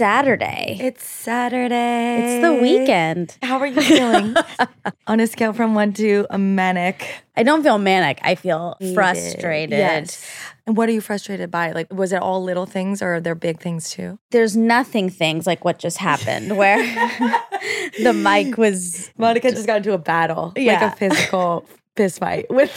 Saturday. It's Saturday. It's the weekend. How are you feeling? On a scale from one to a manic. I don't feel manic. I feel Hated. frustrated. Yes. And what are you frustrated by? Like, was it all little things or are there big things too? There's nothing things like what just happened where the mic was Monica just got into a battle, Yeah. like a physical fist fight with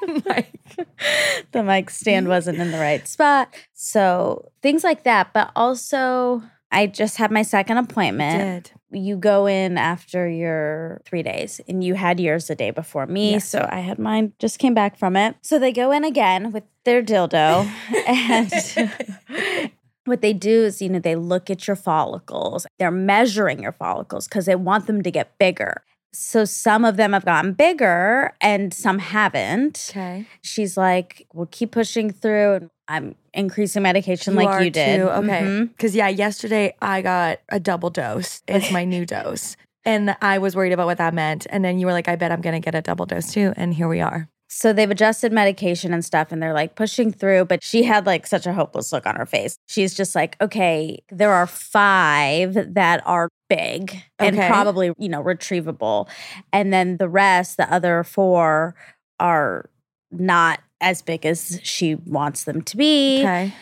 the mic. the mic stand wasn't in the right spot. So things like that. But also I just had my second appointment. Did. You go in after your three days and you had yours the day before me. Yes. So I had mine, just came back from it. So they go in again with their dildo and what they do is, you know, they look at your follicles. They're measuring your follicles because they want them to get bigger. So some of them have gotten bigger and some haven't. Okay. She's like, we'll keep pushing through. And I'm increasing medication like are you did. too? Okay. Mhm. Because, yeah, yesterday I got a double dose. It's my new dose. And I was worried about what that meant. And then you were like, I bet I'm going to get a double dose too. And here we are. So they've adjusted medication and stuff and they're like pushing through, but she had like such a hopeless look on her face. She's just like, okay, there are five that are big and Okay. probably, you know, retrievable. And then the rest, the other four, are not as big as she wants them to be. Okay.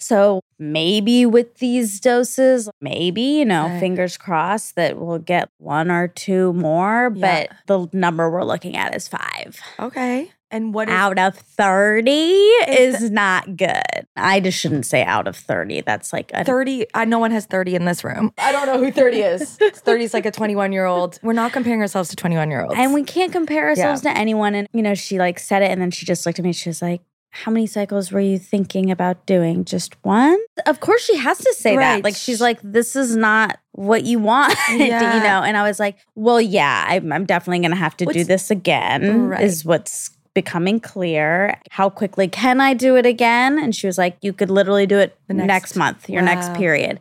So maybe with these doses, maybe, you know, Right. fingers crossed that we'll get one or two more, Yeah. but the number we're looking at is five. Okay. And what is Out of 30 Is is not good. I just shouldn't say out of 30. That's like a 30 I no one has 30 in this room. I don't know who 30 is. 30 is like a 21 year old. We're not comparing ourselves to 21 year olds. and we can't compare ourselves to anyone. And, you know, she like said it and then she just looked at me. She was like, how many cycles were you thinking about doing? Just one? Of course, she has to say Right. that. Like, she's like, this is not what you want, you know? And I was like, well, yeah, I'm, I'm definitely going to have to do this again, Right. is what's becoming clear. How quickly can I do it again? And she was like, you could literally do it The next, next- month, your next period.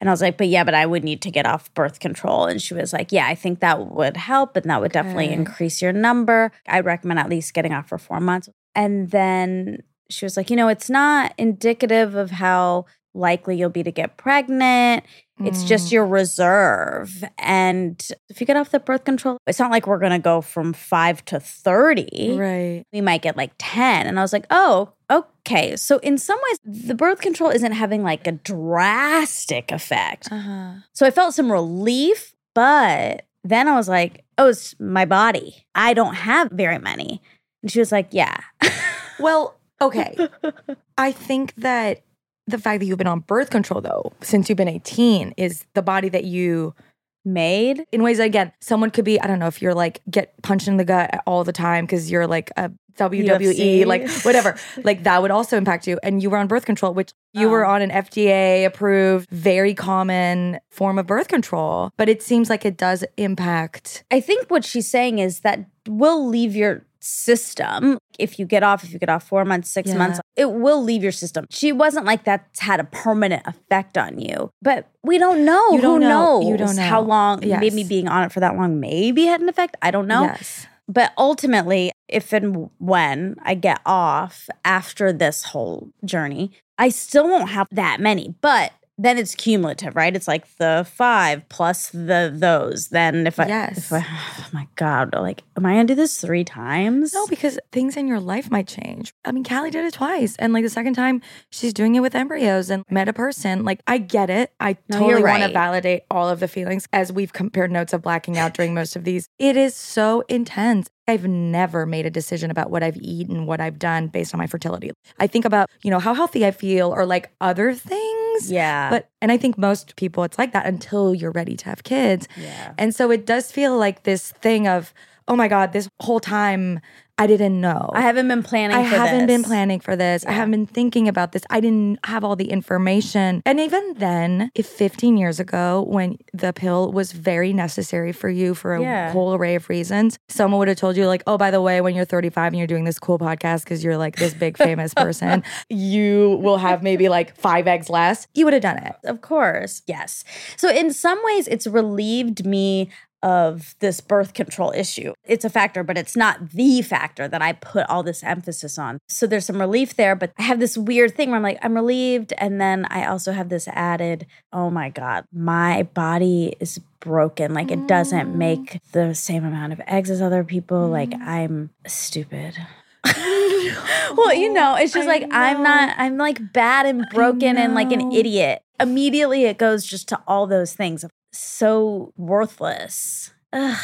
And I was like, but yeah, but I would need to get off birth control. And she was like, yeah, I think that would help. And that would definitely increase your number. I'd recommend at least getting off for four months. And then she was like, you know, it's not indicative of how likely you'll be to get pregnant. It's Mm. just your reserve. And if you get off the birth control, it's not like we're going to go from five to 30 right. we might get like 10. And I was like, oh, okay. So in some ways, the birth control isn't having like a drastic effect. Uh-huh. So I felt some relief, but then I was like, oh, it's my body. I don't have very many. And she was like, yeah. Well, okay. I think that the fact that you've been on birth control though since you've been 18 is the body that you Made. in ways again someone could be I don't know if you're like get punched in the gut all the time cuz you're like a WWE UFC. like whatever like that would also impact you and you were on birth control which you Oh. were on an FDA approved very common form of birth control but it seems like it does impact I think what she's saying is that will leave your system if you get off if you get off four months six Yeah. months it will leave your system. She wasn't like that's had a permanent effect on you but we don't know. You don't who know. knows You don't know. how long maybe being on it for that long maybe had an effect? I don't know. Yes. But ultimately if and when i get off after this whole journey i still won't have that many. But then it's cumulative, right? It's like the five plus the those. Then if I, Yes. if I oh my god, like, am I gonna do this three times? No, because things in your life might change. I mean, Callie did it twice. And like the second time, she's doing it with embryos and met a person. Like, I get it. I No, totally you're want to validate all of the feelings as we've compared notes of blacking out during most of these. It is so intense. I've never made a decision about what I've eaten, what I've done based on my fertility. I think about, you know, how healthy I feel or like other things. yeah, But, and I think most people, it's like that until you're ready to have kids. yeah, And so it does feel like this thing of, oh my God, this whole time I didn't know. I haven't been planning. I haven't been planning for this. I haven't been thinking about this. I didn't have all the information. And even then, if 15 years ago, when the pill was very necessary for you for a Yeah. whole array of reasons, someone would have told you, like, oh, by the way, when you're 35 and you're doing this cool podcast because you're like this big famous person, you will have maybe like five eggs less. You would have done it. Of course, yes. So in some ways, it's relieved me of this birth control issue. It's a factor, but it's not the factor that I put all this emphasis on. So there's some relief there, but I have this weird thing where I'm like, I'm relieved. And then I also have this added, oh my God, my body is broken. Like it doesn't make the same amount of eggs as other people. Like I'm stupid. well, you know, it's just I like I'm not, I'm like bad and broken and like an idiot. Immediately it goes just to all those things. So worthless. Ugh.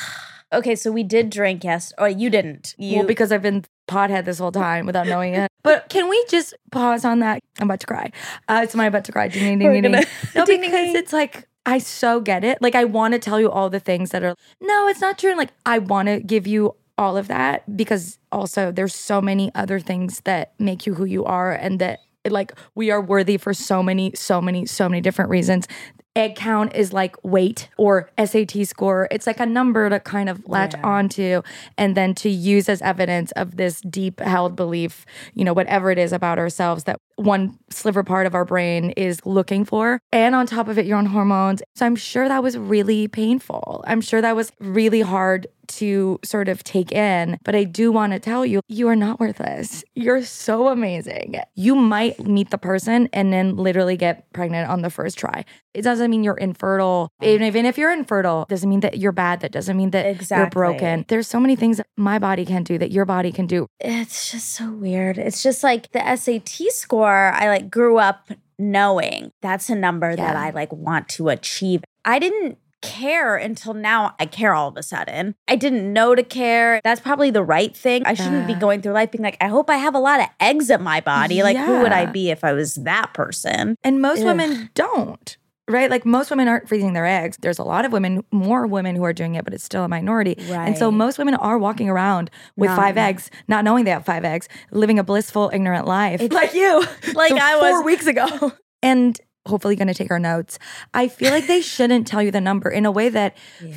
Okay, so we did drink yes, or you didn't. You well, because I've been pothead this whole time without knowing it. But can we just pause on that? I'm about to cry. Uh, it's my about to cry. Ding, ding, ding, ding, gonna- No, because it's like I so get it. Like I want to tell you all the things that are no, it's not true. And like I want to give you all of that because also there's so many other things that make you who you are and that like we are worthy for so many, so many, so many different reasons. Egg count is like weight or SAT score. It's like a number to kind of latch Yeah. onto and then to use as evidence of this deep held belief, you know, whatever it is about ourselves that one sliver part of our brain is looking for. And on top of it, you're on hormones. So I'm sure that was really painful. I'm sure that was really hard to sort of take in. But I do want to tell you, you are not worthless. You're so amazing. You might meet the person and then literally get pregnant on the first try. It doesn't mean you're infertile. Even, even if you're infertile, doesn't mean that you're bad. That doesn't mean that you're broken. There's so many things my body can do that your body can do. it's just so weird. It's just like the SAT score, I like grew up knowing that's a number that I like want to achieve. I didn't care until now I care all of a sudden. I didn't know to care. That's probably the right thing. I shouldn't be going through life being like, I hope I have a lot of eggs in my body. Like, who would I be if I was that person? And most Ugh. women don't. Right? Like most women aren't freezing their eggs. There's a lot of women, more women who are doing it, but it's still a minority. Right. And so most women are walking around with five None. eggs, not knowing they have five eggs, living a blissful, ignorant life. like you. Like So I four weeks ago. And hopefully gonna take our notes. I feel like they shouldn't tell you the number in a way that,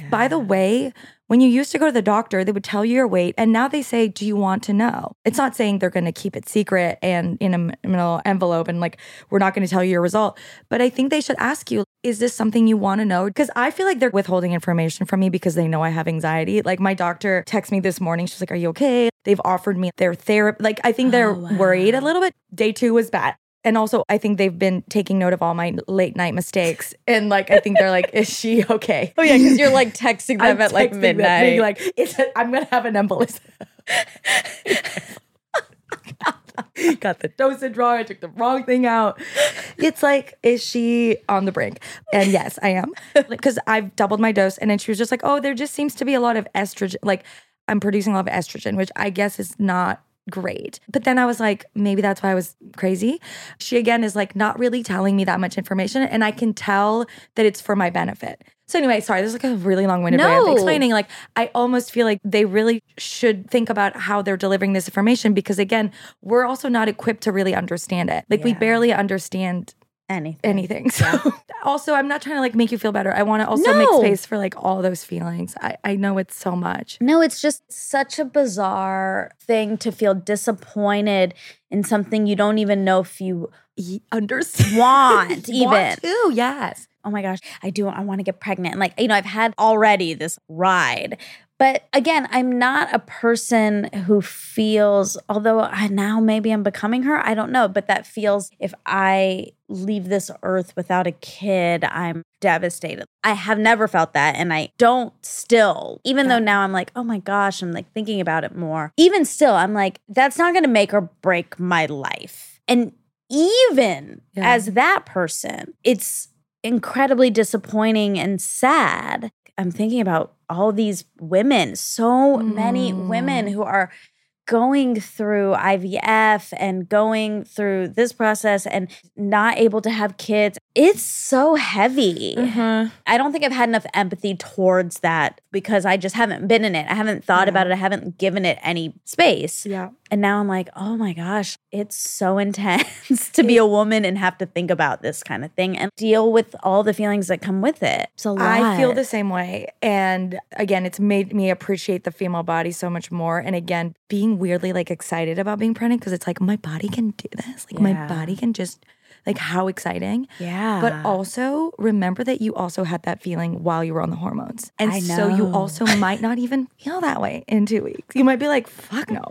by the way, when you used to go to the doctor, they would tell you your weight, and now they say, "Do you want to know?" It's not saying they're going to keep it secret and in a m- in a little envelope, and like we're not going to tell you your result. But I think they should ask you, "Is this something you want to know?" Because I feel like they're withholding information from me because they know I have anxiety. Like my doctor texted me this morning. She's like, "Are you okay?" They've offered me their therapy. Like I think they're Oh, worried a little bit. Day two was bad. And also, I think they've been taking note of all my late night mistakes. And like, I think they're like, is she okay? Oh, yeah, because you're like texting I'm texting them, being like, it's I'm gonna have an embolism. Got the dosage wrong. I took the wrong thing out. It's like, is she on the brink? And yes, I am. Because I've doubled my dose. And then she was just like, oh, there just seems to be a lot of estrogen. Like, I'm producing a lot of estrogen, which I guess is not great. But then I was like, maybe that's why I was crazy. She again is like not really telling me that much information. And I can tell that it's for my benefit. So anyway, sorry, this is like a really long-winded way of explaining. Like, I almost feel like they really should think about how they're delivering this information because again, we're also not equipped to really understand it. Like we barely understand anything. anything. So also I'm not trying to like make you feel better. I want to also make space for like all those feelings. I, I know it's so much. No, it's just such a bizarre thing to feel disappointed in something you don't even know if you Understand. want, even. Want to, yes. oh my gosh, I do, I want to get pregnant. And like, you know, I've had already this ride. But again, I'm not a person who feels, although I now maybe I'm becoming her, I don't know, but that feels if I leave this earth without a kid, I'm devastated. I have never felt that. And I don't still, even though now I'm like, oh my gosh, I'm like thinking about it more. Even still, I'm like, that's not going to make or break my life. And even Yeah. as that person, it's incredibly disappointing and sad. I'm thinking about all these women, so many Mm. women who are going through IVF and going through this process and not able to have kids. It's so heavy. Uh-huh. I don't think I've had enough empathy towards that because I just haven't been in it. I haven't thought Yeah. about it. I haven't given it any space. Yeah. And now I'm like, oh my gosh, it's so intense to be a woman and have to think about this kind of thing and deal with all the feelings that come with it. It's a lot. I feel the same way. And again, it's made me appreciate the female body so much more. And again, being weirdly like excited about being pregnant because it's like my body can do this. Like my body can just like how exciting. Yeah. But also remember that you also had that feeling while you were on the hormones. And so you also might not even feel that way in two weeks. You might be like, fuck no.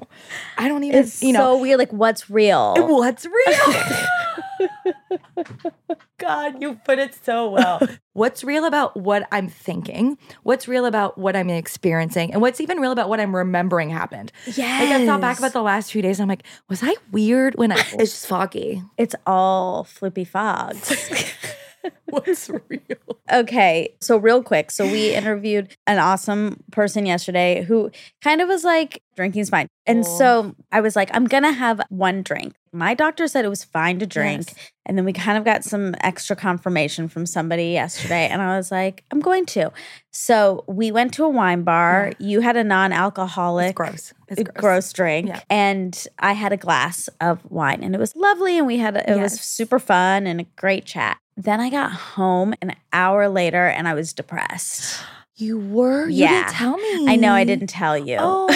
I don't even, it's you know, so weird. Like, what's real? What's real? God, you put it so well. What's real about what I'm thinking? What's real about what I'm experiencing? And what's even real about what I'm remembering happened? Yeah. Like I thought back about the last few days, I'm like, was I weird when I it's just foggy? It's all floopy fogs. What's real? Okay, so real quick. So we interviewed an awesome person yesterday who kind of was like, drinking's fine. And Cool. so I was like, I'm gonna have one drink. My doctor said it was fine to drink. Yes. And then we kind of got some extra confirmation from somebody yesterday. And I was like, I'm going to. So we went to a wine bar. You had a non alcoholic. Gross. It's gross. gross drink Yeah. and i had a glass of wine and it was lovely and we had a, it was super fun and a great chat then i got home an hour later and i was depressed You were? You Yeah. didn't tell me. i know i didn't tell you Oh,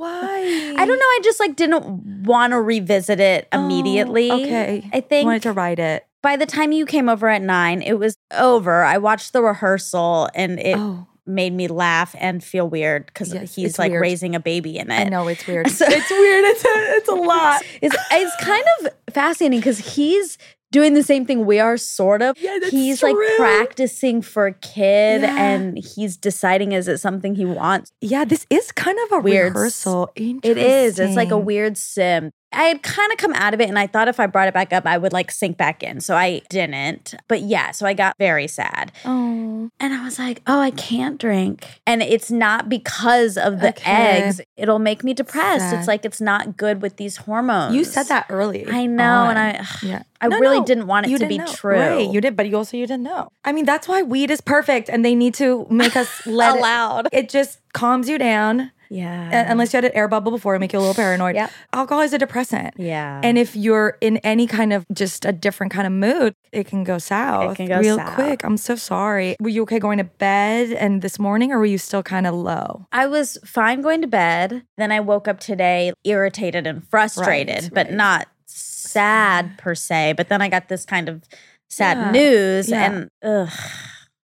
why? i don't know i just like didn't want to revisit it Oh, immediately okay. i think wanted to write it. by the time you came over at nine it was over i watched the rehearsal and it oh, made me laugh and feel weird because Yes, he's like weird. raising a baby in it I know it's weird. So- it's weird. It's a, it's a lot. It's it's kind of fascinating because he's doing the same thing we are, sort of. Yeah, that's he's like practicing for a kid Yeah. and he's deciding is it something he wants. Yeah, this is kind of a Weird. rehearsal. It is. It's like a weird sim. I had kind of come out of it and I thought if I brought it back up, I would like sink back in. So I didn't. But yeah, so I got very sad. Oh, And I was like, oh, I can't drink. And it's not because of the Okay. eggs. It'll make me depressed. Sad. It's like it's not good with these hormones. you said that early. I know. And on. I yeah, I really didn't want it you to be know. true. Right, you did, but you also you didn't know. I mean, that's why weed is perfect, and they need to make us let it. allowed. It just calms you down. Yeah. Unless you had an air bubble before, it make you a little paranoid. Yep. Alcohol is a depressant. yeah. And if you're in any kind of just a different kind of mood, it can go south can go real south. quick. I'm so sorry. Were you okay going to bed and this morning, or were you still kind of low? I was fine going to bed. Then I woke up today irritated and frustrated, Right, but right. not sad per se. But then I got this kind of sad Yeah, news yeah. and ugh,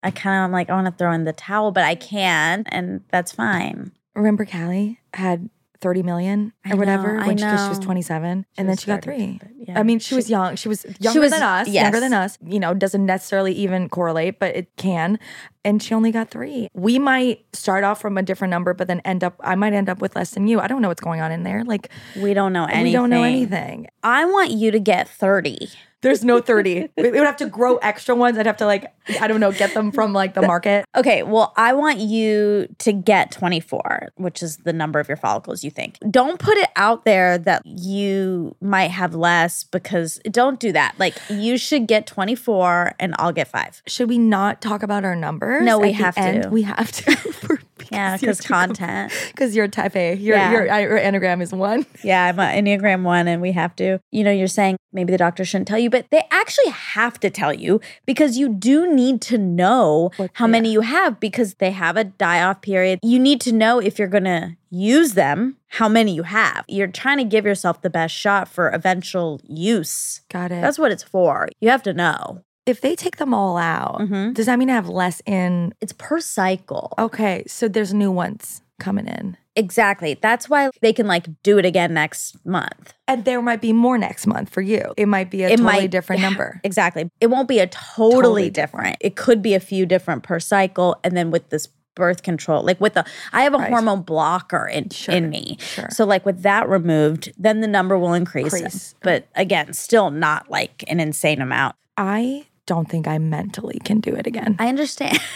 I kind of am like, I want to throw in the towel, but I can't. And that's fine. Remember, Callie had 30 million I or whatever know, when she, she was know. 27, and then she got three. yeah. I mean, she, She- was young. She was younger was- than us, yes. younger than us. You know, doesn't necessarily even correlate, but it can. And she only got three. We might start off from a different number, but then end up, I might end up with less than you. I don't know what's going on in there. Like, We don't know anything. we don't know anything. I want you to get 30. There's no 30. we would have to grow extra ones. I'd have to, like, I don't know, get them from like the market. Okay, well, I want you to get 24, which is the number of your follicles you think. Don't put it out there that you might have less because don't do that. Like, you should get 24 and I'll get five. Should we not talk about our numbers? No, we have to. end? We have to. for- Yeah, because content. Because you're type A. Your, Yeah. your, your enneagram is one. Yeah, I'm an Enneagram one and we have to. You know, you're saying maybe the doctor shouldn't tell you, but they actually have to tell you because you do need to know What- how many you have because they have a die off period. You need to know if you're going to use them, how many you have. You're trying to give yourself the best shot for eventual use. Got it. That's what it's for. You have to know. If they take them all out, Mhm. does that mean I have less in? It's per cycle. Okay, so there's new ones coming in. Exactly. That's why they can like do it again next month. And there might be more next month for you. It might be a It totally might- different number. Exactly. It won't be a totally, Totally different. It could be a few different per cycle. And then with this birth control, like with the, I have a Right. hormone blocker in, Sure, in me. sure. So, like with that removed, then the number will increase. Increase. But again, still not like an insane amount. I don't think I mentally can do it again. I understand.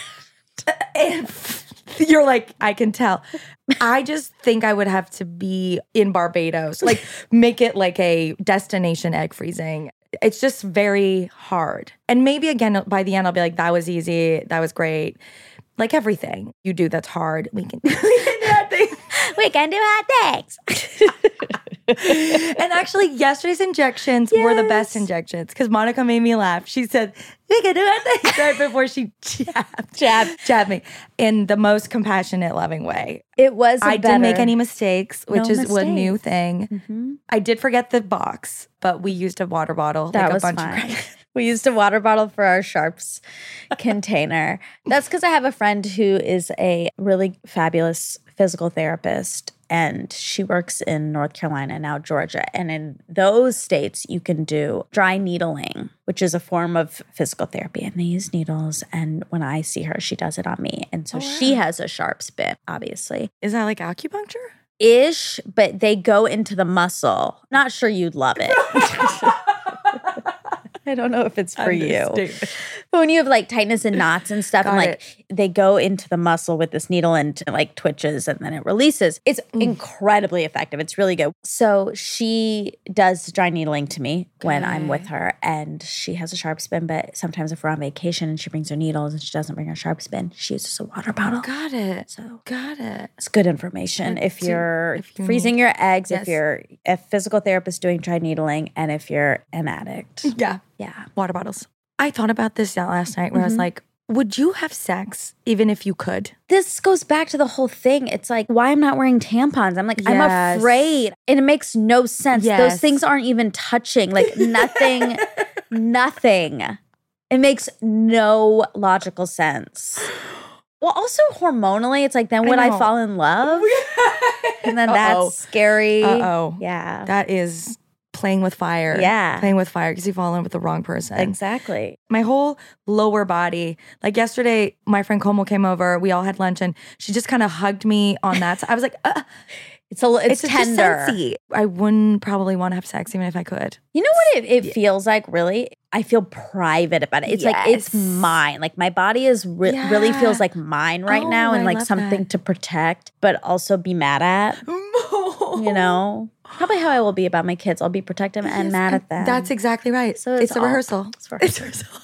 You're like, I can tell. I just think I would have to be in Barbados, like make it like a destination egg freezing. It's just very hard. And maybe again, by the end, I'll be like, that was easy. That was great. Like everything you do that's hard, we can, we can do that thing. we can do hot things. and actually, yesterday's injections were the best injections because Monica made me laugh. She said, "We can do it," right before she jabbed, Jab. jabbed me in the most compassionate, loving way. It was. I didn't make any mistakes, which No is a new mistakes. thing. Mhm. I did forget the box, but we used a water bottle. That like was a bunch fine. of we used a water bottle for our sharps container. That's because I have a friend who is a really fabulous physical therapist. And she works in North Carolina, now Georgia. And in those states, you can do dry needling, which is a form of physical therapy. And they use needles. And when I see her, she does it on me. And so Oh, she has a sharps bin, obviously Is that like acupuncture? ish, but they go into the muscle. Not sure you'd love it. I don't know if it's for you. But when you have like tightness and knots and stuff, and Got like they go into the muscle with this needle and like twitches and then it releases. It's mm. incredibly effective. It's really good. So she does dry needling to me when I'm with her, and she has a sharps bin. But sometimes if we're on vacation and she brings her needles and she doesn't bring her sharps bin, she uses a water oh, bottle. Got it. So Got it. it's good information Good if you're if you freezing need- your eggs, Yes. if you're a physical therapist doing dry needling, and if you're an addict. Yeah. Yeah. Water bottles. I thought about this last night where I was Mhm. like, would you have sex even if you could? This goes back to the whole thing. It's like why I'm not wearing tampons. I'm like, I'm afraid. And it makes no sense. Those things aren't even touching. Like nothing, nothing. It makes no logical sense. Well, also hormonally, it's like then I would I, know. fall in love? And then Uh-oh. that's scary. Uh-oh. Yeah. That is playing with fire. Yeah. Playing with fire because you fall in with the wrong person. Exactly. My whole lower body, like yesterday, my friend Como came over. We all had lunch and she just kind of hugged me on that. side. I was like, uh, It's a it's, it's, tender. I wouldn't probably want to have sex even if I could. You know what it, it feels like really? I feel private about it. It's like it's mine. Like my body is re- really feels like mine right Oh, now and I like something that. to protect but also be mad at, you know? Probably how I will be about my kids. I'll be protective and Yes, mad at them. That's exactly right. So it's it's, a all- rehearsal. it's a rehearsal.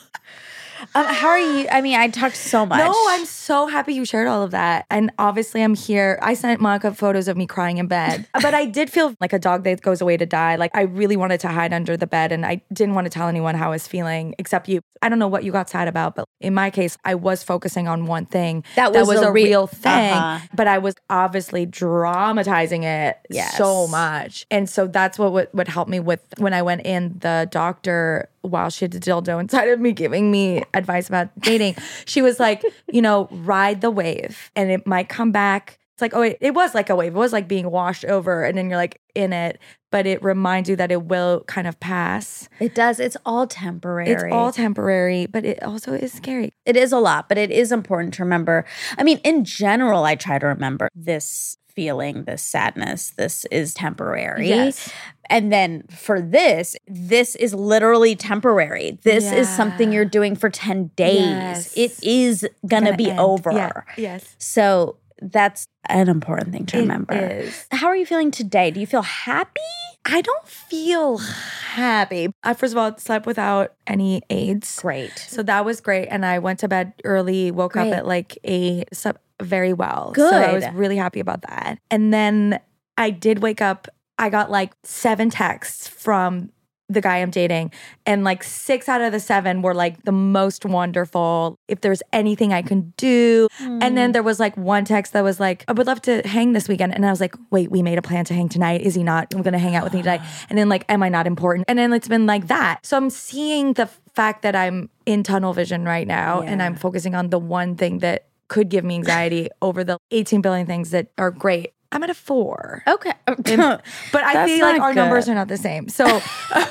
Um, how are you? I mean, I talked so much. No, I'm so happy you shared all of that. And obviously, I'm here. I sent Monica photos of me crying in bed, but I did feel like a dog that goes away to die. Like I really wanted to hide under the bed and I didn't want to tell anyone how I was feeling except you. I don't know what you got sad about, but in my case, I was focusing on one thing That was a a re- real thing, Uh-huh. but I was obviously dramatizing it Yes. so much. And so that's what would, would help me with when I went in, the doctor, while she had a dildo inside of me giving me advice about dating, she was like, you know, ride the wave and it might come back. It's like, oh, it, it was like a wave. It was like being washed over and then you're like in it, but it reminds you that it will kind of pass. It does. It's all temporary. It's all temporary, but it also is scary. it is a lot, but it is important to remember. I mean, in general, I try to remember this feeling, this sadness, this is temporary. Yes. And then for this, this is literally temporary. This is something you're doing for 10 days. Yes. It is going to Gonna be end. over. Yeah. Yes. So that's an important thing to remember. It is. How are you feeling today? Do you feel happy? I don't feel happy. I first of all slept without any aids. Great. So that was great. And I went to bed early, woke Great. up at like eight, slept very well. So I was really happy about that. And then I did wake up. I got like seven texts from the guy I'm dating, and like six out of the seven were like the most wonderful. If there's anything I can do. And Mm. then there was like one text that was like, I would love to hang this weekend. And I was like, wait, we made a plan to hang tonight. Is he not going to hang out with me tonight? And then like, am I not important? And then it's been like that. So I'm seeing the fact that I'm in tunnel vision right now and I'm focusing on the one thing that could give me anxiety over the 18 billion things that are great. I'm at a four. Okay. But I feel like our numbers are not the same. So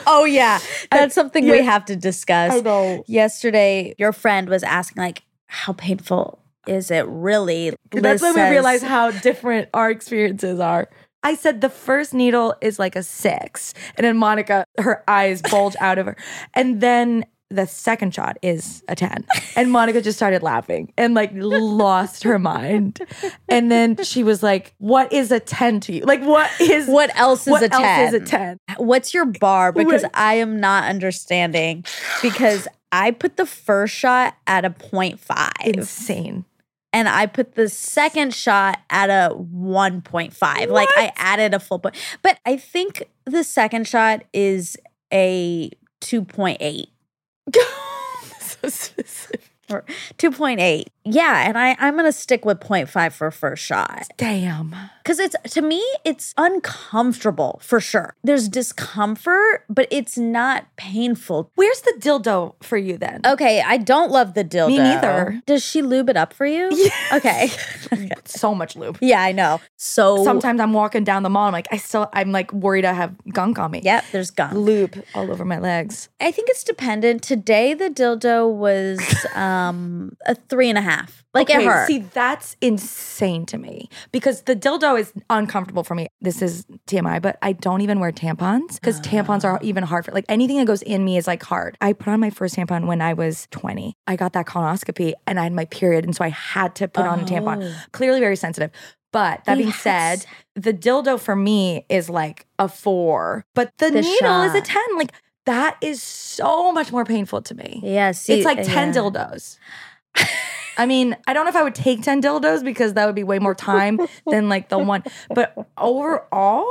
oh yeah, that's something we have to discuss. I. Yesterday, your friend was asking like, "How painful is it really?" Liz that's when we realize how different our experiences are. I said the first needle is like a six. And then Monica, her eyes bulge out of her. And then the second shot is a 10. And Monica just started laughing and like lost her mind. And then she was like, What is a 10 to you? Like, what is What else is what a 10? else is a 10? What's your bar? Because I am not understanding. Because I put the first shot at a 0.5 Insane. and I put the second shot at a 1.5. Like I added a full point. But I think the second shot is a 2.8. Or 2.8. Yeah, and I I'm going to stick with 0.5 for first shot. Damn. Cuz it's to me it's uncomfortable for sure. There's discomfort, but it's not painful. Where's the dildo for you then? Okay, I don't love the dildo. Me neither. Does she lube it up for you? Okay. So much lube. yeah, I know. So Sometimes I'm walking down the mall. I'm like, I still, I'm like worried I have gunk on me. Yep, there's gunk. Lube all over my legs. I think it's dependent. Today the dildo was um a three and a half. Like it Okay, hurt. See, that's insane to me because the dildo is uncomfortable for me. This is TMI, but I don't even wear tampons because ah. tampons are even hard for like anything that goes in me is like hard. I put on my first tampon when I was 20. I got that colonoscopy and I had my period. And so I had to put on a tampon. Oh. Clearly very sensitive. But that You being said, the dildo for me is like a four, but the, The needle is a 10. Like that is so much more painful to me. yeah, It's like uh, 10 yeah. dildos. I mean, I don't know if I would take 10 dildos because that would be way more time than like the one. But overall,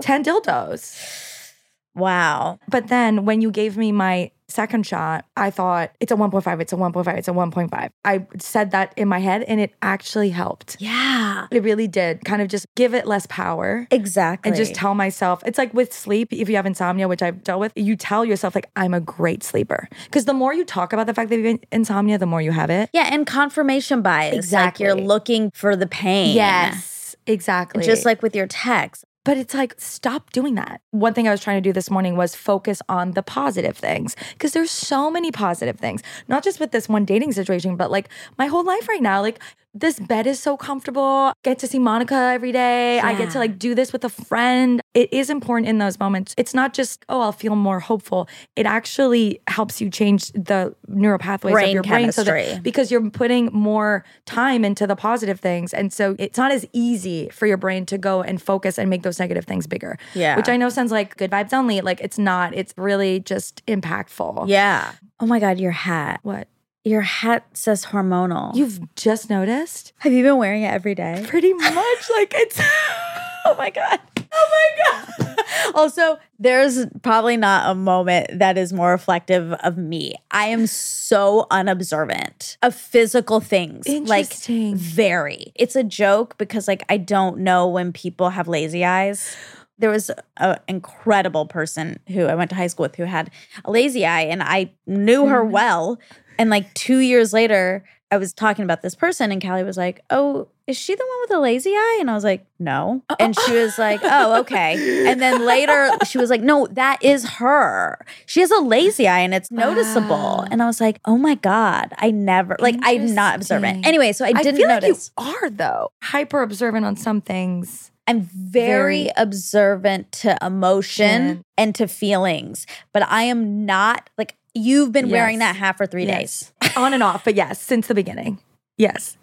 10 dildos. Wow. But then when you gave me my second shot, I thought it's a 1.5, it's a 1.5, it's a 1.5. I said that in my head and it actually helped. Yeah. It really did. Kind of just give it less power. Exactly. And just tell myself, it's like with sleep, if you have insomnia, which I've dealt with, you tell yourself, like, I'm a great sleeper. Because the more you talk about the fact that you have insomnia, the more you have it. Yeah, and confirmation bias. Exactly. Like you're looking for the pain. Yes, exactly. Just like with your text. But it's like, stop doing that. One thing I was trying to do this morning was focus on the positive things because there's so many positive things, not just with this one dating situation, but like my whole life right now. Like, this bed is so comfortable. Get to see Monica every day. I get to like do this with a friend. It is important in those moments. It's not just, oh, I'll feel more hopeful. It actually helps you change the neural pathways Brain of your brain so chemistry. that because you're putting more time into the positive things. And so it's not as easy for your brain to go and focus and make those negative things bigger. Yeah. Which I know sounds like good vibes only. Like it's not. It's really just impactful. Yeah. Oh my God, your hat. What? Your hat says hormonal. You've just noticed? have you been wearing it every day? Pretty much. like it's Oh my God. Oh my God. also, there's probably not a moment that is more reflective of me. I am so unobservant of physical things. Interesting. Like, very. It's a joke because, like, I don't know when people have lazy eyes. There was an incredible person who I went to high school with who had a lazy eye, and I knew her mm-hmm. well. And like two years later, I was talking about this person, and Callie was like, Oh, is she the one with the lazy eye? And I was like, No. And she was like, Oh, okay. And then later she was like, No, that is her. She has a lazy eye and it's noticeable. Wow. And I was like, Oh my God, I never, like, I'm not observant. Anyway, so I I didn't feel notice. like you are though. Hyper observant on some things. I'm very, Very- observant to emotion Jen. and to feelings, but I am not like you've been wearing that hat for three days. On and off, but yes, since the beginning. Yes.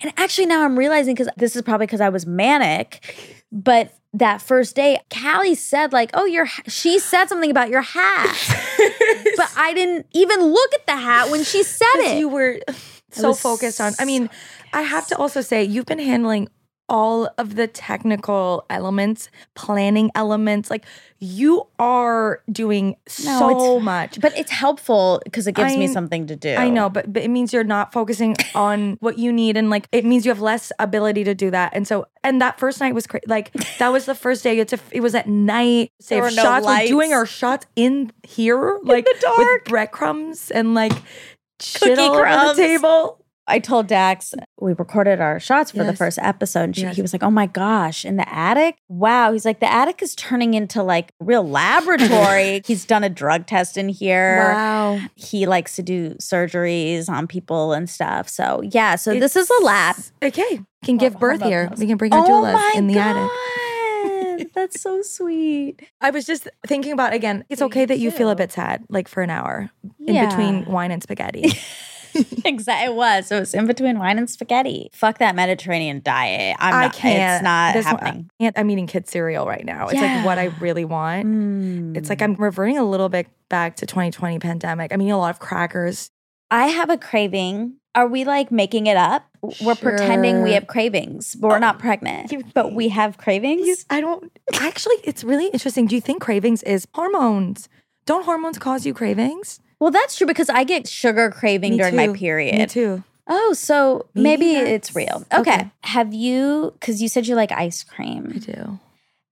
And actually, now I'm realizing because this is probably because I was manic, but that first day, Callie said, like, oh, your, ha-" she said something about your hat, but I didn't even look at the hat when she said it. you were so focused on. I mean, I have to also say you've been handling all of the technical elements, planning elements. Like you are doing No, so much. but it's helpful because it gives me something to do. I know, but, but it means you're not focusing on what you need, and like it means you have less ability to do that. And so, and that first night was crazy. Like that was the first day. It's a, it was at night. Save were no shots. We're doing our shots in here, like the dark. with breadcrumbs and like shit Cookie all over the table. I told Dax we recorded our shots for the first episode. And she, Yes. he was like, "Oh my gosh, in the attic! Wow!" He's like, "The attic is turning into like real laboratory." He's done a drug test in here. Wow. He likes to do surgeries on people and stuff. So yeah, so this is a lab. Okay. Can give birth here. We can bring our oh doulas in the attic. god! God, that's so sweet. I was just thinking about again, it's okay that you feel a bit sad, like for an hour in between wine and spaghetti. exactly. It was. It was in between wine and spaghetti. Fuck that Mediterranean diet. I'm I not, can't. It's not one- happening. I can't- I'm eating kid cereal right now. It's like what I really want. Mm. It's like I'm reverting a little bit back to 2020 pandemic. I'm eating a lot of crackers. I have a craving. Are we like making it up? We're pretending we have cravings, but we're not pregnant. you but we have cravings. I don't actually. It's really interesting. Do you think cravings is hormones? Don't hormones cause you cravings? Well, that's true because I get sugar craving Me during my period. Me too. Oh, so Maybe maybe, it's real. Okay. okay. Have you, because you said you like ice cream. I do.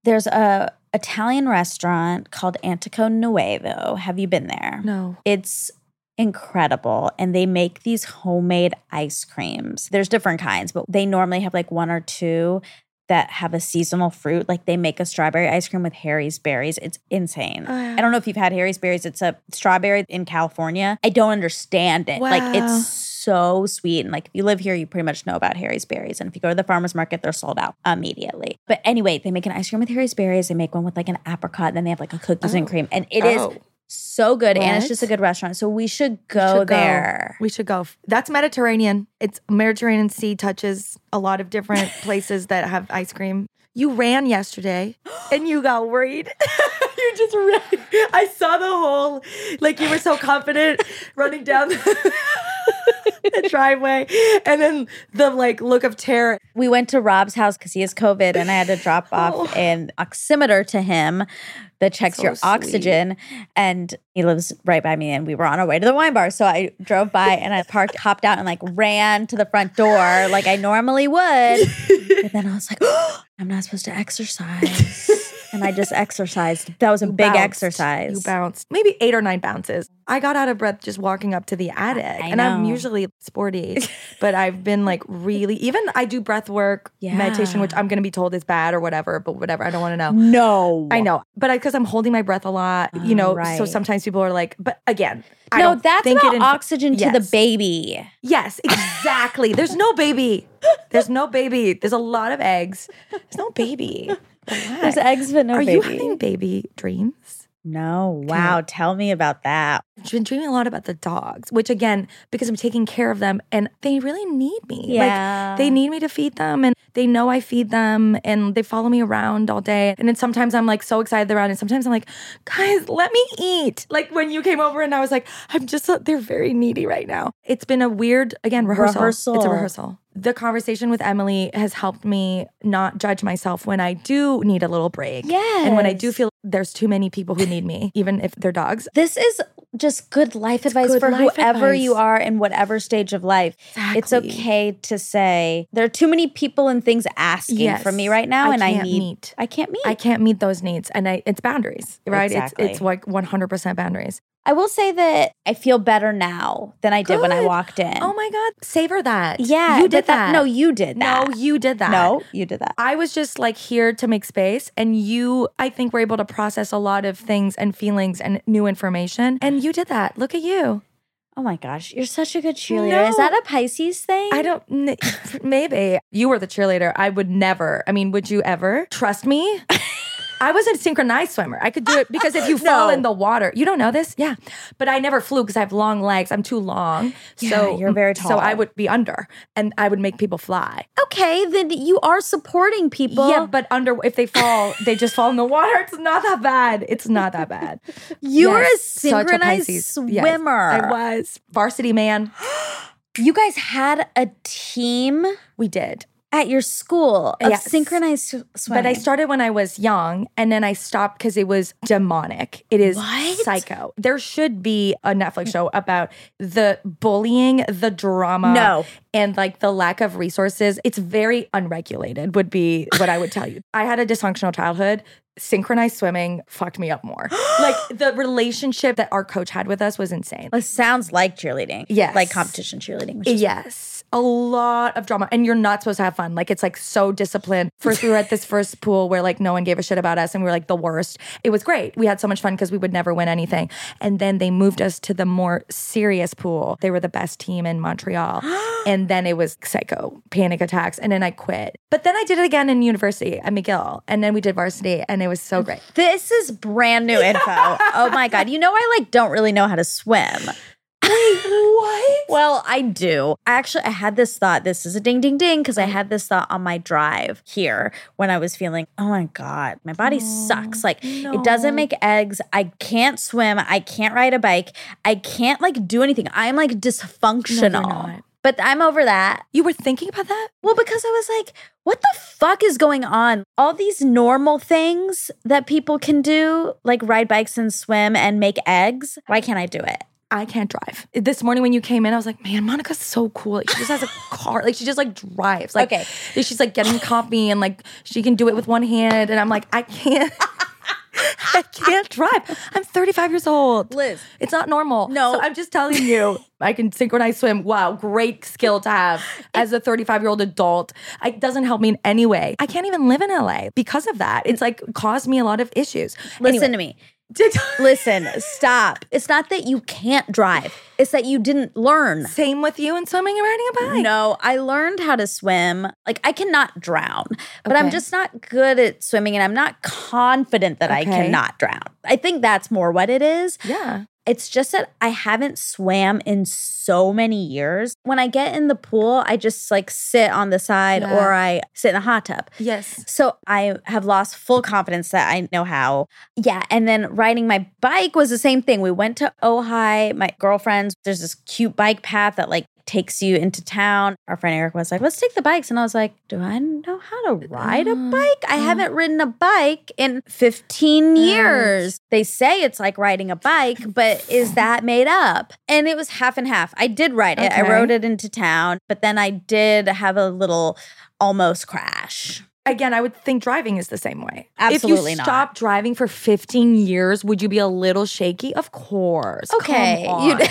there's a Italian restaurant called Antico Nuovo. Have you been there? No. It's incredible. And they make these homemade ice creams. There's different kinds, but they normally have like one or two that have a seasonal fruit. Like they make a strawberry ice cream with Harry's berries. It's insane. Oh, I don't know if you've had Harry's berries. It's a strawberry in California. I don't understand it. Like it's so sweet. And like if you live here, you pretty much know about Harry's berries. And if you go to the farmer's market, they're sold out immediately. But anyway, they make an ice cream with Harry's berries. They make one with like an apricot. And then they have like a cookies and Oh. cream. And it is Oh. So good. And it's just a good restaurant. So we should go should go. there. We should go. That's Mediterranean. It's Mediterranean Sea touches a lot of different places that have ice cream. You ran yesterday and you got worried. you just ran. I saw the whole, like you were so confident running down the, the driveway. And then the like look of terror. We went to Rob's house because he has COVID and I had to drop off Oh. an oximeter to him that checks So your sweet. oxygen. And he lives right by me and we were on our way to the wine bar. So I drove by and I parked, hopped out and like ran to the front door like I normally would. But then I was like, oh, I'm not supposed to exercise. And I just exercised. That was a You big bounced. exercise. You bounced maybe eight or nine bounces. I got out of breath just walking up to the attic. I and I'm usually sporty, but I've been like really, even I do breath work, meditation, which I'm going to be told is bad or whatever, but whatever. I don't want to know. No. I know, but because I'm holding my breath a lot, you Oh, know, so sometimes people are like, but again, I no, that's think about inf- oxygen to the baby. Yes, exactly. There's no baby. There's no baby. There's a lot of eggs. There's no baby. There's eggs, but no Are baby. you having baby dreams? no. Wow. Tell me about that. I've been dreaming a lot about the dogs, which again, because I'm taking care of them and they really need me. Yeah. Like they need me to feed them and they know I feed them and they follow me around all day. And then sometimes I'm like so excited they're around and sometimes I'm like, guys, let me eat. Like when you came over and I was like, I'm just, uh, they're very needy right now. It's been a weird, again, rehearsal. It's a Rehearsal. The conversation with Emily has helped me not judge myself when I do need a little break. And when I do feel there's too many people who need me, even if they're dogs. This is just good life advice good for life whoever you are in whatever stage of life. Exactly. It's okay to say there are too many people and things asking Yes. from me right now, I and I need. meet. I can't meet. I can't meet those needs. And I it's boundaries, right? Exactly. It's it's like 100% boundaries. I will say that I feel better now than I did when I walked in. Oh my god, savor that. yeah, You did that. No, you did that. No, you did that. No, you did that. I was just like here to make space and you I think were able to process a lot of things and feelings and new information and you did that. Look at you. Oh my gosh, you're such a good cheerleader. Is that a Pisces thing? I don't n- maybe you were the cheerleader. I would never. I mean, would you ever trust me? I was a synchronized swimmer. I could do it because if you fall in the water, you don't know this, yeah. But I never flew because I have long legs. I'm too long, Yeah, so you're very tall. So I would be under, and I would make people fly. Okay, then you are supporting people. yeah, but under if they fall, they just fall in the water. It's not that bad. It's not that bad. you were a Yes, such synchronized Pisces. Yes, swimmer. I was varsity man. You guys had a team We did. At your school of Yes. synchronized swimming. But I started when I was young and then I stopped because it was demonic. It is What? psycho. There should be a Netflix show about the bullying, the drama. No. And like the lack of resources. It's very unregulated, would be what I would tell you. I had a dysfunctional childhood. Synchronized swimming fucked me up more. like the relationship that our coach had with us was insane. It sounds like cheerleading. Yes. Like competition cheerleading. Yes. A lot of drama, and you're not supposed to have fun. Like it's like so disciplined. First, we were at this first pool where like no one gave a shit about us, and we were like the worst. It was great. We had so much fun because we would never win anything. And then they moved us to the more serious pool. They were the best team in Montreal, and then it was psycho panic attacks, and then I quit. But then I did it again in university at McGill, and then we did varsity, and it was so great. This is brand new info. oh my god. You know I like don't really know how to swim. What? Well, I do. I actually, I had this thought. This is a ding ding ding because I oh. had this thought on my drive here when I was feeling, oh my God, my body sucks. Like oh, it doesn't make eggs. I can't swim. I can't ride a bike. I can't like do anything. I'm like dysfunctional. not. but I'm over that. You were thinking about that? Well, because I was like, what the fuck is going on? All these normal things that people can do, like ride bikes and swim and make eggs. Why can't I do it? I can't drive. This morning when you came in, I was like, man, Monica's so cool. Like, she just has a car. Like she just like drives. Like Okay. she's like getting coffee and like she can do it with one hand. And I'm like, I can't. I can't drive. I'm 35 years old. Liz. It's not normal. No. So I'm just telling you, I can synchronize swim. Wow, great skill to have as a 35 year old adult. It doesn't help me in any way. I can't even live in LA because of that. It's like caused me a lot of issues. Listen to me. Listen, stop. It's not that you can't drive, it's that you didn't learn. Same with you and swimming and riding a bike. No, I learned how to swim. Like, I cannot drown, but I'm just not good at swimming and I'm not confident that I cannot drown. I think that's more what it is. Yeah. It's just that I haven't swam in so many years. When I get in the pool, I just like sit on the side Yeah. or I sit in the hot tub. Yes. So I have lost full confidence that I know how. Yeah. And then riding my bike was the same thing. We went to Ojai, my girlfriends. There's this cute bike path that like takes you into town. Our friend Eric was like, let's take the bikes. And I was like, do I know how to ride a mm-hmm. bike? I mm-hmm. haven't ridden a bike in 15 years. They say it's like riding a bike, but is that made up? And it was half and half. I did ride it. I rode it into town, but then I did have a little almost crash. Again, I would think driving is the same way. Absolutely if you not. stop driving for 15 years, would you be a little shaky? Of course. Okay.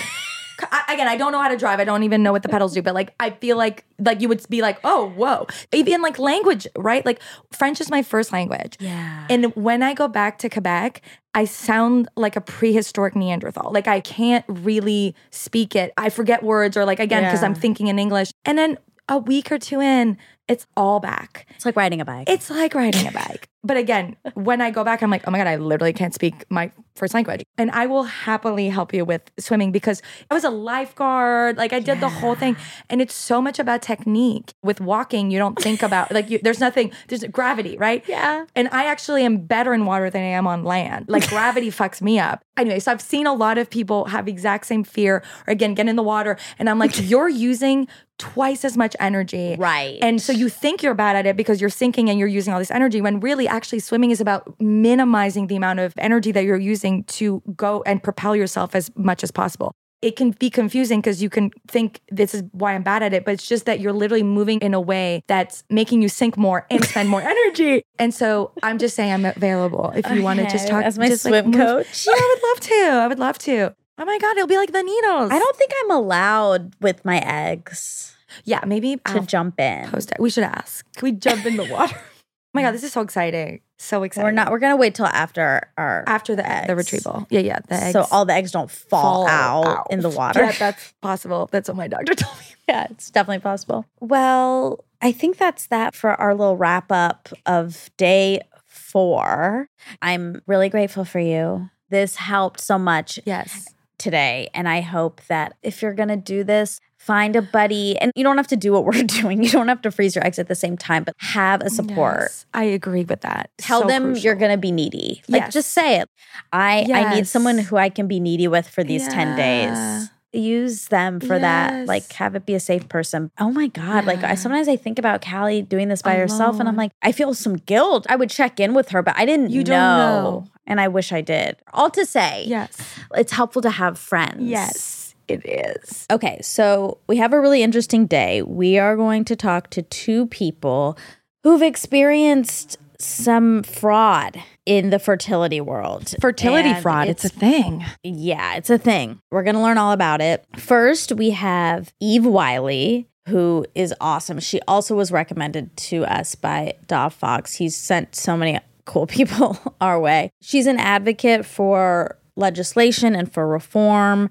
I- again, I don't know how to drive. I don't even know what the pedals do, but like I feel like like you would be like, oh, whoa. Even like language, right? Like French is my first language. Yeah. And when I go back to Quebec, I sound like a prehistoric Neanderthal. Like I can't really speak it. I forget words or like again, because Yeah. I'm thinking in English. And then a week or two in, it's all back. It's like riding a bike. It's like riding a bike. But again, when I go back, I'm like, oh my God, I literally can't speak my first language. And I will happily help you with swimming because I was a lifeguard. Like I did the whole thing. And it's so much about technique. With walking, you don't think about, like, you, there's nothing, there's gravity, right? Yeah. And I actually am better in water than I am on land. Like gravity fucks me up. Anyway, so I've seen a lot of people have exact same fear or again, get in the water. And I'm like, you're using twice as much energy. Right. And so you think you're bad at it because you're sinking and you're using all this energy when really actually swimming is about minimizing the amount of energy that you're using to go and propel yourself as much as possible. It can be confusing because you can think this is why I'm bad at it, but it's just that you're literally moving in a way that's making you sink more and spend more energy. And so I'm just saying I'm available if you want to just Okay, talk as my just, swim move- coach. Yeah, I would love to. I would love to. Oh my god, it'll be like the needles. I don't think I'm allowed with my eggs Yeah, maybe to I'll jump in. post it. We should ask. Can we jump in the water? oh my god, this is so exciting. So exciting. We're not. We're gonna wait till after our after the egg, the retrieval. Yeah, yeah. The eggs so all the eggs don't fall, fall out, in the water. Yeah, that's possible. That's what my doctor told me. yeah, it's definitely possible. Well, I think that's that for our little wrap up of day four. I'm really grateful for you. This helped so much Yes. today. And I hope that if you're going to do this, find a buddy. And you don't have to do what we're doing. You don't have to freeze your eggs at the same time, but have a support. Yes, I agree with that. Tell So them crucial. you're going to be needy. Like Yes. just say it. I I need someone who I can be needy with for these 10 days. Use them for that. Like have it be a safe person. Oh my god, like I sometimes I think about Callie doing this by herself and I'm like I feel some guilt. I would check in with her, but I didn't You don't know. And I wish I did. All to say, Yes. it's helpful to have friends. Yes, it is. Okay, so we have a really interesting day. We are going to talk to two people who've experienced some fraud in the fertility world. Fertility And fraud. It's, a thing. yeah, it's a thing. We're going to learn all about it. First, we have Eve Wiley, who is awesome. She also was recommended to us by Dov Fox. He's sent so many cool people our way. She's an advocate for legislation and for reform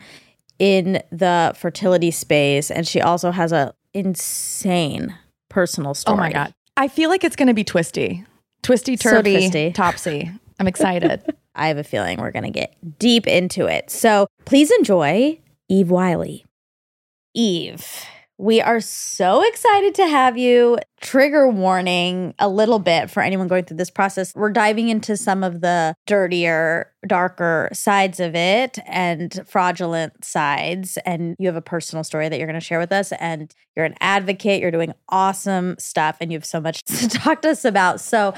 in the fertility space and she also has a insane personal story. Oh my god. I feel like it's going to be twisty. Twisty So turvy, twisty. topsy. I'm excited. I have a feeling we're going to get deep into it. So please enjoy Eve Wiley. Eve, we are so excited to have you. Trigger warning a little bit for anyone going through this process. We're diving into some of the dirtier, darker sides of it and fraudulent sides. And you have a personal story that you're going to share with us. And you're an advocate, you're doing awesome stuff, and you have so much to talk to us about. So,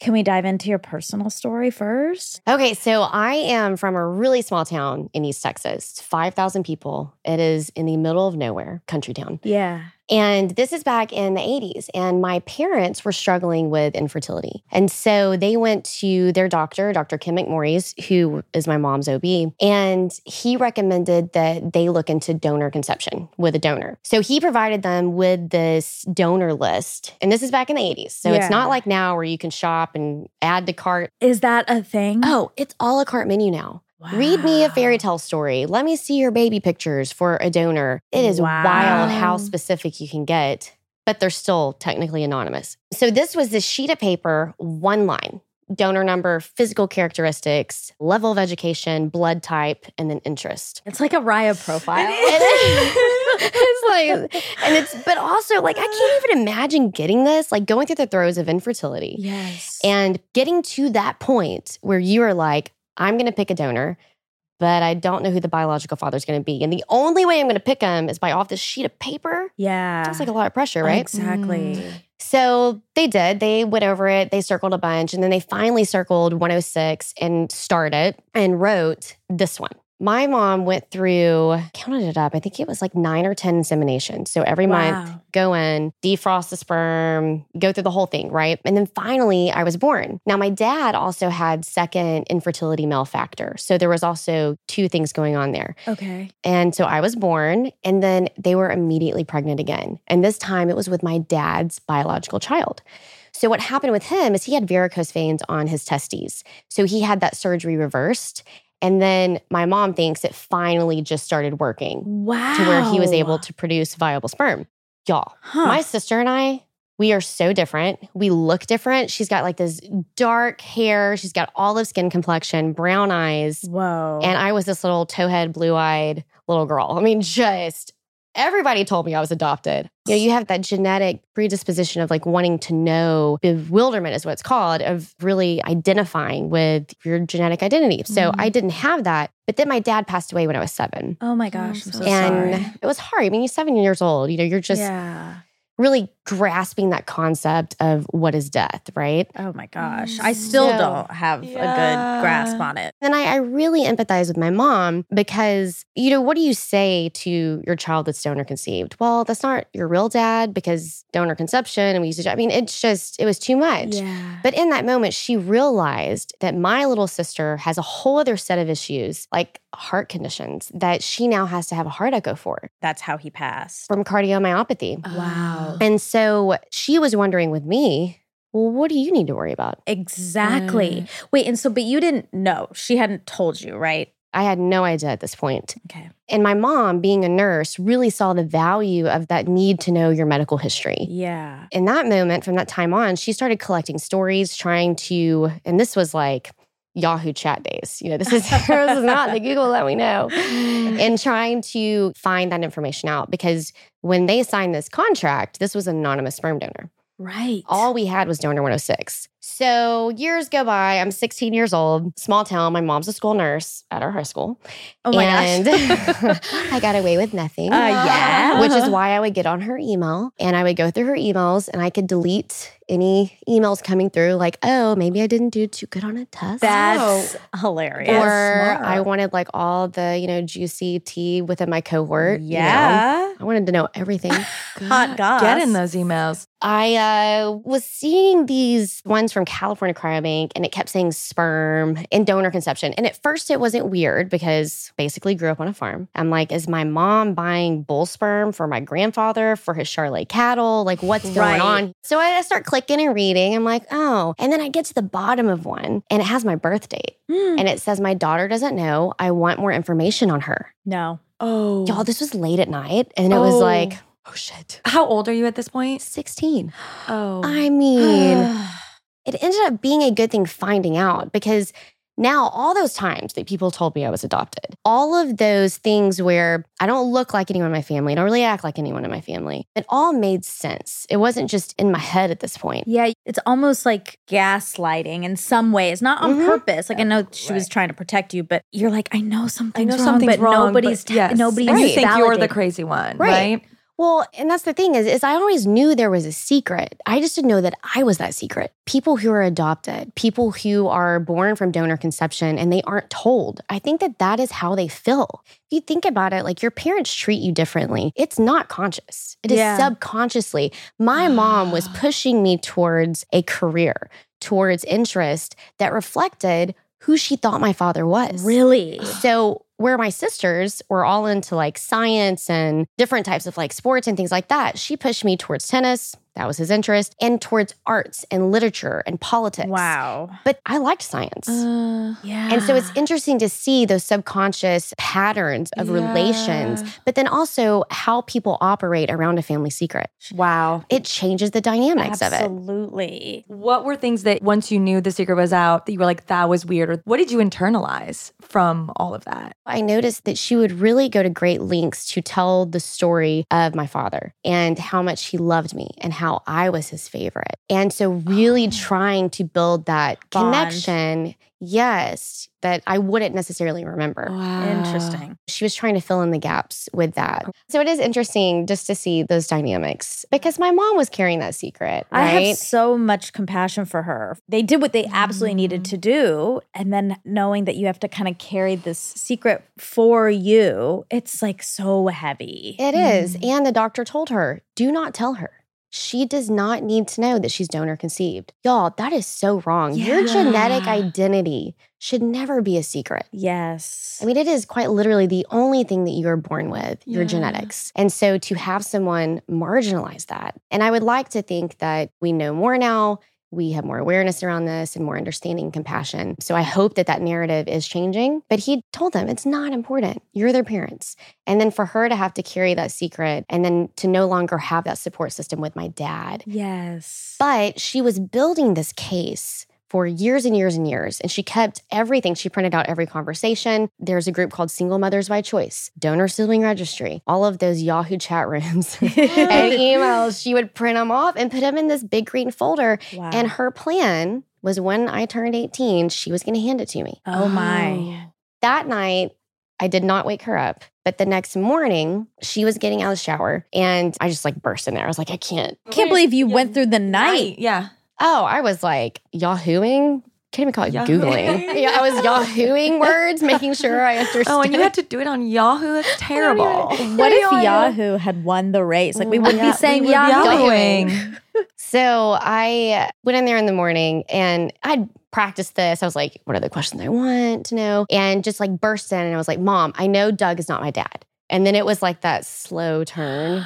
can we dive into your personal story first? Okay, so I am from a really small town in East Texas, 5,000 people. It is in the middle of nowhere, country town. Yeah. And this is back in the 80s. And my parents were struggling with infertility. And so they went to their doctor, Dr. Kim McMorris, who is my mom's OB. And he recommended that they look into donor conception with a donor. So he provided them with this donor list. And this is back in the 80s. So Yeah. it's not like now where you can shop and add to cart. Is that a thing? Oh, it's all a cart menu now. Read me a fairy tale story. Let me see your baby pictures for a donor. It is wild how specific you can get, but they're still technically anonymous. So this was this sheet of paper, one line. Donor number, physical characteristics, level of education, blood type, and then interest. It's like a Raya profile. It is. it's like, and it's, but also like, I can't even imagine getting this, like going through the throes of infertility yes. and getting to that point where you are like, I'm going to pick a donor, but I don't know who the biological father is going to be. And the only way I'm going to pick him is by off this sheet of paper. yeah. That's like a lot of pressure, right? Exactly. Mm. So they did. They went over it. They circled a bunch. And then they finally circled 106 and started and wrote this one. My mom went through, counted it up. I think it was like nine or 10 inseminations. So every month, go in, defrost the sperm, go through the whole thing, right? And then finally, I was born. Now, my dad also had second infertility male factor. So there was also two things going on there. Okay. And so I was born, and then they were immediately pregnant again. And this time it was with my dad's biological child. So what happened with him is he had varicose veins on his testes. So he had that surgery reversed. And then my mom thinks it finally just started working Wow. to where he was able to produce viable sperm. Y'all, Huh. my sister and I, we are so different. We look different. She's got like this dark hair. She's got olive skin complexion, brown eyes. Whoa. And I was this little towhead, blue eyed little girl. I mean, just everybody told me I was adopted. You know, you have that genetic predisposition of like wanting to know bewilderment, is what it's called, of really identifying with your genetic identity. So Mhm. I didn't have that. But then my dad passed away when I was seven. oh my gosh. I'm so so and sorry. it was hard. I mean, you're seven years old. You know, you're just yeah. Really grasping that concept of what is death, right? Oh my gosh. I mm. still So- don't have a good grasp on it. And I, I really empathize with my mom because, you know, what do you say to your child that's donor conceived? Well, that's not your real dad because donor conception and we used to, I mean, it's just, it was too much. Yeah. But in that moment, she realized that my little sister has a whole other set of issues, like heart conditions, that she now has to have a heart echo for That's how he passed. from cardiomyopathy. Wow. And so she was wondering with me, well, what do you need to worry about? Exactly. Mm. Wait, and so, but you didn't know. She hadn't told you, right? I had no idea at this point. Okay. And my mom, being a nurse, really saw the value of that need to know your medical history. Yeah. In that moment, from that time on, she started collecting stories, trying to, and this was like Yahoo chat days. You know, this is, this is not the Google that we know. And trying to find that information out because when they signed this contract, this was an anonymous sperm donor. Right. All we had was donor 106. So years go by. I'm 16 years old, small town. My mom's a school nurse at our high school. oh my and gosh. I got away with nothing. Uh, yeah. Which is why I would get on her email and I would go through her emails and I could delete any emails coming through like, oh, maybe I didn't do too good on a test. That's oh. hilarious. or smart. I wanted like all the, you know, juicy tea within my cohort. you know. yeah. I wanted to know everything. Hot goss. Get in those emails. I uh, was seeing these ones from California Cryobank and it kept saying sperm and donor conception. And at first it wasn't weird because basically grew up on a farm. I'm like, is my mom buying bull sperm for my grandfather for his Charolais cattle? Like, what's going Right. on? So I start clicking and reading. I'm like, oh. And then I get to the bottom of one and it has my birth date. Hmm. And it says, my daughter doesn't know. I want more information on her. no. Oh. Y'all, this was late at night. And it was Oh. like, oh shit. How old are you at this point? 16. Oh. I mean, it ended up being a good thing finding out because now all those times that people told me I was adopted, all of those things where I don't look like anyone in my family, I don't really act like anyone in my family, it all made sense. It wasn't just in my head at this point. Yeah, it's almost like gaslighting in some ways, not on Mhm. purpose. Like I know she was trying to protect you, but you're like, I know something's I know wrong, something's but wrong, nobody's but yes. nobody's And you think you're the crazy one, Right. right? Well, and that's the thing is, is I always knew there was a secret. I just didn't know that I was that secret. People who are adopted, people who are born from donor conception and they aren't told. I think that that is how they feel. If you think about it, like your parents treat you differently. It's not conscious. It is Yeah. subconsciously. My mom was pushing me towards a career, towards interest that reflected who she thought my father was. Really? So where my sisters were all into like science and different types of like sports and things like that, she pushed me towards tennis. That was his interest, and towards arts and literature and politics. Wow. But I liked science. Uh, Yeah. and so it's interesting to see those subconscious patterns of relations, but then also how people operate around a family secret. wow. It changes the dynamics of it. Absolutely. What were things that once you knew the secret was out that you were like, that was weird? Or what did you internalize from all of that? I noticed that she would really go to great lengths to tell the story of my father and how much he loved me and how I was his favorite. And so, really oh. trying to build that Bond. connection, yes, that I wouldn't necessarily remember. Wow. Interesting. She was trying to fill in the gaps with that. So, it is interesting just to see those dynamics because my mom was carrying that secret, I have so much compassion for her. They did what they absolutely needed mm. to do. And then knowing that you have to kind of carry this secret for you, it's like so heavy. It is. Mm. And the doctor told her, do not tell her. She does not need to know that she's donor conceived. Y'all, that is so wrong. Your genetic identity should never be a secret. yes. I mean, it is quite literally the only thing that you're born with, your genetics. And so to have someone marginalize that, and I would like to think that we know more now. We have more awareness around this and more understanding and compassion. So I hope that that narrative is changing. But he told them it's not important. You're their parents. And then for her to have to carry that secret and then to no longer have that support system with my dad. yes. But she was building this case for years and years and years. And she kept everything. She printed out every conversation. There's a group called Single Mothers by Choice, Donor Sibling Registry, all of those Yahoo chat rooms and emails. She would print them off and put them in this big green folder. wow. And her plan was when I turned 18, she was going to hand it to me. oh my. Oh. That night, I did not wake her up. But the next morning, she was getting out of the shower and I just like burst in there. I was like, I can't. Can't believe you went through the night. Yeah. Oh, I was like Yahooing. Can't even call it Yahoo. Googling. yeah, I was Yahooing words, making sure I understood. Oh, and you had to do it on Yahoo? That's terrible. What if Yahoo had won the race? Like we wouldn't Yeah, be saying we would be Yahoo. Yahooing. So I went in there in the morning and I'd practiced this. I was like, what are the questions I want to know? And just like burst in and I was like, Mom, I know Doug is not my dad. And then it was like that slow turn.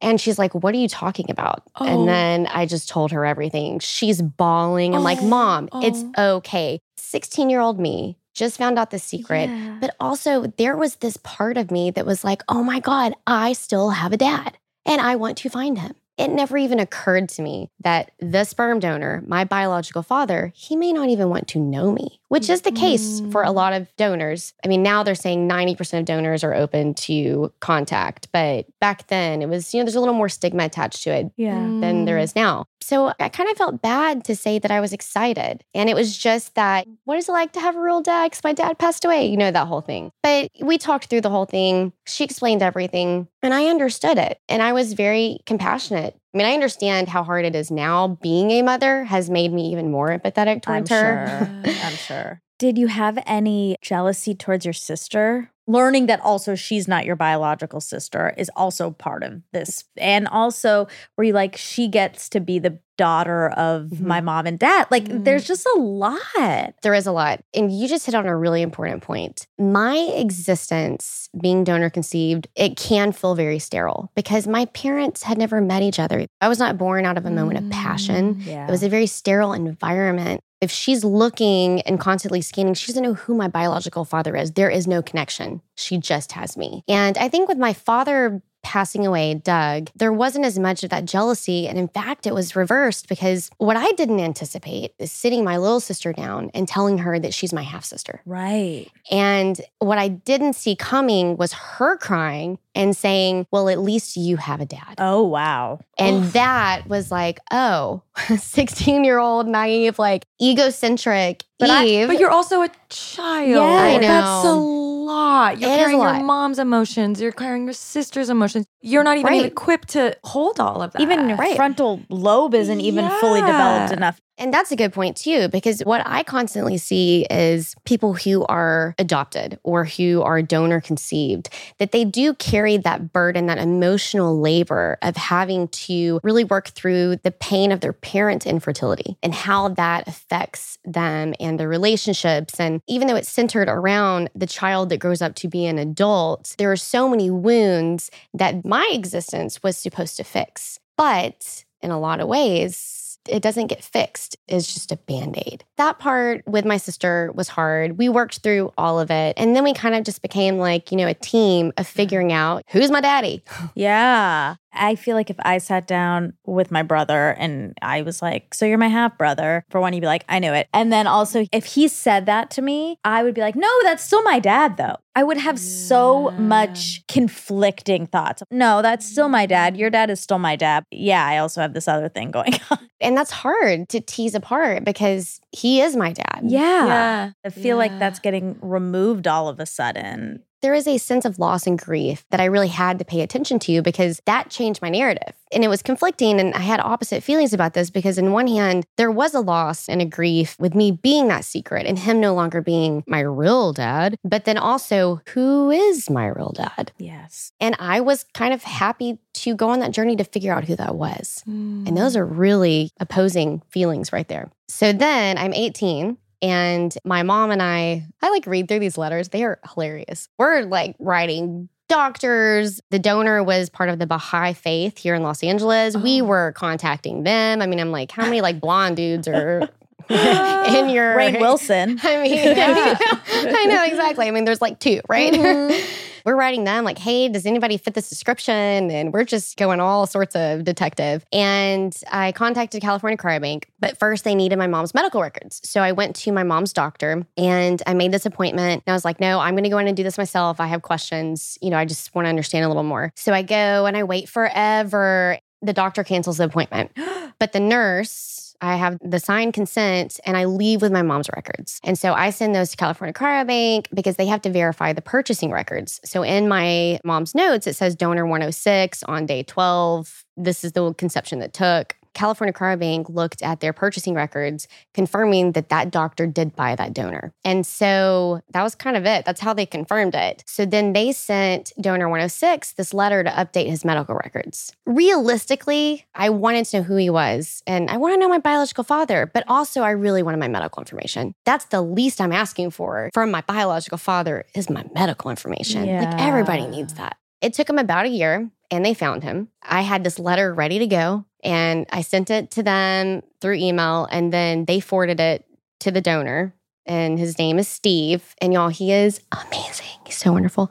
And she's like, What are you talking about? Oh. And then I just told her everything. She's bawling. I'm like, Oh, Mom, it's oh. okay. 16 year old me just found out the secret. Yeah. But also, there was this part of me that was like, Oh my God, I still have a dad and I want to find him. It never even occurred to me that the sperm donor, my biological father, he may not even want to know me, which is the case for a mm. lot of donors. I mean, now they're saying 90% of donors are open to contact, but back then it was, you know, there's a little more stigma attached to it yeah. than there mm. is now. So I kind of felt bad to say that I was excited. And it was just that, what is it like to have a real dad? Because my dad passed away, you know, that whole thing. But we talked through the whole thing. She explained everything and I understood it. And I was very compassionate. I mean, I understand how hard it is now. Being a mother has made me even more empathetic towards I'm towards sure. her. I'm sure. Did you have any jealousy towards your sister? Learning that also she's not your biological sister is also part of this. And also, were you like, she gets to be the daughter of Mhm. my mom and dad. Like Mhm. there's just a lot. There is a lot. And you just hit on a really important point. My existence being donor conceived, it can feel very sterile because my parents had never met each other. I was not born out of a moment of passion. Yeah. It was a very sterile environment. If she's looking and constantly scanning, she doesn't know who my biological father is. There is no connection. She just has me. And I think with my father passing away, Doug, there wasn't as much of that jealousy. And in fact, it was reversed because what I didn't anticipate is sitting my little sister down and telling her that she's my half sister. right. And what I didn't see coming was her crying and saying, Well, at least you have a dad. Oh wow. And that was like, oh, 16 year old, naive, like egocentric But I- Eve. But you're also a child. Yeah. I That's a know. Lot. You're It carrying lot. your mom's emotions. You're carrying your sister's emotions. You're not even Right. equipped to hold all of that. Even your Right. frontal lobe isn't even fully developed enough. And that's a good point, too, because what I constantly see is people who are adopted or who are donor conceived, that they do carry that burden, that emotional labor of having to really work through the pain of their parents' infertility and how that affects them and their relationships. And even though it's centered around the child that grows up to be an adult, there are so many wounds that my existence was supposed to fix. But in a lot of ways, it doesn't get fixed. It's just a band aid. That part with my sister was hard. We worked through all of it. And then we kind of just became like, you know, a team of mm-hmm. figuring out who's my daddy. Yeah. I feel like if I sat down with my brother and I was like, So you're my half brother, for one, he'd be like, I knew it. And then also, if he said that to me, I would be like, No, that's still my dad, though. I would have so much conflicting thoughts. No, that's still my mm-hmm. dad. Your dad is still my dad. Yeah, I also have this other thing going on. And that's hard to tease apart because he is my dad. Yeah. Yeah. I feel like that's getting removed all of a sudden. There is a sense of loss and grief that I really had to pay attention to because that changed my narrative. And it was conflicting. And I had opposite feelings about this because, in one hand, there was a loss and a grief with me being that secret and him no longer being my real dad. But then also, who is my real dad? Yes. And I was kind of happy to go on that journey to figure out who that was. Mm. And those are really opposing feelings right there. So then I'm 18 and my mom and I, I like read through these letters. They are hilarious. We're like writing doctors. The donor was part of the Baha'i faith here in Los Angeles. We Oh. were contacting them. I mean, I'm like, how many like blonde dudes are in your Rainn Wilson. I mean, Yeah. I know exactly. I mean, there's like two, right? Mhm. We're writing them like, hey, does anybody fit this description? And we're just going all sorts of detective. And I contacted California Cryobank, but first they needed my mom's medical records. So I went to my mom's doctor and I made this appointment. And I was like, no, I'm going to go in and do this myself. I have questions. You know, I just want to understand a little more. So I go and I wait forever. The doctor cancels the appointment. But the nurse, I have the signed consent and I leave with my mom's records. And so I send those to California Cryobank because they have to verify the purchasing records. So in my mom's notes, it says donor 106 on day 12. This is the conception that took. California Cryobank looked at their purchasing records, confirming that that doctor did buy that donor. And so that was kind of it. That's how they confirmed it. So then they sent donor 106 this letter to update his medical records. Realistically, I wanted to know who he was and I want to know my biological father, but also I really wanted my medical information. That's the least I'm asking for from my biological father is my medical information. Yeah. Like everybody needs that. It took him about a year and they found him. I had this letter ready to go and I sent it to them through email and then they forwarded it to the donor. And his name is Steve. And y'all, he is amazing. He's so wonderful.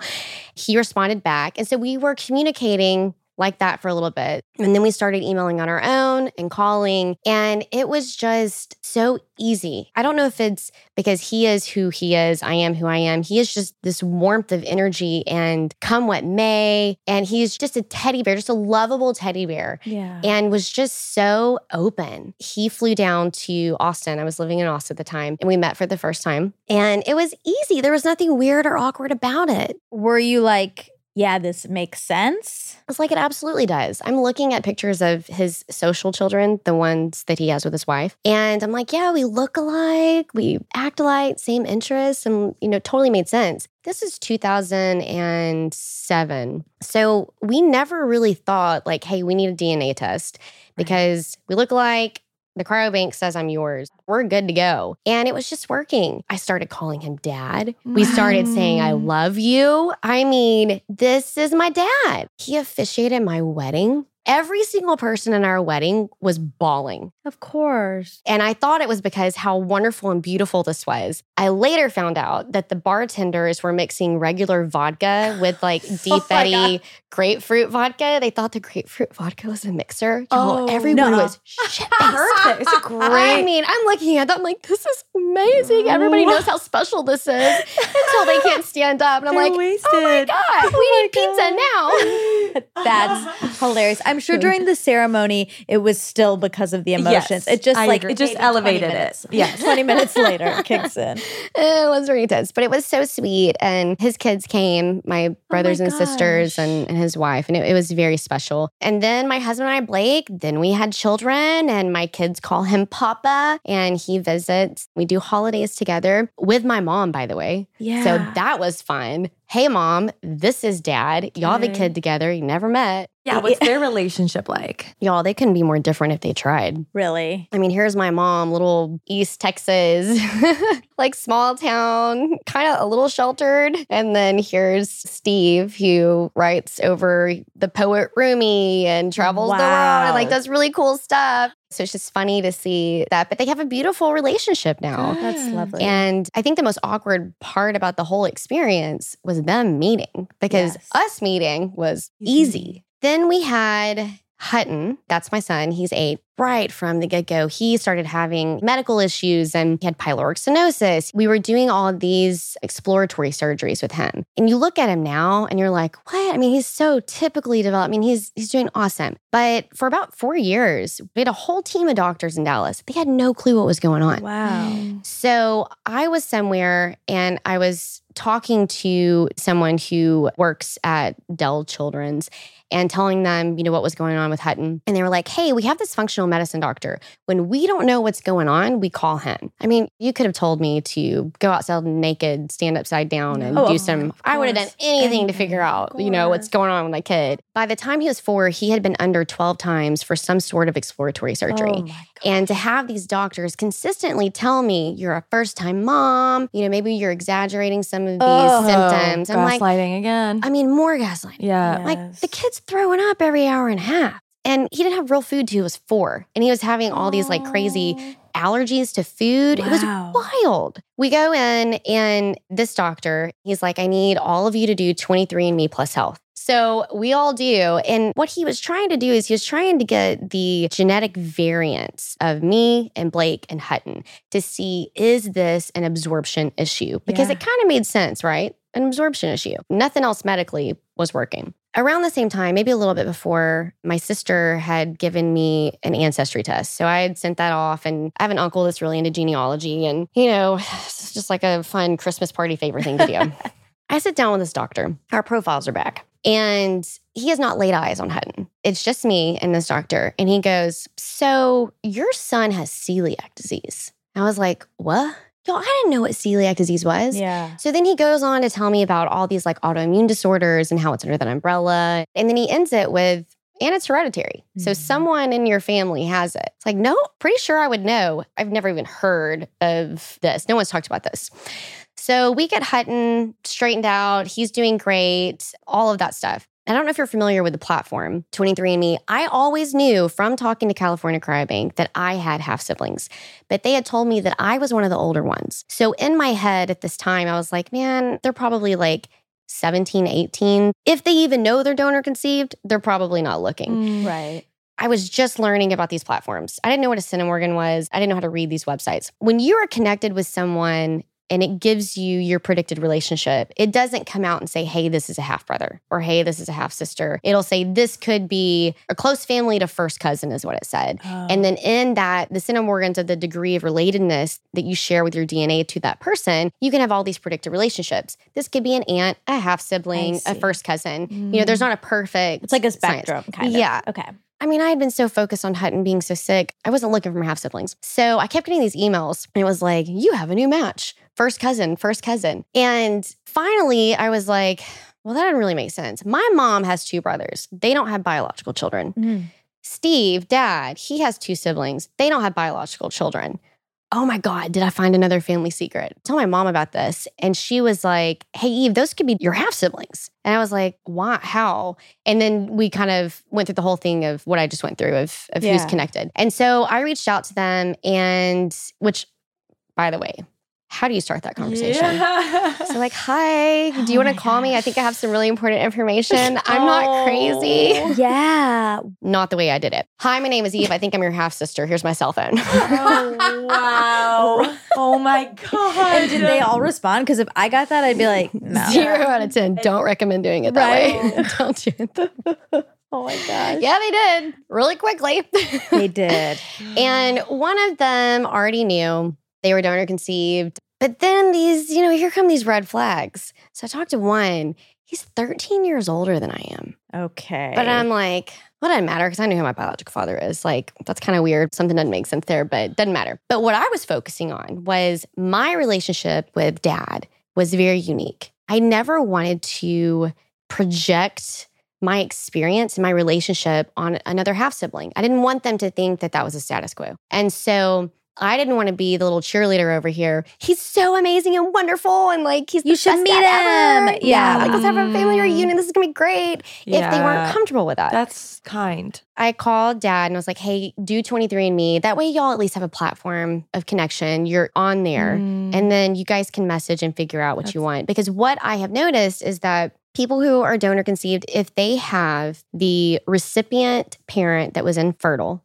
He responded back. And so we were communicating like that for a little bit. And then we started emailing on our own and calling. And it was just so easy. I don't know if it's because he is who he is, I am who I am. He is just this warmth of energy and come what may. And he's just a teddy bear, just a lovable teddy bear Yeah. and was just so open. He flew down to Austin. I was living in Austin at the time, and we met for the first time. And it was easy. There was nothing weird or awkward about it. Were you like, yeah, this makes sense? It's like it absolutely does. I'm looking at pictures of his social children, the ones that he has with his wife. And I'm like, yeah, we look alike, we act alike, same interests, and you know, totally made sense. This is 2007. So we never really thought like, hey, we need a DNA test because we look alike. The cryobank says I'm yours. We're good to go. And it was just working. I started calling him dad. We started saying, I Mm. love you. I mean, this is my dad. He officiated my wedding. Every single person in our wedding was bawling. Of course. And I thought it was because how wonderful and beautiful this was. I later found out that the bartenders were mixing regular vodka with like oh Deep Oh Eddy grapefruit vodka. They thought the grapefruit vodka was a mixer. Y'all, Oh, everyone nuh-uh. was shit Perfect. It's I great. mean, I'm looking at that. I'm like, this is amazing. Everybody knows how special this is until they can't stand up. And I'm like, wasted. oh my God, oh we need pizza now. That's hilarious. I'm sure during the ceremony, it was still because of the emotions. Yes, it just I like agree. It just maybe 20 elevated it. Yeah, 20 minutes later, it kicks in. it was very intense, but it was so sweet. And his kids came, my oh brothers and sisters, and, and his wife, and it, it was very special. And then my husband and I, Blake, then we had children, and my kids call him Papa, and he visits. We do holidays together with my mom, by the way. Yeah. So that was fun. Hey, mom, this is dad. Y'all have a kid together. You never met. Yeah, what's eh. their relationship like? Y'all, they couldn't be more different if they tried. really. I mean, here's my mom, little East Texas, like small town, kind of a little sheltered. And then here's Steve, who writes over the poet Rumi and travels the world and like does really cool stuff. So it's just funny to see that. But they have a beautiful relationship now. That's lovely. And I think the most awkward part about the whole experience was them meeting because Yes. us meeting was Easy. Then we had Hutton, that's my son, he's eight. Right from the get go, he started having medical issues and he had pyloric stenosis. We were doing all of these exploratory surgeries with him. And you look at him now and you're like, what? I mean, he's so typically developed. I mean, he's he's doing awesome. But for about four years, we had a whole team of doctors in Dallas. They had no clue what was going on. wow. Mm. So I was somewhere and I was talking to someone who works at Dell Children's and telling them, you know, what was going on with Hutton. And they were like, hey, we have this functional medicine doctor. When we don't know what's going on, we call him. I mean, you could have told me to go outside naked, stand upside down, and Oh, do some. I would have done anything to figure out, you know, what's going on with my kid. By the time he was four, he had been under 12 times for some sort of exploratory surgery. Oh. And to have these doctors consistently tell me you're a first time mom, you know, maybe you're exaggerating some of these Oh, symptoms. I'm like, gaslighting again. I mean, more gaslighting. yeah. Like the kid's throwing up every hour and a half. And he didn't have real food till he was four. And he was having all these like crazy allergies to food. It was wild. We go in, and this doctor, he's like, I need all of you to do 23andMe plus health. So we all do. And what he was trying to do is he was trying to get the genetic variants of me and Blake and Hutton to see is this an absorption issue? Because Yeah. it kind of made sense, right? An absorption issue. Nothing else medically was working. Around the same time, maybe a little bit before, my sister had given me an ancestry test. So I had sent that off, and I have an uncle that's really into genealogy. And, you know, it's just like a fun Christmas party favorite thing to do. I sit down with this doctor. Our profiles are back. And he has not laid eyes on Hutton. It's just me and this doctor. And he goes, So your son has celiac disease. I was like, What? Y'all, I didn't know what celiac disease was. Yeah. So then he goes on to tell me about all these like autoimmune disorders and how it's under that umbrella. And then he ends it with, and it's hereditary. So Mhm. someone in your family has it. It's like, no, pretty sure I would know. I've never even heard of this. No one's talked about this. So we get Hutton straightened out. He's doing great, all of that stuff. I don't know if you're familiar with the platform, 23andMe. I always knew from talking to California Cryobank that I had half siblings, but they had told me that I was one of the older ones. So in my head at this time, I was like, man, they're probably like 17, 18. If they even know they're donor conceived, they're probably not looking. Mm. Right. I was just learning about these platforms. I didn't know what a centimorgan was. I didn't know how to read these websites. When you are connected with someone and it gives you your predicted relationship, it doesn't come out and say, hey, this is a half brother or hey, this is a half sister. It'll say, this could be a close family to first cousin, is what it said. Oh. And then in that, the centimorgans of the degree of relatedness that you share with your DNA to that person, you can have all these predicted relationships. This could be an aunt, a half sibling, a first cousin. You know, there's mm. not a perfect. it's like a science. spectrum, kind of. Yeah. Okay. I mean, I had been so focused on Hutton being so sick, I wasn't looking for my half siblings. So I kept getting these emails, and it was like, you have a new match. First cousin, first cousin. And finally, I was like, well, that didn't really make sense. My mom has two brothers, they don't have biological children. Mhm. Steve, dad, he has two siblings. They don't have biological children. Oh my God, did I find another family secret? Tell my mom about this. And she was like, Hey, Eve, those could be your half siblings. And I was like, Why? How? And then we kind of went through the whole thing of what I just went through of, of who's connected. And so I reached out to them, and which, by the way, how do you start that conversation? Yeah. So like, hi, do you Oh want to my call me? I think I have some really important information. I'm not crazy. Oh. Yeah. Not the way I did it. Hi, my name is Eve. I think I'm your half sister. Here's my cell phone. Oh, wow. Oh my God. And did they all respond? Because if I got that, I'd be like, no. Zero out of 10. Don't recommend doing it that way. Right. Don't do it. Oh my gosh. Yeah, they did really quickly. They did. and one of them already knew they were donor conceived. But then these, you know, here come these red flags. So I talked to one. He's 13 years older than I am. Okay. But I'm like, well, it doesn't matter because I knew who my biological father is. Like, that's kind of weird. Something doesn't make sense there, but it doesn't matter. But what I was focusing on was my relationship with dad was very unique. I never wanted to project my experience and my relationship on another half sibling. I didn't want them to think that that was a status quo. And so I didn't want to be the little cheerleader over here. He's so amazing and wonderful, and like he's You should meet dad ever. him. Yeah, Yeah. like let's have a family Mm. reunion. This is gonna be great. If they weren't comfortable with that, That's kind. I called dad and I was like, hey, do 23andMe. That way, y'all at least have a platform of connection. You're on there. Mm. And then you guys can message and figure out what you want. Because what I have noticed is that people who are donor conceived, if they have the recipient parent that was infertile,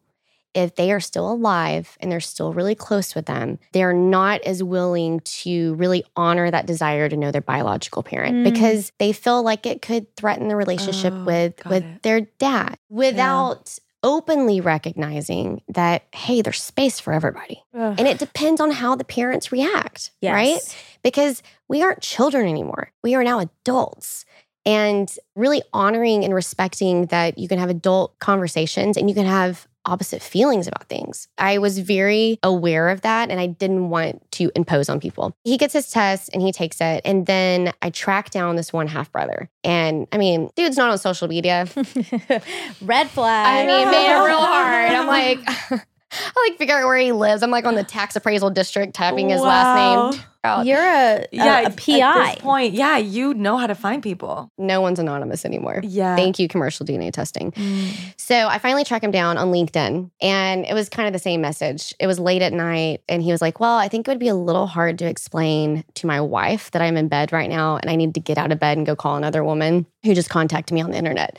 if they are still alive and they're still really close with them, they're not as willing to really honor that desire to know their biological parent Mm. because they feel like it could threaten the relationship Oh, with with it. their dad without openly recognizing that hey, there's space for everybody. Ugh. And it depends on how the parents react, right? Because we aren't children anymore. We are now adults. And really honoring and respecting that you can have adult conversations and you can have opposite feelings about things. I was very aware of that and I didn't want to impose on people. He gets his test and he takes it. And then I track down this one half brother. And I mean, dude's not on social media. Red flag. I mean, made it real hard. I'm like, I like figure out where he lives. I'm like on the tax appraisal district typing his Wow. last name. Out. You're a, yeah, a, a At PI. this point, yeah, you know how to find people. No one's anonymous anymore. Yeah. Thank you, commercial DNA testing. Mm. So I finally track him down on LinkedIn and it was kind of the same message. It was late at night and he was like, Well, I think it would be a little hard to explain to my wife that I'm in bed right now and I need to get out of bed and go call another woman who just contacted me on the internet.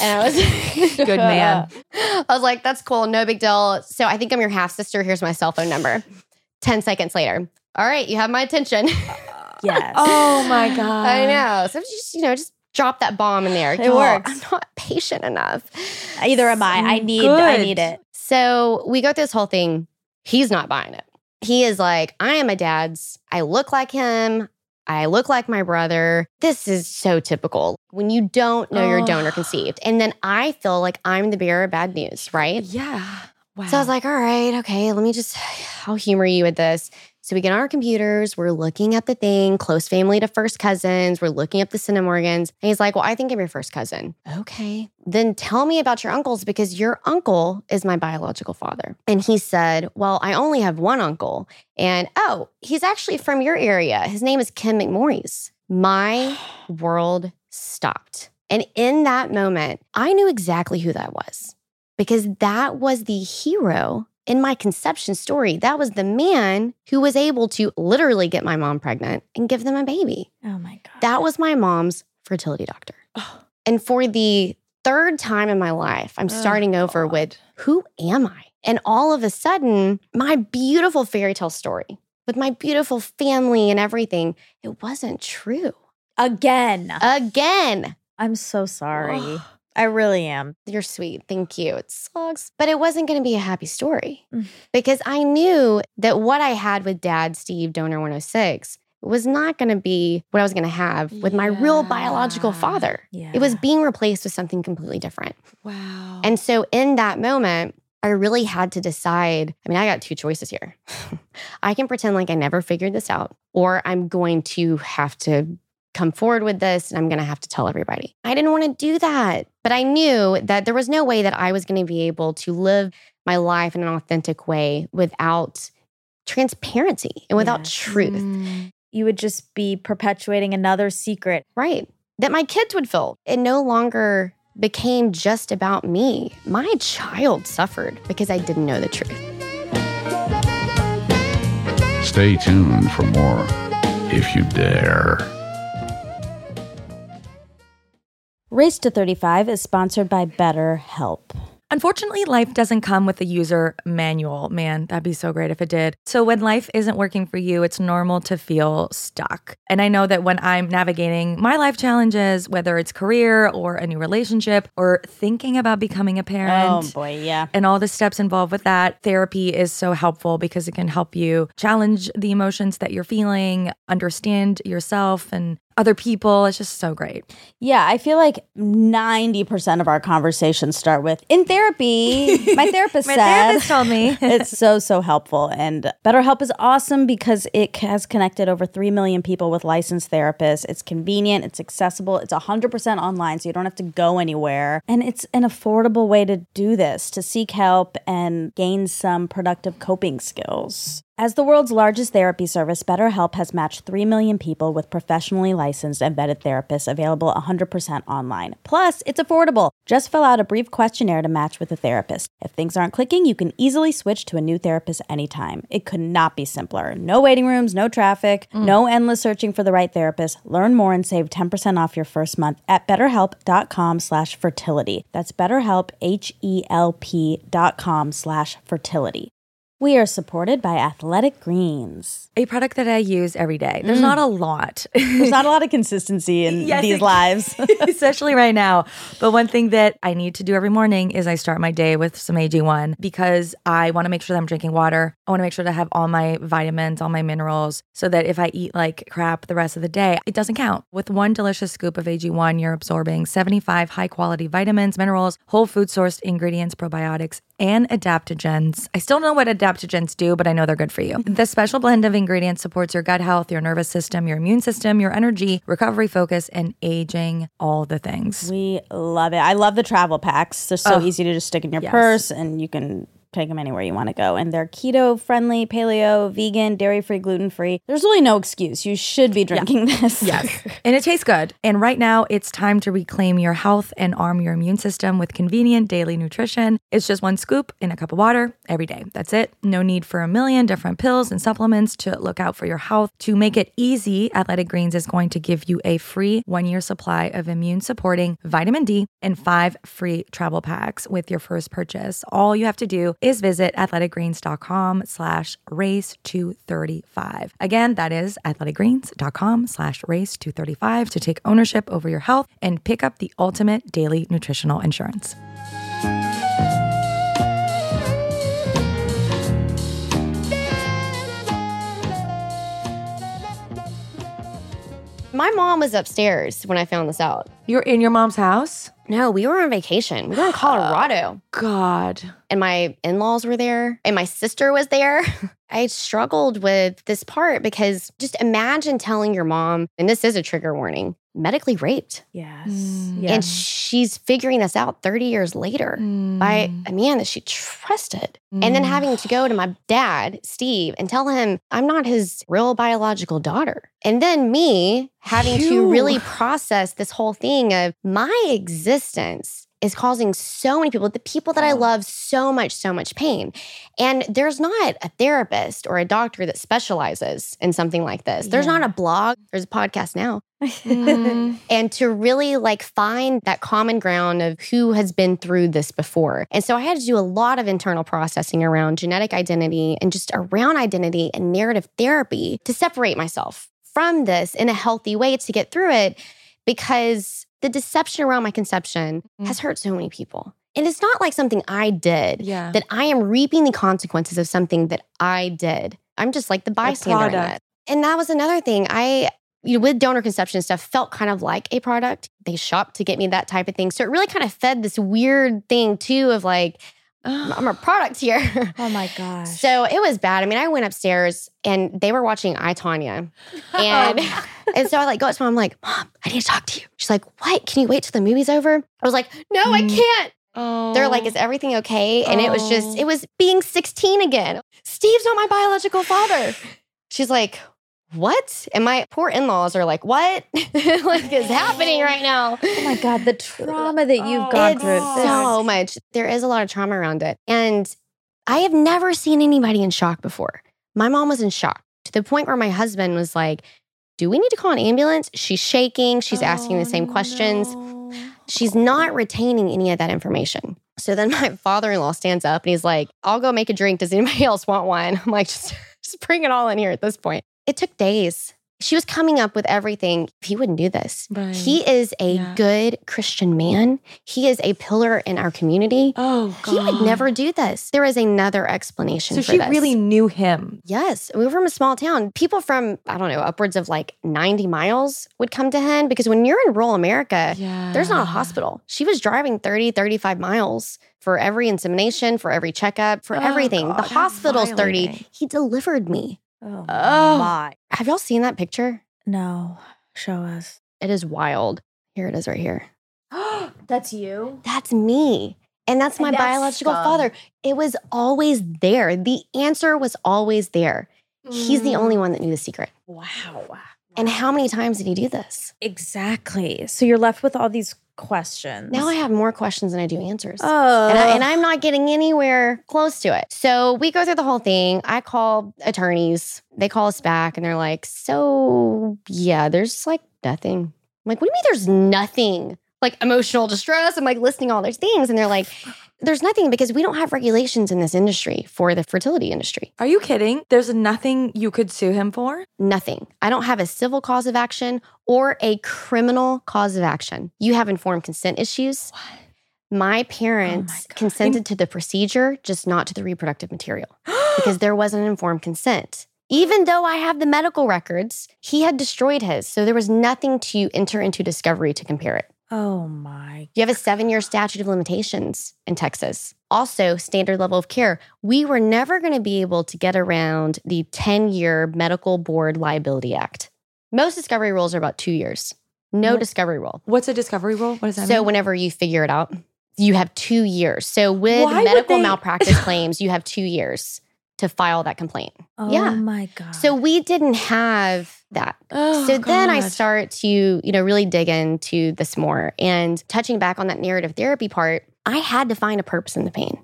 And I was Good man. I was like, That's cool, no big deal. So I think I'm your half sister. Here's my cell phone number. 10 seconds later. All right, you have my attention. Yes. Oh my god. I know. So just, you know, just drop that bomb in there. It Y'all, works. I'm not patient enough. Either am I. I mm, need. I need it. So we go through this whole thing. He's not buying it. He is like, I am my dad's. I look like him. I look like my brother. This is so typical when you don't know you're Oh. donor conceived. And then I feel like I'm the bearer of bad news, right? Yeah. Wow. So I was like, all right, okay, let me just, I'll humor you with this. So we get on our computers, we're looking at the thing, close family to first cousins, we're looking up the centimorgans. And he's like, well, I think I'm your first cousin. Okay. Then tell me about your uncles because your uncle is my biological father. And he said, well, I only have one uncle. And oh, he's actually from your area. His name is Kim McMorris. My world stopped. And in that moment, I knew exactly who that was because that was the hero in my conception story. That was the man who was able to literally get my mom pregnant and give them a baby. Oh my god. That was my mom's fertility doctor. Oh. And for the third time in my life, I'm Oh, starting over God. with who am I? And all of a sudden, my beautiful fairy tale story with my beautiful family and everything, it wasn't true. Again. Again, I'm so sorry. Ugh. I really am. You're sweet. Thank you. It sucks. But it wasn't going to be a happy story Mm. because I knew that what I had with dad, Steve, Donor 106, was not going to be what I was going to have with my real biological father. Yeah. It was being replaced with something completely different. Wow. And so in that moment, I really had to decide. I mean, I got two choices here. I can pretend like I never figured this out, or I'm going to have to come forward with this and I'm going to have to tell everybody. I didn't want to do that. But I knew that there was no way that I was going to be able to live my life in an authentic way without transparency and without Yes. truth. Mm. You would just be perpetuating another secret. Right. That my kids would feel. It no longer became just about me. My child suffered because I didn't know the truth. Stay tuned for more if you dare. Race to 35 is sponsored by BetterHelp. Unfortunately, life doesn't come with a user manual. Man, that'd be so great if it did. So, when life isn't working for you, it's normal to feel stuck. And I know that when I'm navigating my life challenges, whether it's career or a new relationship or thinking about becoming a parent, Oh boy, yeah. and all the steps involved with that, therapy is so helpful because it can help you challenge the emotions that you're feeling, understand yourself and other people. It's just so great. Yeah, I feel like 90% of our conversations start with in therapy. My therapist My said. therapist told me. it's so, so helpful. And BetterHelp is awesome because it has connected over 3 million people with licensed therapists. It's convenient, it's accessible, it's 100% online, so you don't have to go anywhere. And it's an affordable way to do this, to seek help and gain some productive coping skills. As the world's largest therapy service, BetterHelp has matched 3 million people with professionally licensed and vetted therapists available 100% online. Plus, it's affordable. Just fill out a brief questionnaire to match with a therapist. If things aren't clicking, you can easily switch to a new therapist anytime. It could not be simpler. No waiting rooms, no traffic, mm. no endless searching for the right therapist. Learn more and save 10% off your first month at betterhelp.com slash fertility. That's betterhelp, H-E-L-P dot com slash fertility. We are supported by Athletic Greens. a product that I use every day. There's mm. not a lot. There's not a lot of consistency in Yes, these lives. especially right now. But one thing that I need to do every morning is I start my day with some AG1 because I want to make sure that I'm drinking water. I want to make sure to have all my vitamins, all my minerals, so that if I eat like crap the rest of the day, it doesn't count. With one delicious scoop of AG1, you're absorbing 75 high quality vitamins, minerals, whole food sourced ingredients, probiotics, and adaptogens. I still don't know what adaptogens do, but I know they're good for you. The special blend of ingredients supports your gut health, your nervous system, your immune system, your energy, recovery focus, and aging, all the things. we love it. I love the travel packs. They're so Oh, easy to just stick in your yes. purse and you can take them anywhere you want to go. And they're keto friendly, paleo, vegan, dairy free, gluten free. There's really no excuse. You should be drinking this. Yes. and it tastes good. And right now, it's time to reclaim your health and arm your immune system with convenient daily nutrition. It's just one scoop in a cup of water every day. That's it. No need for a million different pills and supplements to look out for your health. To make it easy, Athletic Greens is going to give you a free one year supply of immune supporting vitamin D and five free travel packs with your first purchase. All you have to do is visit athleticgreens.com slash race 235. Again, that is athleticgreens.com slash race 235 to take ownership over your health and pick up the ultimate daily nutritional insurance. My mom was upstairs when I found this out. You're in your mom's house? No, we were on vacation. We were in Colorado. God. and my in laws were there, and my sister was there. I struggled with this part because just imagine telling your mom, and this is a trigger warning, medically raped. Yes. Mm. Yeah. And she's figuring this out 30 years later by a man that she trusted. And then Mm. having to go to my dad, Steve, and tell him I'm not his real biological daughter. And then me having to really process this whole thing of my existence is causing so many people, the people that I love, so much, so much pain. And there's not a therapist or a doctor that specializes in something like this. There's Yeah. not a blog, there's a podcast now Mm. and to really like find that common ground of who has been through this before. And so I had to do a lot of internal processing around genetic identity and just around identity and narrative therapy to separate myself from this in a healthy way to get through it because the deception around my conception Mm. has hurt so many people. And it's not like something I did Yeah. that I am reaping the consequences of something that I did. I'm just like the bystander in product. And that was another thing. I, you know, with donor conception stuff, felt kind of like a product. They shopped to get me that type of thing. So it really kind of fed this weird thing too of like, I'm a product here. Oh my gosh. So it was bad. I mean, I went upstairs and they were watching I Tonya. And and so I like go up to mom, I'm like, Mom, I need to talk to you. She's like, What? Can you wait till the movie's over? I was like, No, I Mm. can't. Oh. They're like, Is everything okay? And it was just, Oh. it was being 16 again. Steve's not my biological father. She's like, What? And my poor in-laws are like, What? like is happening right now? oh my god, the trauma that you've gone through. so much. There is a lot of trauma around it. And I have never seen anybody in shock before. My mom was in shock to the point where my husband was like, Do we need to call an ambulance? She's shaking. She's asking the same questions. Oh, She's not retaining any of that information. So then my father in law stands up and he's like, I'll go make a drink. Does anybody else want one? I'm like, just, just bring it all in here at this point. It took days. She was coming up with everything. He wouldn't do this. Right. He is a Yeah. good Christian man. He is a pillar in our community. Oh, He would never do this. There is another explanation So she this. really knew him. Yes, we were from a small town. People from, I don't know, upwards of like 90 miles would come to him because when you're in rural America, Yeah. there's not a hospital. She was driving 30, 35 miles for every insemination, for every checkup, for Oh, everything. God, the hospital's 30. He delivered me. Oh, Oh. my. Have y'all seen that picture? No. Show us. It is wild. Here it is right here. That's you? That's me. And that's my And that's biological father. It was always there. The answer was always there. He's the only mm. one that knew the secret. Wow. And how many times did he do this? Exactly. So you're left with all these questions. Now I have more questions than I do answers. Oh. And, I, and I'm not getting anywhere close to it. So we go through the whole thing. I call attorneys. They call us back and they're like, So, yeah, there's like nothing. I'm like, What do you mean there's nothing? Like emotional distress. I'm like listing all those things. And they're like, There's nothing because we don't have regulations in this industry for the fertility industry. Are you kidding? There's nothing you could sue him for? Nothing. I don't have a civil cause of action or a criminal cause of action. You have informed consent issues. What? My parents oh God. consented to the procedure, just not to the reproductive material because there wasn't informed consent. Even though I have the medical records, he had destroyed his. So there was nothing to enter into discovery to compare it. Oh my. You have a seven year statute of limitations in Texas. Also, standard level of care. We were never going to be able to get around the 10 year Medical Board Liability Act. Most discovery rules are about two years. No What? discovery rule. What's a discovery rule? What does that So, mean? whenever you figure it out, you have two years. So, with Why medical they- malpractice claims, you have two years to file that complaint. Oh Yeah. my God. So, we didn't have that. Oh, So then I start to, you know, really dig into this more and touching back on that narrative therapy part, I had to find a purpose in the pain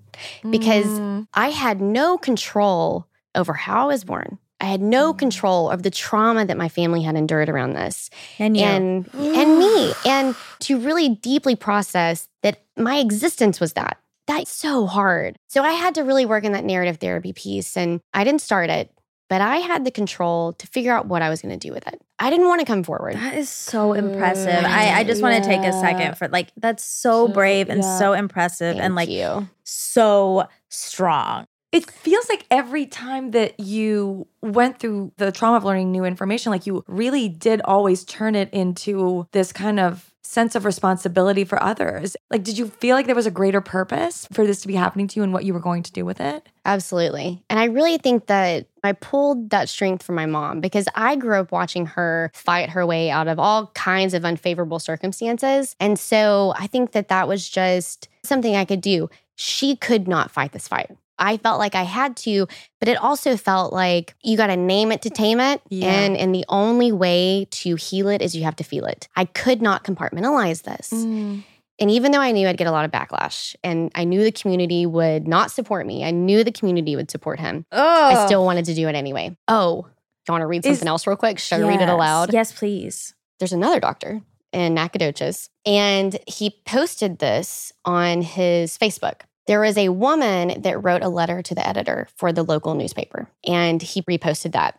because Mm. I had no control over how I was born. I had no Mm. control of the trauma that my family had endured around this and you. and and me and to really deeply process that my existence was that. That's so hard. So I had to really work in that narrative therapy piece and I didn't start it, but I had the control to figure out what I was going to do with it. I didn't want to come forward. that is so impressive. Mm, I, I just want to take a second for like that's so So- brave and yeah. so impressive Thank and like you. so strong. It feels like every time that you went through the trauma of learning new information, like you really did always turn it into this kind of sense of responsibility for others. Like, did you feel like there was a greater purpose for this to be happening to you and what you were going to do with it? Absolutely. And I really think that I pulled that strength from my mom because I grew up watching her fight her way out of all kinds of unfavorable circumstances. And so I think that that was just something I could do. She could not fight this fight. I felt like I had to, but it also felt like you got to name it to tame it. Yeah. And, and the only way to heal it is you have to feel it. I could not compartmentalize this. Mm. And even though I knew I'd get a lot of backlash and I knew the community would not support me, I knew the community would support him. Oh, I still wanted to do it anyway. Oh, you want to read Is- something else real quick? Should I read it aloud? Yes, please. There's another doctor in Nacogdoches, and he posted this on his Facebook. There was a woman that wrote a letter to the editor for the local newspaper, and he reposted that.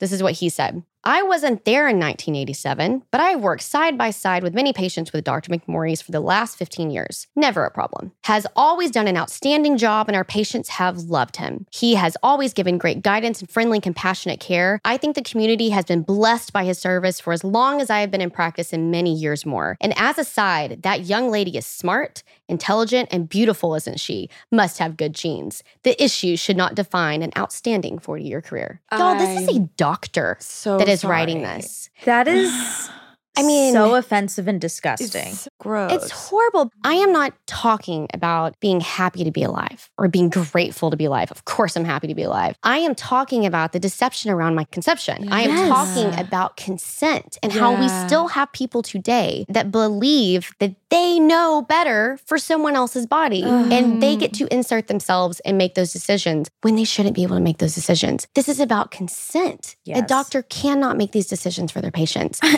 This is what he said I wasn't there in 1987, but I have worked side by side with many patients with Dr. McMorris for the last 15 years. Never a problem. Has always done an outstanding job, and our patients have loved him. He has always given great guidance and friendly, compassionate care. I think the community has been blessed by his service for as long as I have been in practice and many years more. And as a side, that young lady is smart, intelligent, and beautiful, isn't she? Must have good genes. The issue should not define an outstanding 40 year career. Y'all, this is a doctor So that is writing this. That is I mean, so offensive and disgusting. It's gross. It's horrible. I am not talking about being happy to be alive or being grateful to be alive. Of course, I'm happy to be alive. I am talking about the deception around my conception. I am talking about consent and how we still have people today that believe that they know better for someone else's body and they get to insert themselves and make those decisions when they shouldn't be able to make those decisions. This is about consent. A doctor cannot make these decisions for their patients.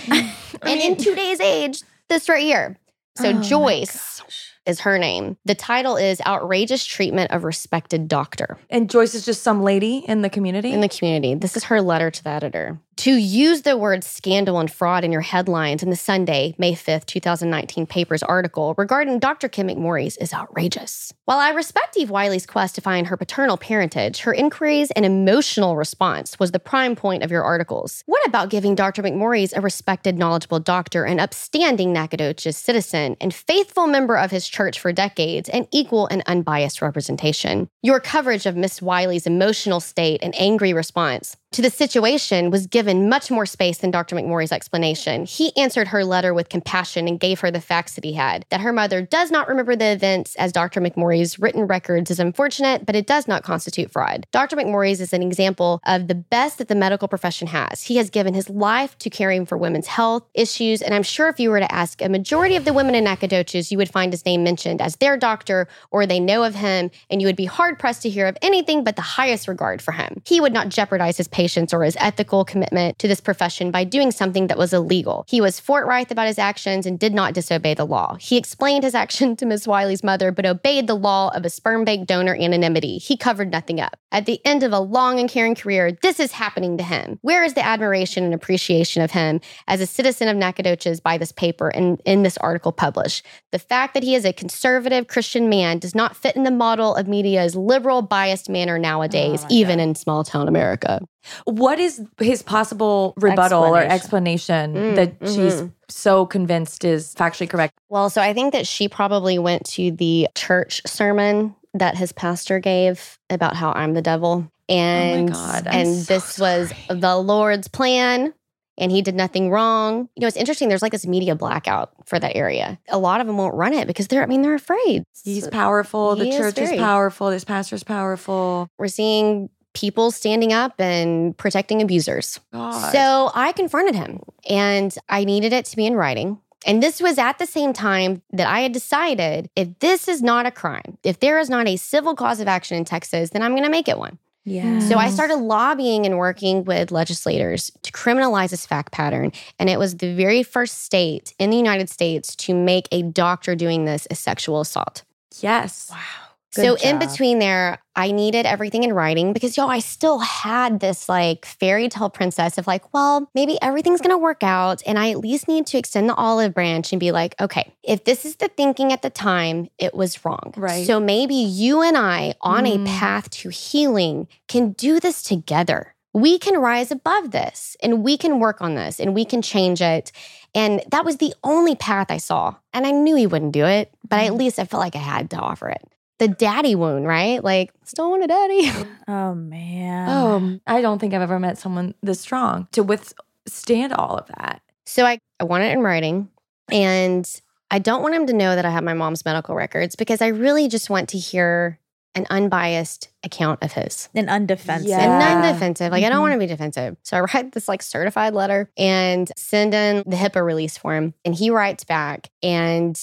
and in today's age, this right here. So Oh Joyce is her name. The title is Outrageous Treatment of Respected Doctor and Joyce is just some lady in the community. in the community. This is her letter to the editor. To use the word scandal and fraud in your headlines in the Sunday, May 5th, 2019 paper's article regarding Dr. Kim McMorris is outrageous. While I respect Eve Wiley's quest to find her paternal parentage, her inquiries and emotional response was the prime point of your articles. What about giving Dr. McMorris a respected, knowledgeable doctor, an upstanding Nacogdoches citizen, and faithful member of his church for decades, an equal and unbiased representation? Your coverage of Miss Wiley's emotional state and angry response to the situation was given much more space than Dr. McMorris' explanation. He answered her letter with compassion and gave her the facts that he had. That her mother does not remember the events as Dr. McMorris' written records is unfortunate, but it does not constitute fraud. Dr. McMorris is an example of the best that the medical profession has. He has given his life to caring for women's health issues, and I'm sure if you were to ask a majority of the women in Nacogdoches, you would find his name mentioned as their doctor or they know of him, and you would be hard pressed to hear of anything but the highest regard for him. He would not jeopardize his patients or his ethical commitment to this profession by doing something that was illegal. He was forthright about his actions and did not disobey the law. He explained his action to Ms. Wiley's mother, but obeyed the law of a sperm bank donor anonymity. He covered nothing up. At the end of a long and caring career, this is happening to him. Where is the admiration and appreciation of him as a citizen of Nacogdoches by this paper and in this article published? The fact that he is a conservative Christian man does not fit in the model of media's liberal, biased manner nowadays, oh my even in small town America. What is his possible rebuttal or explanation Mm, that she's mhm. so convinced is factually correct? Well, so I think that she probably went to the church sermon that his pastor gave about how I'm the devil. And, God, I'm and so this was the Lord's plan. And he did nothing wrong. You know, it's interesting. There's like this media blackout for that area. A lot of them won't run it because they're, I mean, they're afraid. He's powerful. The He is church is powerful. This pastor is powerful. We're seeing people standing up and protecting abusers. God. So I confronted him and I needed it to be in writing. And this was at the same time that I had decided if this is not a crime, if there is not a civil cause of action in Texas, then I'm going to make it one. Yeah. So I started lobbying and working with legislators to criminalize this fact pattern. And it was the very first state in the United States to make a doctor doing this a sexual assault. yes. Wow. So Good in between there, I needed everything in writing because y'all, I still had this like fairy tale princess of like, well, maybe everything's gonna work out, and I at least need to extend the olive branch and be like, okay, if this is the thinking at the time, it was wrong. Right. So maybe you and I on Mm. a path to healing can do this together. We can rise above this and we can work on this and we can change it. And that was the only path I saw. And I knew he wouldn't do it, but at least I felt like I had to offer it the daddy wound, right? Like, still want a daddy. Oh man. Oh, I don't think I've ever met someone this strong to withstand all of that. So I, I want it in writing. And I don't want him to know that I have my mom's medical records because I really just want to hear an unbiased account of his. and undefensive. Yeah. And non-defensive. Like I don't want mm-hmm. to be defensive. So I write this like certified letter and send in the HIPAA release form. And he writes back and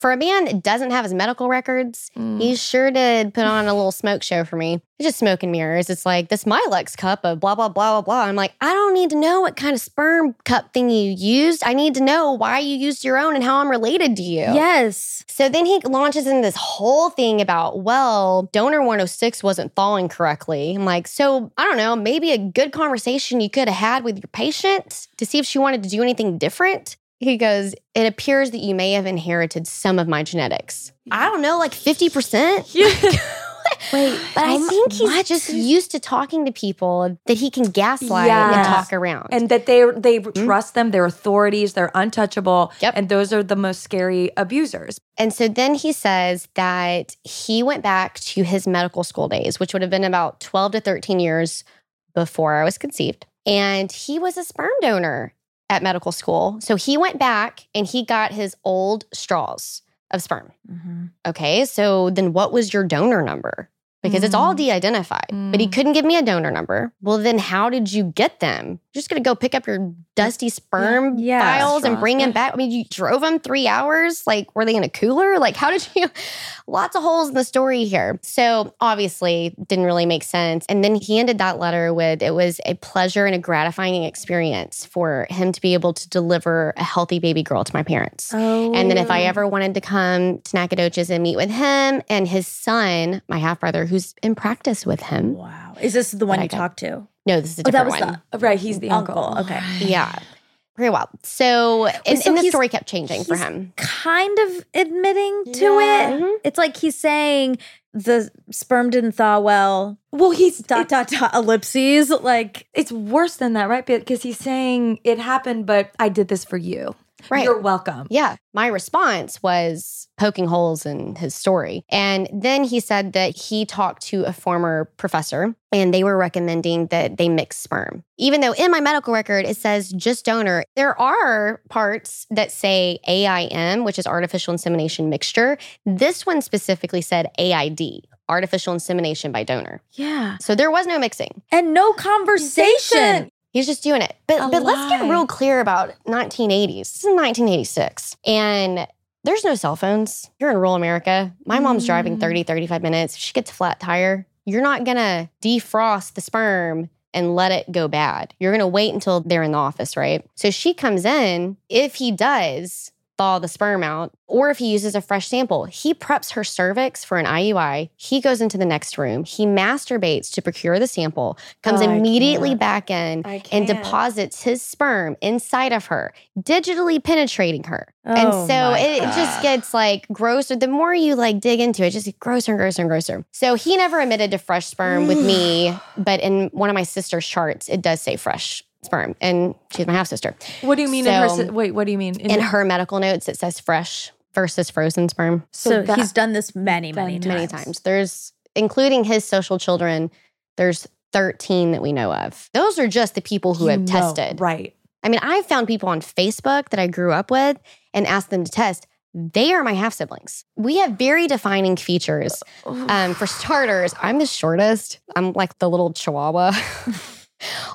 For a man that doesn't have his medical records, Mm. he sure did put on a little smoke show for me. It's just smoke and mirrors. It's like this Milex cup of blah, blah, blah, blah, blah. I'm like, I don't need to know what kind of sperm cup thing you used. I need to know why you used your own and how I'm related to you. Yes. So then he launches in this whole thing about, well, donor 106 wasn't thawing correctly. I'm like, so I don't know, maybe a good conversation you could have had with your patient to see if she wanted to do anything different. He goes, it appears that you may have inherited some of my genetics. I don't know, like 50%? Wait, But I think he's much? just used to talking to people that he can gaslight and talk around. and that they they mm-hmm. trust them, they're authorities, they're untouchable, Yep. and those are the most scary abusers. And so then he says that he went back to his medical school days, which would have been about 12 to 13 years before I was conceived. And he was a sperm donor at medical school. So he went back and he got his old straws of sperm. Mhm. Okay. So then what was your donor number? Because it's all Mm. de identified, but he Mm. couldn't give me a donor number. Well, then how did you get them? You're just going to go pick up your dusty sperm Yeah, files and bring them back. I mean, you drove them three hours. Like, were they in a cooler? Like, how did you? Lots of holes in the story here. So, obviously, didn't really make sense. And then he ended that letter with it was a pleasure and a gratifying experience for him to be able to deliver a healthy baby girl to my parents. Oh. And then if I oh. ever wanted to come to Nacogdoches and meet with him and his son, my half brother, who's in practice with him. Wow. Is this the one you talked to? No, this is a Oh, that different was one. the Right, he's the uncle. uncle. Okay. Yeah. Very well. So, and, so and the story kept changing for him. Kind of admitting to Yeah. it. Mhm. It's like he's saying the sperm didn't thaw well. Well, he's Dot dot dot ellipses. Like it's worse than that, right? Because he's saying it happened, but I did this for you. Right. You're welcome. Yeah. My response was poking holes in his story. And then he said that he talked to a former professor and they were recommending that they mix sperm. Even though in my medical record it says just donor, there are parts that say AIM, which is artificial insemination mixture. This one specifically said AID, artificial insemination by donor. yeah. So there was no mixing. And no conversation. He's just doing it. But A but let's get real clear about 1980s. This is 1986. And there's no cell phones. You're in rural America. My mom's driving Mm. 30, 35 minutes. If she gets a flat tire, you're not going to defrost the sperm and let it go bad. You're going to wait until they're in the office, right? So she comes in. If he does thaw the sperm out, or if he uses a fresh sample, he preps her cervix for an IUI. He goes into the next room. He masturbates to procure the sample, comes Oh, immediately can't. back in and deposits his sperm inside of her, digitally penetrating her. and Oh so it, just gets like grosser. The more you like dig into it, it just gets grosser and grosser and grosser. So he never admitted to fresh sperm with me, but in one of my sister's charts, it does say fresh sperm. And she's my half sister. What do you mean in her? Wait, what do you mean In her medical notes, it says fresh versus frozen sperm So, that- he's done this many, many Done times. many times. There's, including his social children, there's 13 that we know of. Those are just the people who You have know, tested. right? I mean, I've found people on Facebook that I grew up with and asked them to test. They are my half siblings. We have very defining features. Um, for starters, I'm the shortest. I'm like the little chihuahua.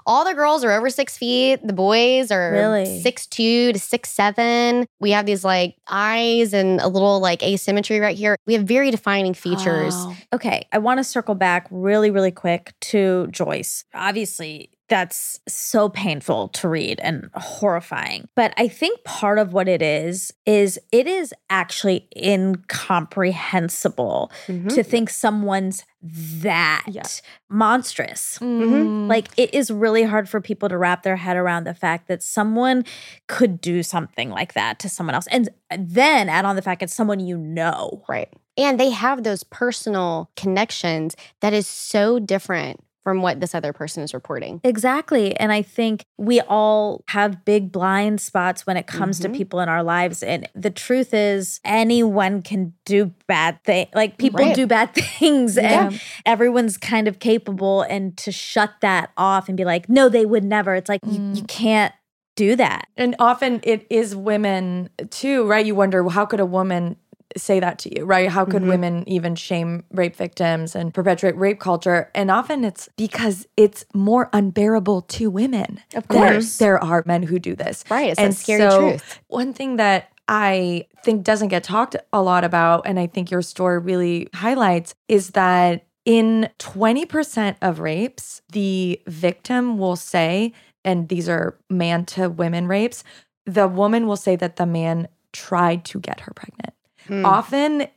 All the girls are over six feet. The boys are Really? six two to six seven. We have these like eyes and a little like asymmetry right here. We have very defining features. Oh. Okay, I want to circle back really, really quick to Joyce. Obviously, that's so painful to read and horrifying. But I think part of what it is, is it is actually incomprehensible Mhm. to think someone's that Yeah. monstrous. Mm. Like it is really hard for people to wrap their head around the fact that someone could do something like that to someone else. And then add on the fact it's someone you know. Right. And they have those personal connections that is so different from what this other person is reporting. Exactly. And I think we all have big blind spots when it comes Mhm. to people in our lives. And the truth is, anyone can do bad things. Like people Right. do bad things, Yeah. and everyone's kind of capable. And to shut that off and be like, no, they would never, it's like you, Mm. you can't do that. And often it is women too, right? You wonder well, how could a woman say that to you, right? How could Mhm. women even shame rape victims and perpetuate rape culture? And often it's because it's more unbearable to women. Of course. there are men who do this. Right. It's and scary so truth. One thing that I think doesn't get talked a lot about, and I think your story really highlights, is that in 20% of rapes, the victim will say, and these are man to women rapes, the woman will say that the man tried to get her pregnant. Hmm. Often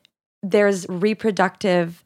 there's reproductive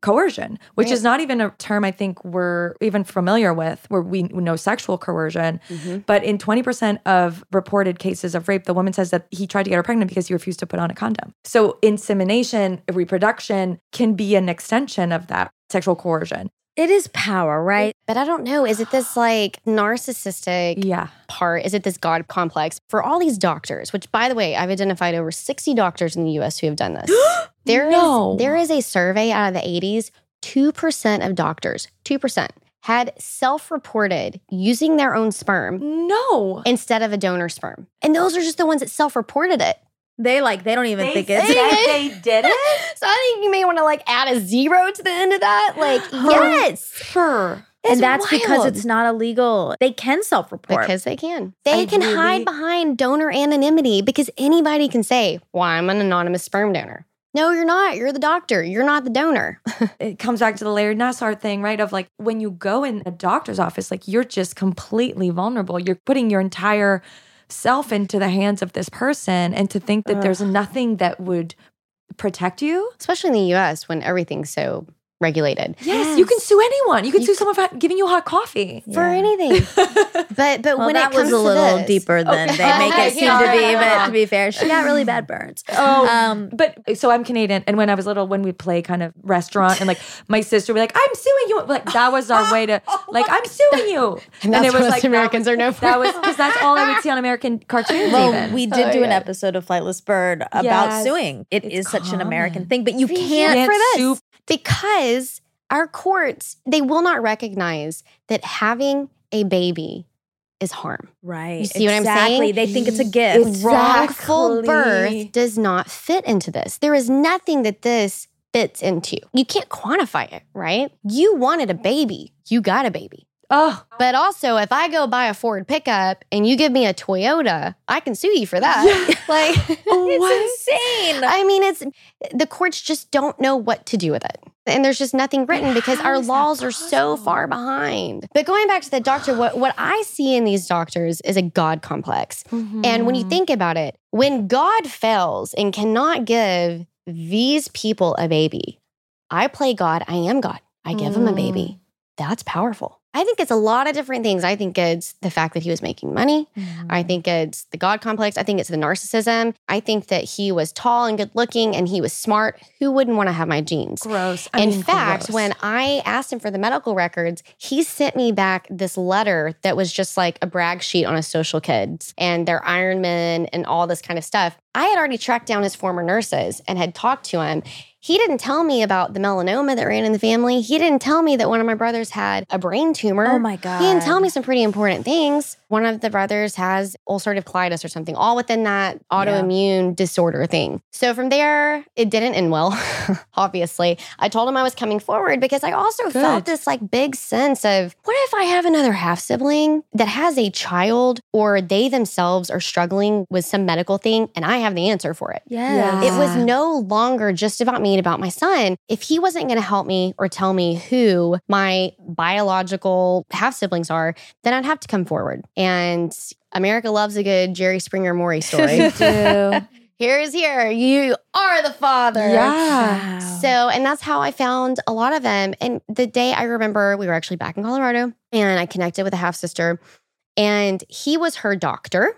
coercion, which Right. is not even a term I think we're even familiar with, where we know sexual coercion. Mhm. But in 20% of reported cases of rape, the woman says that he tried to get her pregnant because he refused to put on a condom. So insemination, reproduction can be an extension of that sexual coercion. It is power, right? But I don't know. Is it this like narcissistic Yeah. part? Is it this God complex for all these doctors? Which, by the way, I've identified over 60 doctors in the US who have done this. There is No. there is a survey out of the 80s, 2% of doctors, 2% had self-reported using their own sperm No. instead of a donor sperm. And those are just the ones that self-reported it. They like they don't even They think it's said they did it? So I think you may want to like add a zero to the end of that. Like, yes. Sure. and that's because it's not illegal. They can self-report. Because they can. They I can really- hide behind donor anonymity because anybody can say, well, I'm an anonymous sperm donor. No, you're not. You're the doctor. You're not the donor. it comes back to the Larry Nassar thing, right? Of like when you go in a doctor's office, like you're just completely vulnerable. You're putting your entire self into the hands of this person, and to think that there's nothing that would protect you. Especially in the US when everything's so regulated. Yes, you can sue anyone. You can You sue someone for giving you hot coffee. For anything. But but well, when that it comes was a to little this- deeper than Okay. they make it seem to be. But to be fair, she got really bad burns. Oh, Um, but so I'm Canadian, and when I was little, when we play kind of restaurant, and like my sister would be like, "I'm suing you," like that was our way to like, "I'm suing you," And that's what us Americans are known for. That was because that's all I would see on American cartoons. well, even. we did Oh, do an episode of Flightless Bird about Yes. suing. It It's is such an American thing, but you can't can't for this. sue because our courts, they will not recognize that having a baby is harm. Right. You see what I'm saying? They think it's a gift. It's- Wrongful birth does not fit into this. There is nothing that this fits into. You can't quantify it, right? You wanted a baby, you got a baby. Oh, But also, if I go buy a Ford pickup and you give me a Toyota, I can sue you for that. like, it's insane. I mean, it's the courts just don't know what to do with it. And there's just nothing written because how our laws are so far behind. But going back to the doctor, what, what I see in these doctors is a God complex. And when you Mm. think about it, when God fails and cannot give these people a baby, I play God, I am God. I give them a baby. That's powerful. I think it's a lot of different things. I think it's the fact that he was making money. I mm. think it's the God complex. I think it's the narcissism. I think that he was tall and good looking and he was smart. Who wouldn't want to have my genes? gross. I In mean, fact, gross. when I asked him for the medical records, he sent me back this letter that was just like a brag sheet on his social kids and their Ironman and all this kind of stuff. I had already tracked down his former nurses and had talked to him. He didn't tell me about the melanoma that ran in the family. He didn't tell me that one of my brothers had a brain tumor. oh my god. He didn't tell me some pretty important things. One of the brothers has ulcerative colitis or something, all within that autoimmune disorder thing. So from there, it didn't end well, obviously. I told him I was coming forward because I also felt this like big sense of what if I have another half sibling that has a child or they themselves are struggling with some medical thing and I have the answer for it? Yeah, It was no longer just about me and about my son. If he wasn't going to help me or tell me who my biological half siblings are, then I'd have to come forward. And America loves a good Jerry Springer Maury story. Here's here. You are the father. yeah. So, and that's how I found a lot of them. And the day I remember we were actually back in Colorado and I connected with a half sister and he was her doctor.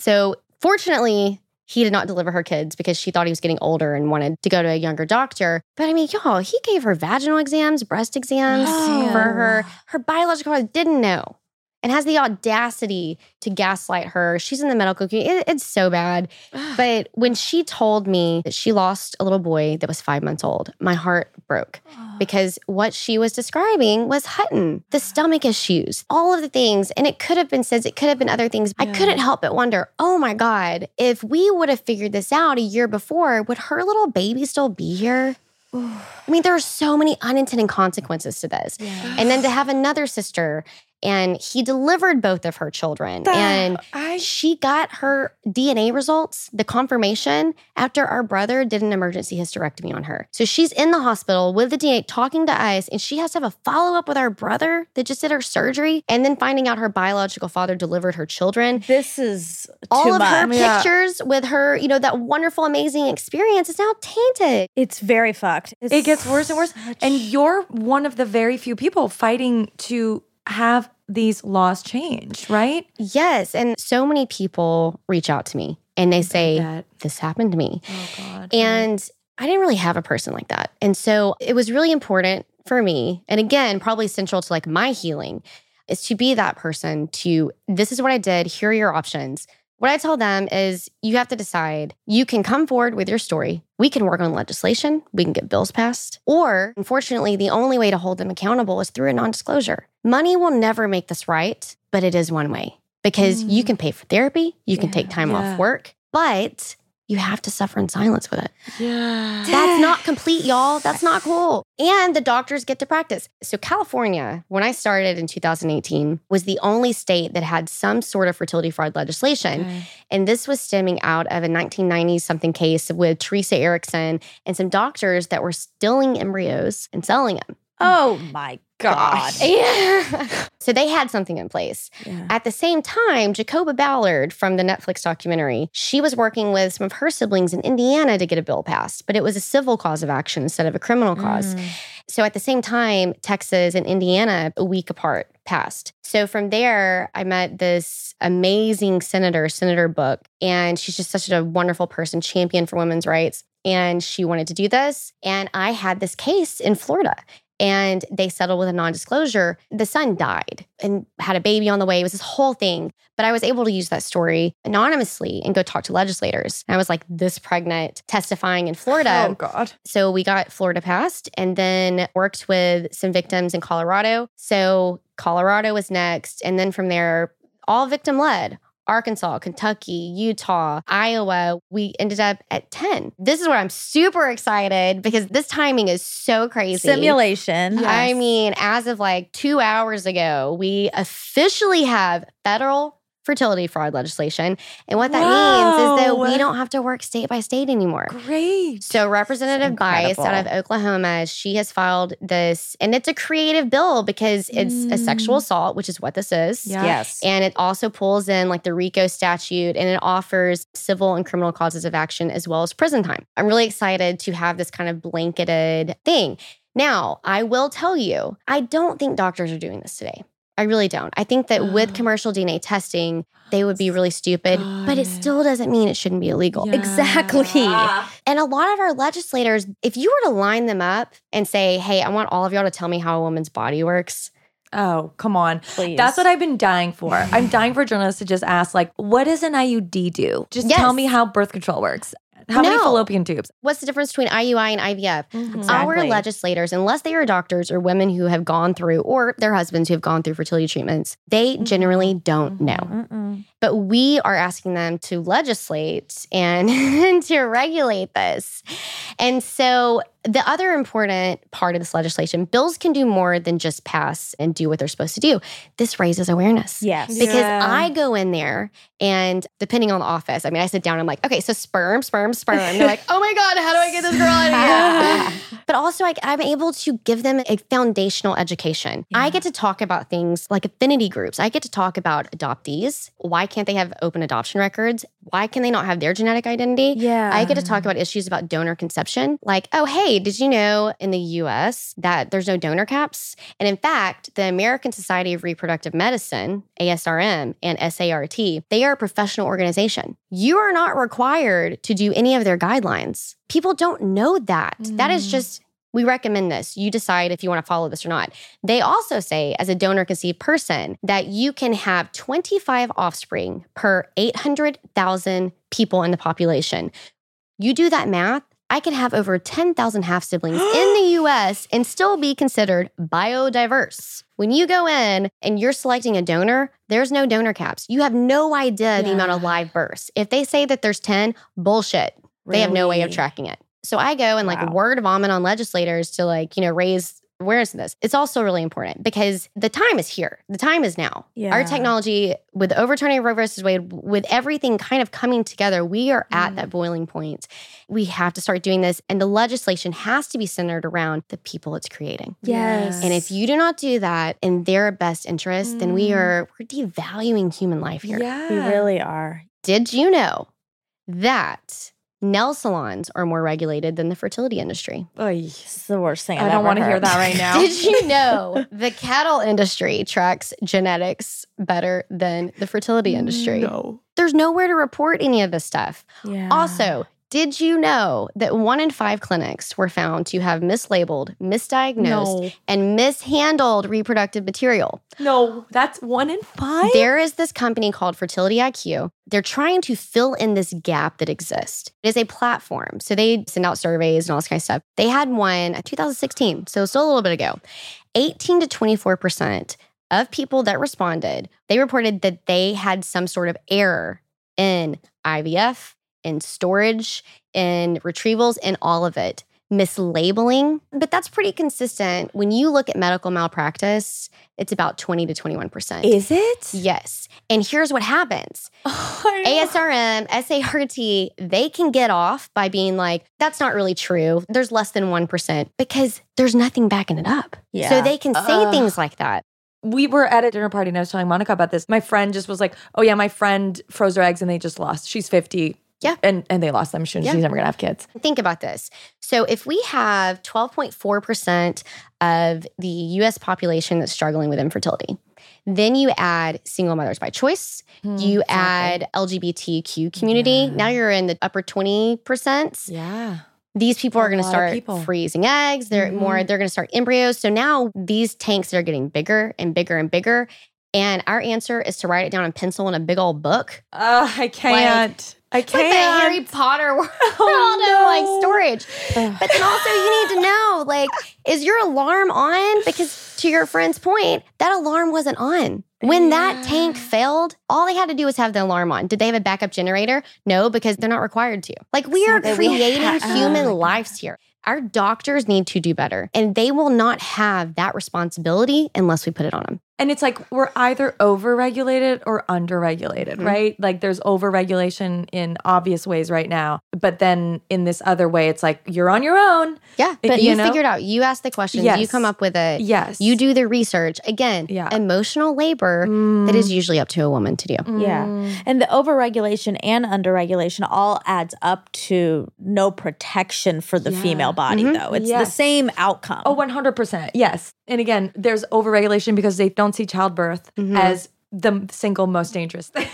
So, fortunately, he did not deliver her kids because she thought he was getting older and wanted to go to a younger doctor. But I mean, y'all, he gave her vaginal exams, breast exams Oh. for her. Her biological father didn't know and has the audacity to gaslight her. She's in the medical community. It- it's so bad. But when she told me that she lost a little boy that was five months old, my heart broke because what she was describing was Hutton, the stomach issues, all of the things. And it could have been SIDS, it could have been other things. I couldn't help but wonder, oh my God, if we would have figured this out a year before, would her little baby still be here? I mean, there are so many unintended consequences to this. And then to have another sister and he delivered both of her children. and I she got her DNA results, the confirmation, after our brother did an emergency hysterectomy on her. So she's in the hospital with the DNA talking to us, and she has to have a follow up with our brother that just did her surgery, and then finding out her biological father delivered her children. This is All too of her. Yeah. pictures with her, you know, that wonderful, amazing experience is now tainted. It's very fucked. It's it gets worse and worse. such- And you're one of the very few people fighting to have these laws change, right? Yes. And so many people reach out to me and they say. This happened to me. Oh God. And I didn't really have a person like that. And so it was really important for me. And again, probably central to like my healing is to be that person to this is what I did. Here are your options. What I tell them is you have to decide. You can come forward with your story. We can work on legislation. We can get bills passed. Or, unfortunately, the only way to hold them accountable is through a non disclosure. Money will never make this right, but it is one way because you mm. can pay for therapy. You can Yeah. take time Yeah. off work, but you have to suffer in silence with it. yeah. That's not complete, y'all. That's not cool. And the doctors get to practice. So, California, when I started in 2018, was the only state that had some sort of fertility fraud legislation. Okay. And this was stemming out of a 1990 something case with Teresa Erickson and some doctors that were stealing embryos and selling them. Oh my god. Yeah. so they had something in place. Yeah. At the same time, Jacoba Ballard from the Netflix documentary, she was working with some of her siblings in Indiana to get a bill passed, but it was a civil cause of action instead of a criminal cause. Mm. So at the same time, Texas and Indiana, a week apart, passed. So from there, I met this amazing senator, Senator Book, and she's just such a wonderful person, champion for women's rights. And she wanted to do this. And I had this case in Florida. And they settled with a non disclosure. The son died and had a baby on the way. It was this whole thing. But I was able to use that story anonymously and go talk to legislators. And I was like this pregnant, testifying in Florida. Oh God. So we got Florida passed and then worked with some victims in Colorado. So Colorado was next. And then from there, all victim led. Arkansas, Kentucky, Utah, Iowa, we ended up at 10. This is where I'm super excited because this timing is so crazy. Simulation. Yeah. I mean, as of like two hours ago, we officially have federal fertility fraud legislation. And what that means is that we don't have to work state by state anymore. Great. So Representative Bice out of. Oklahoma, she has filed this, and it's a creative bill because it's a sexual Mm. assault, which is what this is. Yeah. Yes. And it also pulls in like the RICO statute and it offers civil and criminal causes of action as well as prison time. I'm really excited to have this kind of blanketed thing. Now, I will tell you, I don't think doctors are doing this today. I really don't. I think that with Oh. commercial DNA testing, they would be really stupid, Got but it still doesn't mean it shouldn't be illegal. Yeah. Exactly. Ah. And a lot of our legislators, if you were to line them up and say, hey, I want all of y'all to tell me how a woman's body works, Oh, come on. Please. That's what I've been dying for. I'm dying for journalists to just ask, like, what does an IUD do? Just tell me how birth control works. How many fallopian tubes? what's the difference between IUI and IVF? Mhm. Our legislators, unless they are doctors or women who have gone through, or their husbands who have gone through fertility treatments, they generally don't know. Mm-mm. But we are asking them to legislate and to regulate this. And so the other important part of this legislation, bills can do more than just pass and do what they're supposed to do. This raises awareness. Yes. Because Yeah. I go in there and depending on the office, I mean, I sit down, and I'm like, okay, so sperm, sperm, sperm. And they're like, oh my God, how do I get this girl out of here? but also, like, I'm able to give them a foundational education. I get to talk about things like affinity groups. I get to talk about adoptees. Why can't they have open adoption records? Why can they not have their genetic identity? Yeah. I get to talk about issues about donor conception. Like, oh, hey, did you know in the US that there's no donor caps? And in fact, the American Society of Reproductive Medicine, ASRM, and SART, they are a professional organization. You are not required to do any of their guidelines. People don't know that. That is Mm. just we recommend this. You decide if you want to follow this or not. They also say, as a donor conceived person, that you can have 25 offspring per 800,000 people in the population. You do that math, I can have over 10,000 half siblings in the US and still be considered biodiverse. When you go in and you're selecting a donor, there's no donor caps. You have no idea the amount of live births. If they say that there's 10, bullshit. They have no way of tracking it. So I go and like word vomit on legislators to like, you know, raise awareness of this. It's also really important because the time is here. The time is now. Yeah. Our technology, with overturning Roe versus Wade, with everything kind of coming together, we are at Mm. that boiling point. We have to start doing this, and the legislation has to be centered around the people it's creating. Yes. And if you do not do that in their best interest, then we Mm. are we're devaluing human life here. Yeah. we really are. Did you know that nail salons are more regulated than the fertility industry? Oy. It's the worst thing. I I've don't want to hear that right now. Did you know the cattle industry tracks genetics better than the fertility industry? No. There's nowhere to report any of this stuff. Yeah. Also, did you know that one in five clinics were found to have mislabeled, misdiagnosed, No. and mishandled reproductive material? No. That's one in five. There is this company called Fertility IQ. They're trying to fill in this gap that exists. It is a platform. So they send out surveys and all this kind of stuff. They had one uh, in 2016, so still a little bit ago. 18 to 24% of people that responded, they reported that they had some sort of error in IVF, in storage, in retrievals, in all of it. Mislabeling, but that's pretty consistent. When you look at medical malpractice, it's about 20 to 21%. Is it? Yes. And here's what happens ASRM, SART, they can get off by being like, that's not really true. There's less than 1% because there's nothing backing it up. Yeah. So they can say things like that. we were at a dinner party and I was telling Monica about this. My friend just was like, "Oh yeah, my friend froze her eggs and they just lost. She's 50." Yeah. And and they lost them. She, Yeah. She's never going to have kids. Think about this. So if we have 12.4% of the US population that's struggling with infertility, then you add single mothers by choice, you add LGBTQ community. Yeah. Now you're in the upper 20%. Yeah. these people are going to start freezing eggs they're Mhm. more they're going to start embryos so now these tanks are getting bigger and bigger and bigger and our answer is to write it down in pencil in a big old book Uh, I can't. I it's can't. like the harry potter world Oh, of like storage Ugh. but then also you need to know like is your alarm on because to your friend's point that alarm wasn't on when that Yeah. tank failed all they had to do was have the alarm on did they have a backup generator no because they're not required to like we are Exactly. We creating ha- oh human God. lives here our doctors need to do better and they will not have that responsibility unless we put it on them And it's like we're either overregulated or underregulated, Mhm. right? Like there's overregulation in obvious ways right now. But then in this other way, it's like you're on your own. yeah It- but you you, know? figured out you ask the questions you come up with it Yes. you do the research again Yeah. emotional labor Mm. that is usually up to a woman to do Yeah. Mm. And the overregulation and underregulation all adds up to no protection for the Yeah. female body, Mhm. though. It's the same outcome. Oh, 100%. Yes. And again, there's overregulation because they don't see childbirth Mhm. as the single most dangerous thing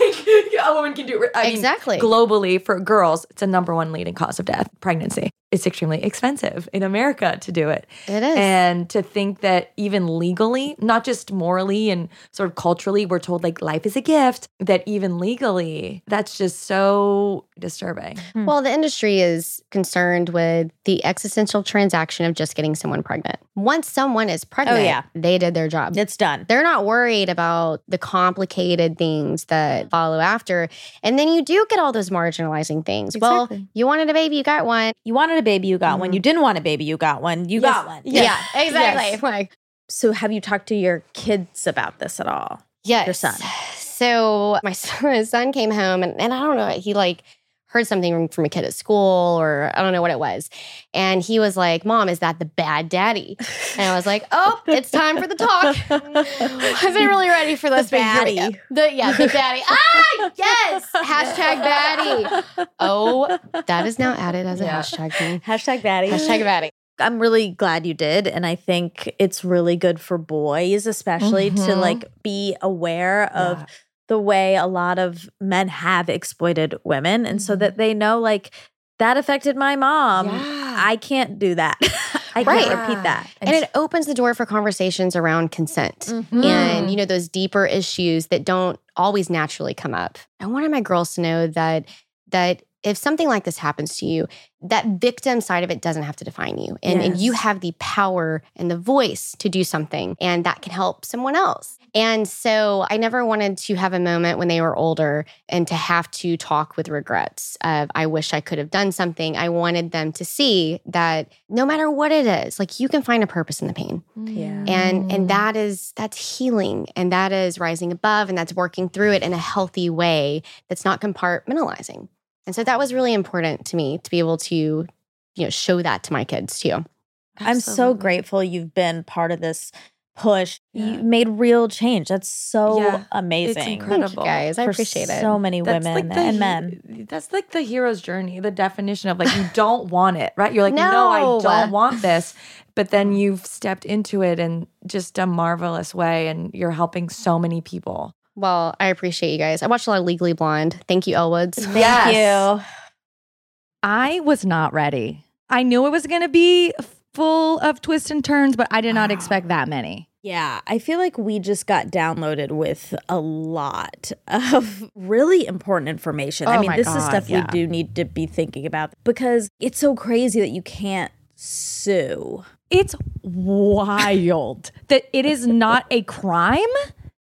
a woman can do. I mean, Exactly. globally, for girls, it's a number one leading cause of death pregnancy. It's extremely expensive in America to do it. it is And to think that even legally, not just morally and sort of culturally, we're told like life is a gift, that even legally, that's just so disturbing. Hmm. Well, the industry is concerned with the existential transaction of just getting someone pregnant. Once someone is oh, pregnant, oh, yeah. they did their job. it's done. They're not worried about the complicated things that follow after. And then you do get all those marginalizing things. Well, you wanted a baby, you got one. You wanted a baby, you got one. Mhm. You didn't want a baby, you got one. You Yes. got one. Yes. Yeah, exactly. Yes. Like, So, have you talked to your kids about this at all? yes. Your son. So my son, his son came home and, and I don't know, he like heard something from a kid at school or I don't know what it was. And he was like, Mom, is that the bad daddy? And I was like, Oh, it's time for the talk. I've been really ready for this baddie. The, yeah, the baddie. Ah, yes. Hashtag baddie. Oh, that is now added as a Yeah. hashtag thing. Hashtag baddie. Hashtag baddie. I'm really glad you did. And I think it's really good for boys, especially to Mhm. like be aware of Yeah. The way a lot of men have exploited women. And so that they know, like, that affected my mom. Yeah. I can't do that. I Right. can't repeat that. And it opens the door for conversations around consent. Mm. and you know those deeper issues that don't always naturally come up. I wanted my girls to know that that if something like this happens to you, that victim side of it doesn't have to define you. And, and you have the power and the voice to do something, and that can help someone else. And so I never wanted to have a moment when they were older and to have to talk with regrets of, I wish I could have done something. I wanted them to see that no matter what it is, like you can find a purpose in the pain mm. Yeah. and and that is that's healing and that is rising above and that's working through it in a healthy way that's not compartmentalizing and so that was really important to me to be able to you know show that to my kids too I'm so grateful you've been part of this push. Yeah. You made real change. That's so Yeah, amazing. It's thank incredible. you guys i for appreciate it So many That's women like the and men. That's like the hero's journey, the definition of like you don't want it, right? You're like, no, I don't want this. But then you've stepped into it in just a marvelous way and you're helping so many people. Well i appreciate you guys i watched a lot of legally blonde thank you Elle Woods Thank Yes. you. I was not ready. I knew it was going to be full of twists and turns, but I did not ah. expect that many. Yeah, I feel like we just got downloaded with a lot of really important information. I Oh mean, my this is stuff yeah. we do need to be thinking about because it's so crazy that you can't sue. It's wild that it is not a crime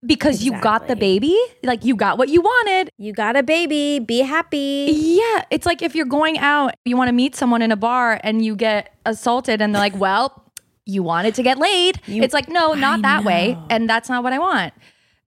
because you got the baby. Like you got what you wanted. You got a baby, be happy. Yeah, it's like if you're going out, you want to meet someone in a bar and you get assaulted and they're like, "Well, you wanted to get laid." You- it's like, "No, not I that way." And that's not what I want.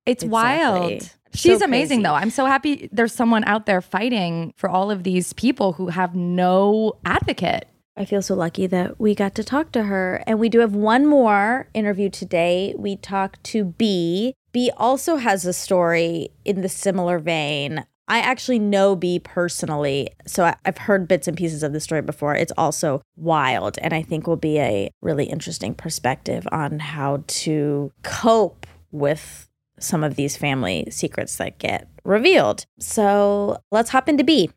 It's Exactly. wild. So She's amazing crazy. though. I'm so happy there's someone out there fighting for all of these people who have no advocate. I feel so lucky that we got to talk to her. And we do have one more interview today. We talked to B. B also has a story in the similar vein. I actually know B personally, so I- I've heard bits and pieces of the story before. It's also wild, and I think will be a really interesting perspective on how to cope with some of these family secrets that get revealed. So let's hop into B.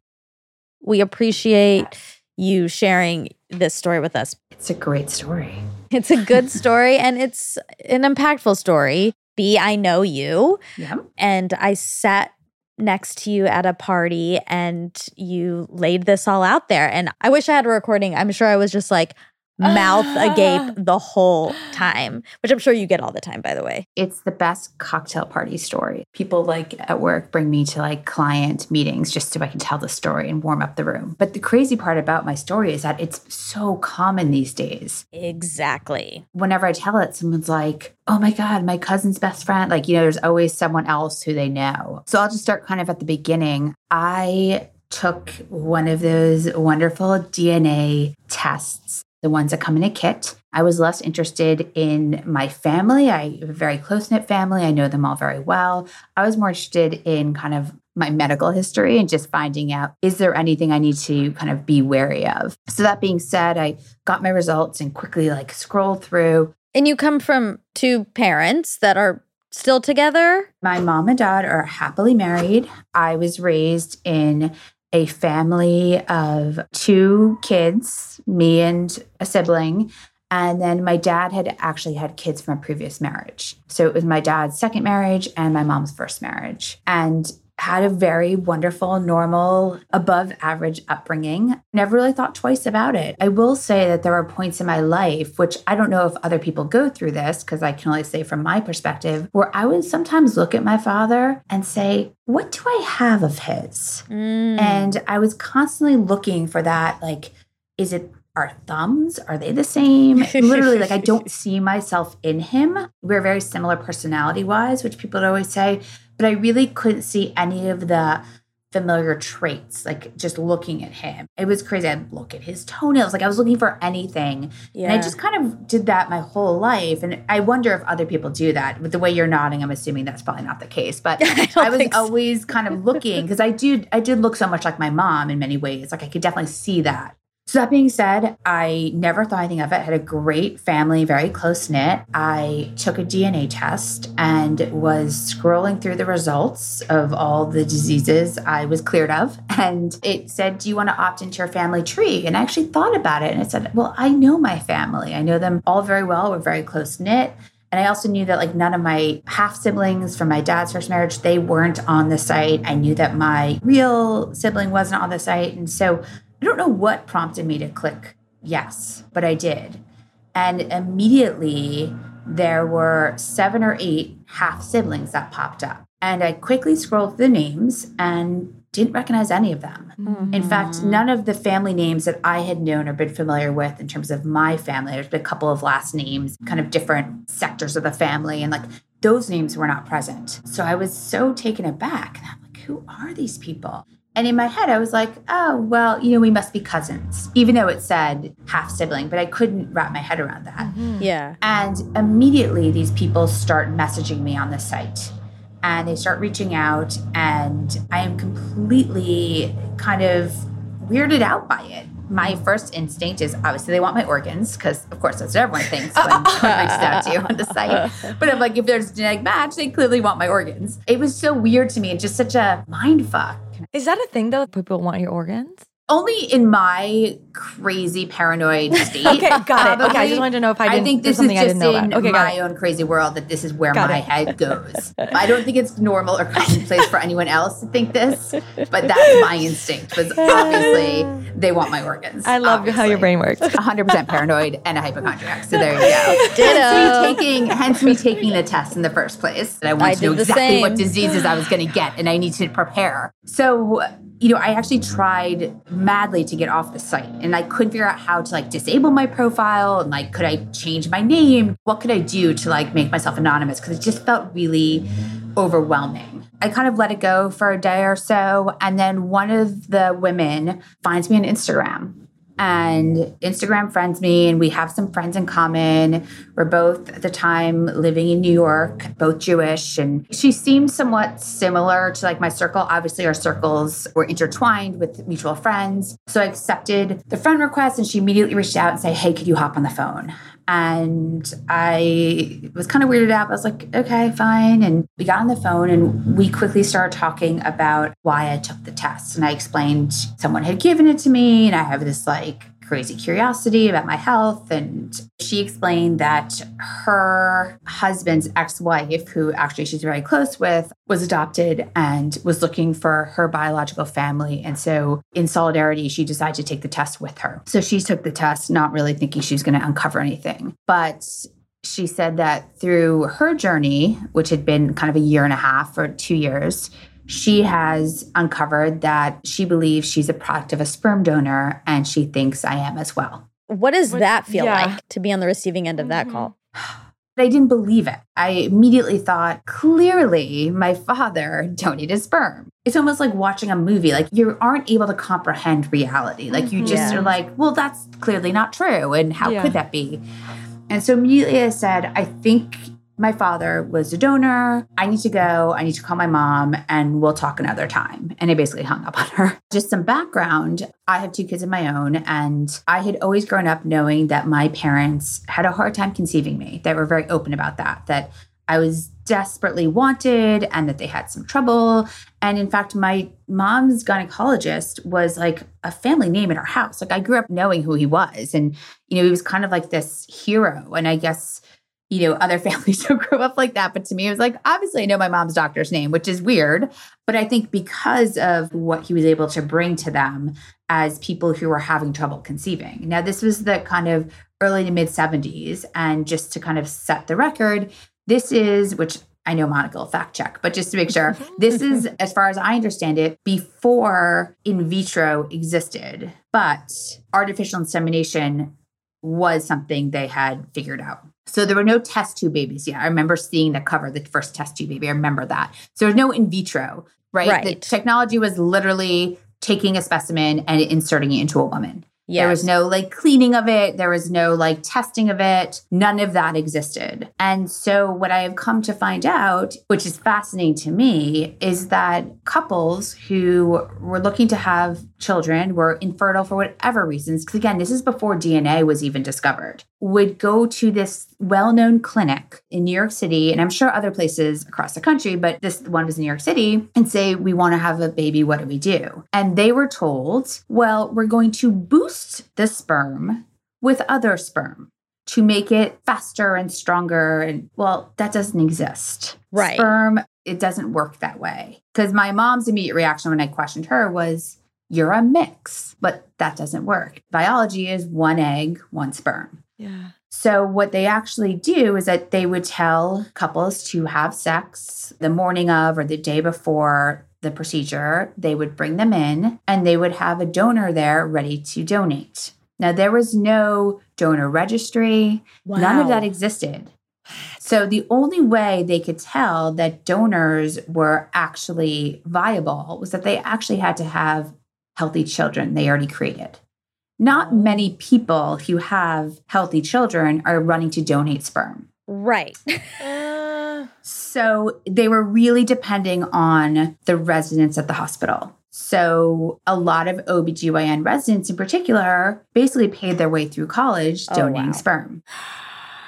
We appreciate you sharing this story with us. It's a great story. It's a good story and it's an impactful story. B, I know you, Yeah. and I sat next to you at a party and you laid this all out there. And I wish I had a recording. I'm sure I was just like mouth agape ah. the whole time, which I'm sure you get all the time, by the way. It's the best cocktail party story. People like at work bring me to like client meetings just so I can tell the story and warm up the room. But the crazy part about my story is that it's so common these days. Exactly. Whenever I tell it, someone's like, oh my God, my cousin's best friend. Like, you know, there's always someone else who they know. So I'll just start kind of at the beginning. I took one of those wonderful DNA tests, the ones that come in a kit. I was less interested in my family. I have a very close knit family. I know them all very well. I was more interested in kind of my medical history and just finding out is there anything I need to kind of be wary of. So that being said, I got my results and quickly like scrolled through. And you come from two parents that are still together? My mom and dad are happily married. I was raised in a family of two kids, me and a sibling. And then my dad had actually had kids from a previous marriage. So it was my dad's second marriage and my mom's first marriage. And had a very wonderful, normal, above average upbringing. Never really thought twice about it. I will say that there are points in my life, which I don't know if other people go through this, because I can only say from my perspective, where I would sometimes look at my father and say, What do I have of his? Mm. And I was constantly looking for that, like, is it our thumbs? Are they the same? Literally, like I don't see myself in him. We're very similar personality wise, which people would always say, but I really couldn't see any of the familiar traits, like just looking at him. It was crazy. I'd look at his toenails, like I was looking for anything. yeah. And I just kind of did that my whole life. And I wonder if other people do that. With the way you're nodding, I'm assuming that's probably not the case. But I I was so. always kind of looking because I do I did look so much like my mom in many ways. Like I could definitely see that. So that being said, I never thought anything of it. Had a great family, very close knit. I took a DNA test and was scrolling through the results of all the diseases I was cleared of. And it said, Do you want to opt into your family tree? And I actually thought about it and I said, Well, I know my family. I know them all very well. We're very close knit. And I also knew that like none of my half siblings from my dad's first marriage, they weren't on the site. I knew that my real sibling wasn't on the site. And so I don't know what prompted me to click yes, but I did. And immediately there were seven or eight half siblings that popped up. And I quickly scrolled through the names and didn't recognize any of them. In fact, mm-hmm. none of the family names that I had known or been familiar with in terms of my family, there's been a couple of last names, kind of different sectors of the family, and like those names were not present. So I was so taken aback. And I'm like, who are these people? And in my head, I was like, oh, well, you know, we must be cousins, even though it said half sibling, but I couldn't wrap my head around that. Mm-hmm. Yeah. And immediately these people start messaging me on the site and they start reaching out, and I am completely kind of weirded out by it. My first instinct is obviously they want my organs because, of course, that's what everyone thinks when someone reaches out to you on the site. But I'm like, if there's a genetic match, they clearly want my organs. It was so weird to me and just such a mind fuck. Is that a thing though? People want your organs? Only in my crazy paranoid state. Okay, got it. Okay, I just wanted to know if I didn't- think this is something I just in. Okay, my own crazy world that this is where Got my it. head goes. I don't think it's normal or commonplace for anyone else to think this, but that's my instinct. Was obviously they want my organs. I love how your obviously. brain works. 100% paranoid and a hypochondriac. So there you go. Ditto. Hence me taking, hence me taking the test in the first place. That I wanted I to know exactly same. what diseases I was going to get, and I need to prepare. So, you know, I actually tried madly to get off the site, and I couldn't figure out how to like disable my profile, and like, could I change my name? What could I do to like make myself anonymous? Because it just felt really overwhelming. I kind of let it go for a day or so, and then one of the women finds me on Instagram and Instagram friends me, and we have some friends in common. We're both at the time living in New York, both Jewish, and she seemed somewhat similar to like my circle. Obviously, our circles were intertwined with mutual friends. So I accepted the friend request, and she immediately reached out and said, Hey, could you hop on the phone? And I was kind of weirded out. I was like, okay, fine. And we got on the phone and we quickly started talking about why I took the test. And I explained someone had given it to me and I have this like crazy curiosity about my health. And she explained that her husband's ex wife, who actually she's very close with, was adopted and was looking for her biological family. And so, in solidarity, she decided to take the test with her. So, she took the test, not really thinking she was going to uncover anything. But she said that through her journey, which had been kind of a year and a half or two years, she has uncovered that she believes she's a product of a sperm donor and she thinks I am as well. What does What- that feel yeah. like to be on the receiving end of that Mhm. call? I didn't believe it. I immediately thought, clearly, my father donated sperm. It's almost like watching a movie. Like you aren't able to comprehend reality. Like you just Yeah. are like, well, that's clearly not true. And how Yeah. could that be? And so immediately I said, I think my father was a donor. I need to go. I need to call my mom and we'll talk another time. And I basically hung up on her. Just some background I have two kids of my own, and I had always grown up knowing that my parents had a hard time conceiving me. They were very open about that, that I was desperately wanted and that they had some trouble. And in fact, my mom's gynecologist was like a family name in our house. Like I grew up knowing who he was. And, you know, he was kind of like this hero. And I guess, you know, other families don't grow up like that. But to me, it was like, obviously, I know my mom's doctor's name, which is weird. But I think because of what he was able to bring to them as people who were having trouble conceiving. Now, this was the kind of early to mid 70s. And just to kind of set the record, this is, which I know Monica will fact check, but just to make sure, this is, as far as I understand it, before in vitro existed, but artificial insemination was something they had figured out. So there were no test tube babies yet. I remember seeing the cover, the first test tube baby. I remember that. So there's no in vitro, right? The technology was literally taking a specimen and inserting it into a woman. Yes. There was no like cleaning of it. There was no like testing of it. None of that existed. And so, what I have come to find out, which is fascinating to me, is that couples who were looking to have children were infertile for whatever reasons, because again, this is before DNA was even discovered, would go to this well known clinic in New York City, and I'm sure other places across the country, but this one was in New York City, and say, We want to have a baby. What do we do? And they were told, Well, we're going to boost the sperm with other sperm to make it faster and stronger. And well, that doesn't exist. Right. Sperm, it doesn't work that way. Because my mom's immediate reaction when I questioned her was, you're a mix, but that doesn't work. Biology is one egg, one sperm. Yeah. So, what they actually do is that they would tell couples to have sex the morning of or the day before the procedure. They would bring them in and they would have a donor there ready to donate. Now, there was no donor registry, none of that existed. So, the only way they could tell that donors were actually viable was that they actually had to have healthy children they already created. Not many people who have healthy children are running to donate sperm. Right. Uh, So they were really depending on the residents at the hospital. So a lot of OBGYN residents in particular basically paid their way through college Oh, donating wow. sperm.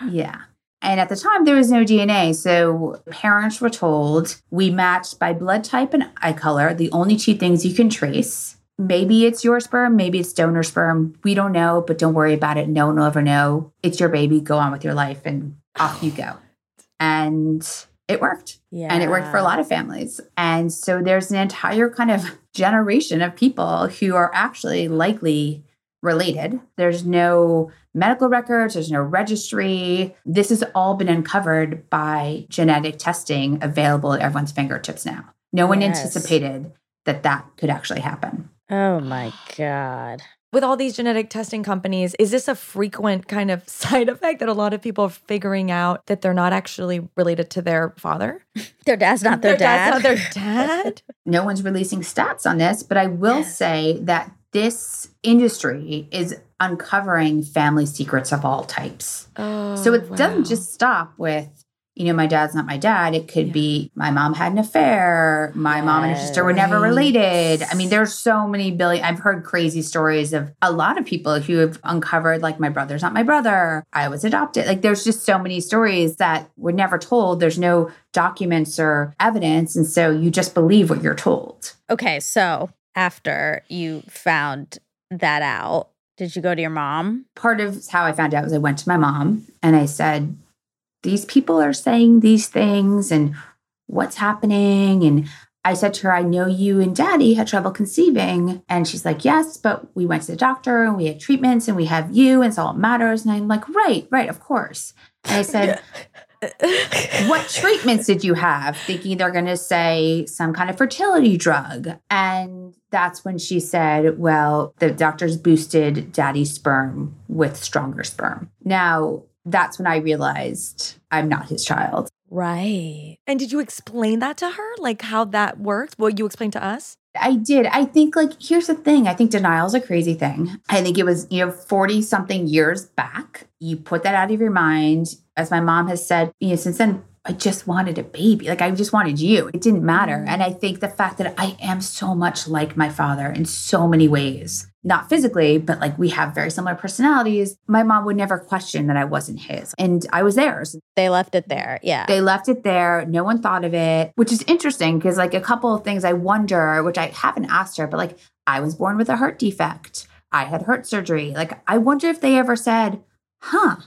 Yeah. And at the time, there was no DNA. So parents were told we matched by blood type and eye color, the only two things you can trace. Maybe it's your sperm, maybe it's donor sperm. We don't know, but don't worry about it. No one will ever know. It's your baby. Go on with your life and off you go. And it worked. Yeah. And it worked for a lot of families. And so there's an entire kind of generation of people who are actually likely related. There's no medical records, there's no registry. This has all been uncovered by genetic testing available at everyone's fingertips now. No one Yes. anticipated that that could actually happen. Oh my God. with all these genetic testing companies, is this a frequent kind of side effect that a lot of people are figuring out that they're not actually related to their father? Their dad's not their, dad. dad's not their dad. No one's releasing stats on this, but I will say that this industry is uncovering family secrets of all types. oh, So it wow. doesn't just stop with, you know, my dad's not my dad. It could Yeah. be my mom had an affair, my mom and her sister were never related. I mean, there's so many billion. I've heard crazy stories of a lot of people who have uncovered, like, my brother's not my brother. I was adopted. Like, there's just so many stories that were never told. There's no documents or evidence. And so you just believe what you're told. Okay, so after you found that out, did you go to your mom? part of how I found out was I went to my mom and I said, These people are saying these things and what's happening? And I said to her, I know you and daddy had trouble conceiving. And she's like, Yes, but we went to the doctor and we had treatments and we have you and it's all that matters. And I'm like, Right, right, of course. And I said, what treatments did you have? Thinking they're going to say some kind of fertility drug. And that's when she said, well, the doctors boosted daddy's sperm with stronger sperm. Now, that's when I realized I'm not his child. Right. And did you explain that to her? Like how that works? What you explained to us? I did. I think, like, here's the thing I think denial is a crazy thing. I think it was, you know, 40 something years back. You put that out of your mind. As my mom has said, you know, since then, I just wanted a baby. Like, I just wanted you. It didn't matter. Mm. And I think the fact that I am so much like my father in so many ways, not physically, but like we have very similar personalities, my mom would never question that I wasn't his. And I was theirs. They left it there. Yeah. They left it there. No one thought of it, which is interesting because, like, a couple of things I wonder, which I haven't asked her, but like, I was born with a heart defect. I had heart surgery. Like, I wonder if they ever said, huh.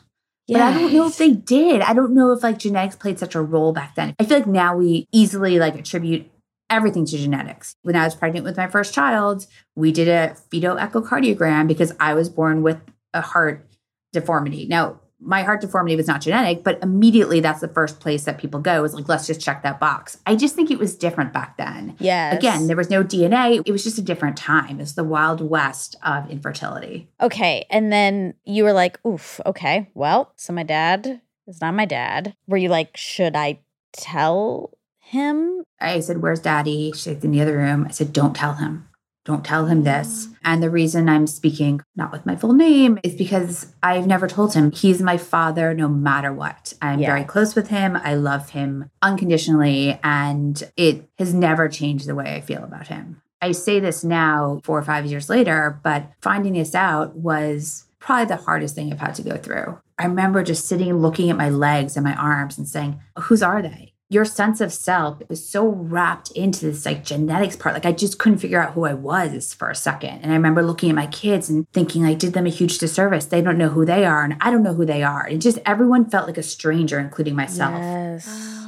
But I don't know if they did. I don't know if like genetics played such a role back then. I feel like now we easily like attribute everything to genetics. When I was pregnant with my first child, we did a fetal echocardiogram because I was born with a heart deformity. Now, my heart deformity was not genetic, but immediately that's the first place that people go is like, let's just check that box. I just think it was different back then. Yeah. Again, there was no DNA. It was just a different time. It's the wild west of infertility. Okay. And then you were like, oof, okay. Well, so my dad is not my dad. Were you like, should I tell him? I said, Where's daddy? She's in the other room. I said, Don't tell him. Don't tell him this. Mm. And the reason I'm speaking not with my full name is because I've never told him he's my father no matter what. I'm Yeah. very close with him. I love him unconditionally. And it has never changed the way I feel about him. I say this now, four or five years later, but finding this out was probably the hardest thing I've had to go through. I remember just sitting looking at my legs and my arms and saying, Whose are they? Your sense of self was so wrapped into this like genetics part. Like I just couldn't figure out who I was for a second. And I remember looking at my kids and thinking I did them a huge disservice. They don't know who they are and I don't know who they are. And just everyone felt like a stranger, including myself. Yes.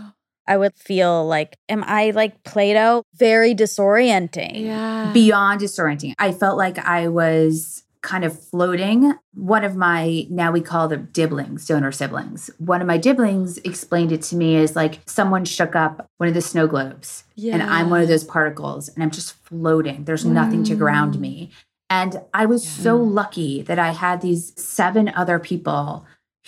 I would feel like, am I like Plato? Very disorienting. Yeah. Beyond disorienting. I felt like I was kind of floating. One of my, now we call them diblings, donor siblings. One of my diblings explained it to me as like someone shook up one of the snow globes. And I'm one of those particles and I'm just floating. There's nothing to ground mm. me. And I was so lucky that I had these seven other people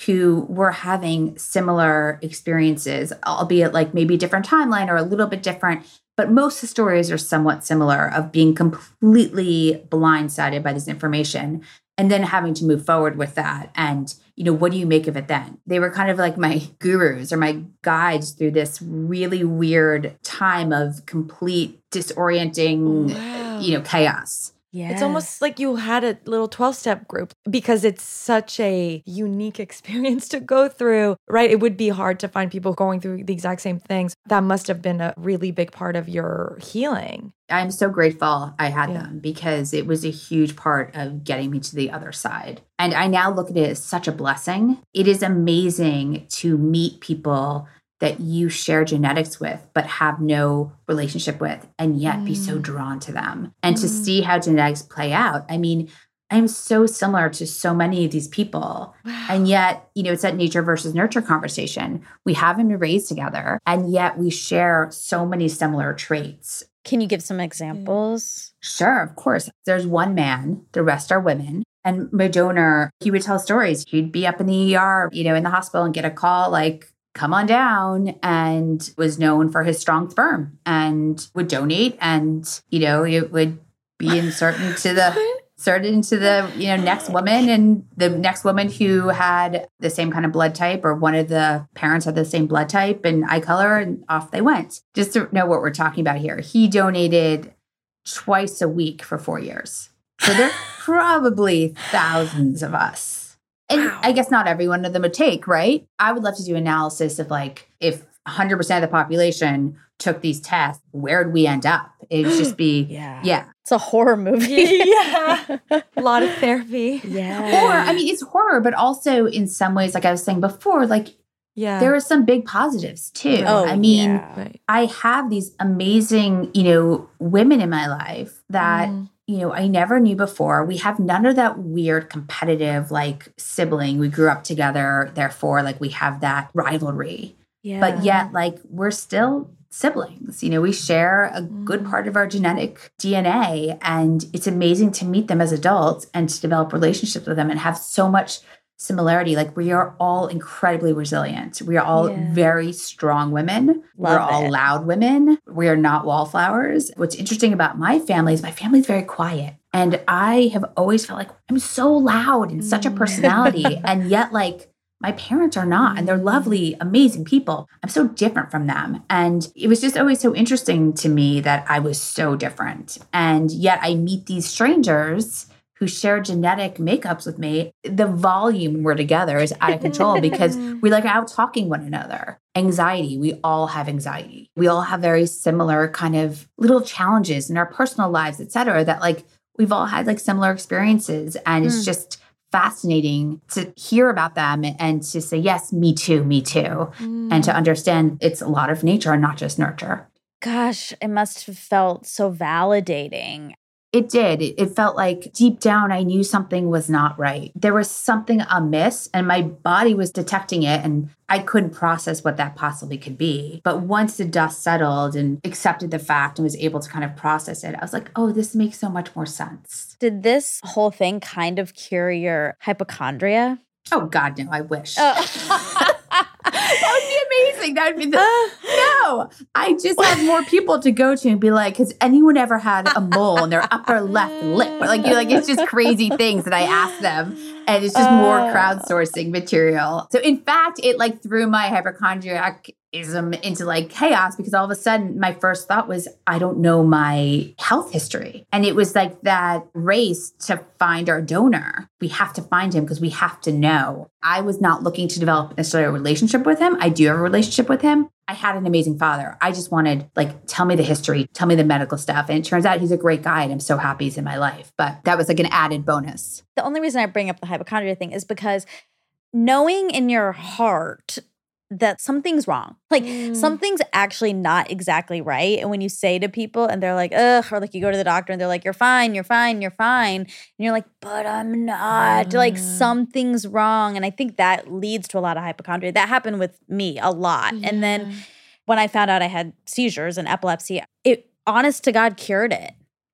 who were having similar experiences, albeit like maybe a different timeline or a little bit different. But most of the stories are somewhat similar of being completely blindsided by this information and then having to move forward with that. And, you know, what do you make of it then? They were kind of like my gurus or my guides through this really weird time of complete disorienting, Wow. you know, chaos. Yeah. It's almost like you had a little 12 step group because it's such a unique experience to go through, right? It would be hard to find people going through the exact same things. That must have been a really big part of your healing. I'm so grateful I had Yeah. them because it was a huge part of getting me to the other side. And I now look at it as such a blessing. It is amazing to meet people that you share genetics with, but have no relationship with, and yet be so drawn to them. And to Mm. see how genetics play out. I mean, I'm so similar to so many of these people. And yet, you know, it's that nature versus nurture conversation. We haven't been raised together, and yet we share so many similar traits. Can you give some examples? Sure, of course. There's one man, the rest are women. And my donor, he would tell stories. He'd be up in the ER, you know, in the hospital and get a call like, come on down, and was known for his strong sperm and would donate. And, you know, it would be inserted into the inserted into the you know next woman and the next woman who had the same kind of blood type or one of the parents had the same blood type and eye color and off they went just to know what we're talking about here he donated twice a week for four years so there are probably thousands of us and Wow. i guess not every one of them would take right i would love to do analysis of like if 100% of the population took these tests where'd we end up it would just be Yeah. yeah It's a horror movie. yeah. A lot of therapy. yeah. Or, I mean, it's horror, but also in some ways, like I was saying before, like Yeah. there are some big positives too. Oh, I mean, yeah. I have these amazing, you know, women in my life that, Mm. You know, I never knew before. We have none of that weird competitive, like sibling. We grew up together, therefore, like we have that rivalry. yeah. But yet, like, we're still siblings. You know, we share a good Mm. part of our genetic DNA, and it's amazing to meet them as adults and to develop relationships with them and have so much similarity. Like, we are all incredibly resilient. We are all Yeah. very strong women. we're all it. loud women. We are not wallflowers. What's interesting about my family is my family's very quiet. And I have always felt like I'm so loud and such a Mm. personality. and yet, like, my parents are not, and they're lovely, amazing people. I'm so different from them. And it was just always so interesting to me that I was so different. And yet I meet these strangers who share genetic makeups with me. The volume when we're together is out of control because we like out talking one another. Anxiety, we all have anxiety. We all have very similar kind of little challenges in our personal lives, et cetera, that like we've all had like similar experiences. And it's Mm. just fascinating to hear about them and to say, yes, me too, me too. And Mm. to understand it's a lot of nature and not just nurture. Gosh, it must have felt so validating. It did. It, felt like deep down, I knew something was not right. There was something amiss, and my body was detecting it, and I couldn't process what that possibly could be. But once the dust settled and accepted the fact and was able to kind of process it, I was like, oh, this makes so much more sense. Did this whole thing kind of cure your hypochondria? Oh, God, no, I wish. Oh. that would. That would be the. no, I just have more people to go to and be like, has anyone ever had a mole in their upper left lip? Or like you, like it's just crazy things that I ask them, and it's just more Uh. crowdsourcing material. So in fact, it like threw my hypochondriac ism into like chaos because all of a sudden my first thought was I don't know my health history. And it was like that race to find our donor. We have to find him because we have to know. I was not looking to develop necessarily a relationship with him. I do have a relationship with him. I had an amazing father. I just wanted like tell me the history, tell me the medical stuff. And it turns out he's a great guy and I'm so happy he's in my life. But that was like an added bonus. The only reason I bring up the hypochondria thing is because knowing in your heart that something's wrong. Like Mm. something's actually not exactly right. And when you say to people and they're like, ugh, or like you go to the doctor and they're like, you're fine, you're fine, you're fine. And you're like, but I'm not. Like Mm. something's wrong. And I think that leads to a lot of hypochondria. That happened with me a lot. And then when I found out I had seizures and epilepsy, it honest to God cured it.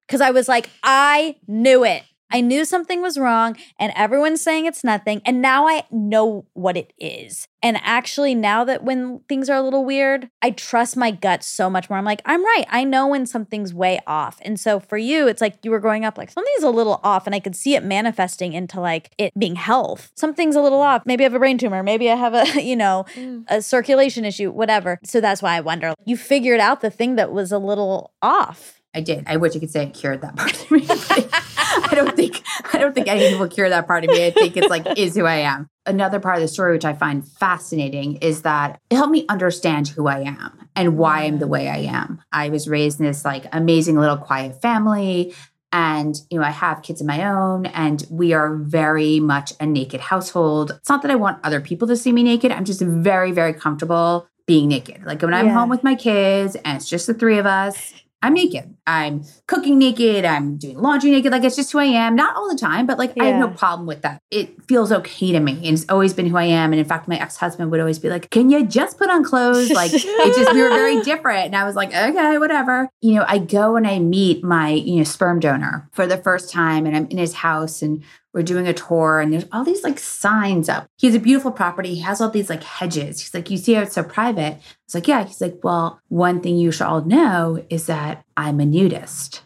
Cause I was like, I knew it. I knew something was wrong, and everyone's saying it's nothing. And now I know what it is. And actually, now that when things are a little weird, I trust my gut so much more. I'm like, I'm right. I know when something's way off. And so for you, it's like you were growing up like something's a little off, and I could see it manifesting into like it being health. Something's a little off. Maybe I have a brain tumor. Maybe I have a, you know, mm. a circulation issue, whatever. So that's why I wonder. You figured out the thing that was a little off. I did. I wish I could say it cured that part of me. I don't think I don't think anything will cure that part of me. I think it's like is who I am. Another part of the story which I find fascinating is that it helped me understand who I am and why I'm the way I am. I was raised in this like amazing little quiet family and you know I have kids of my own and we are very much a naked household. It's not that I want other people to see me naked. I'm just very very comfortable being naked. Like when I'm Yeah. home with my kids and it's just the three of us, I'm naked. I'm cooking naked. I'm doing laundry naked. Like it's just who I am. Not all the time, but like I have no problem with that. It feels okay to me. And it's always been who I am. And in fact, my ex husband would always be like, Can you just put on clothes? Like it just, we were very different. And I was like, Okay, whatever. You know, I go and I meet my, you know, sperm donor for the first time and I'm in his house and we're doing a tour and there's all these like signs up. He has a beautiful property. He has all these like hedges. He's like, You see how it's so private? It's like, Yeah. He's like, Well, one thing you should all know is that I'm a nudist.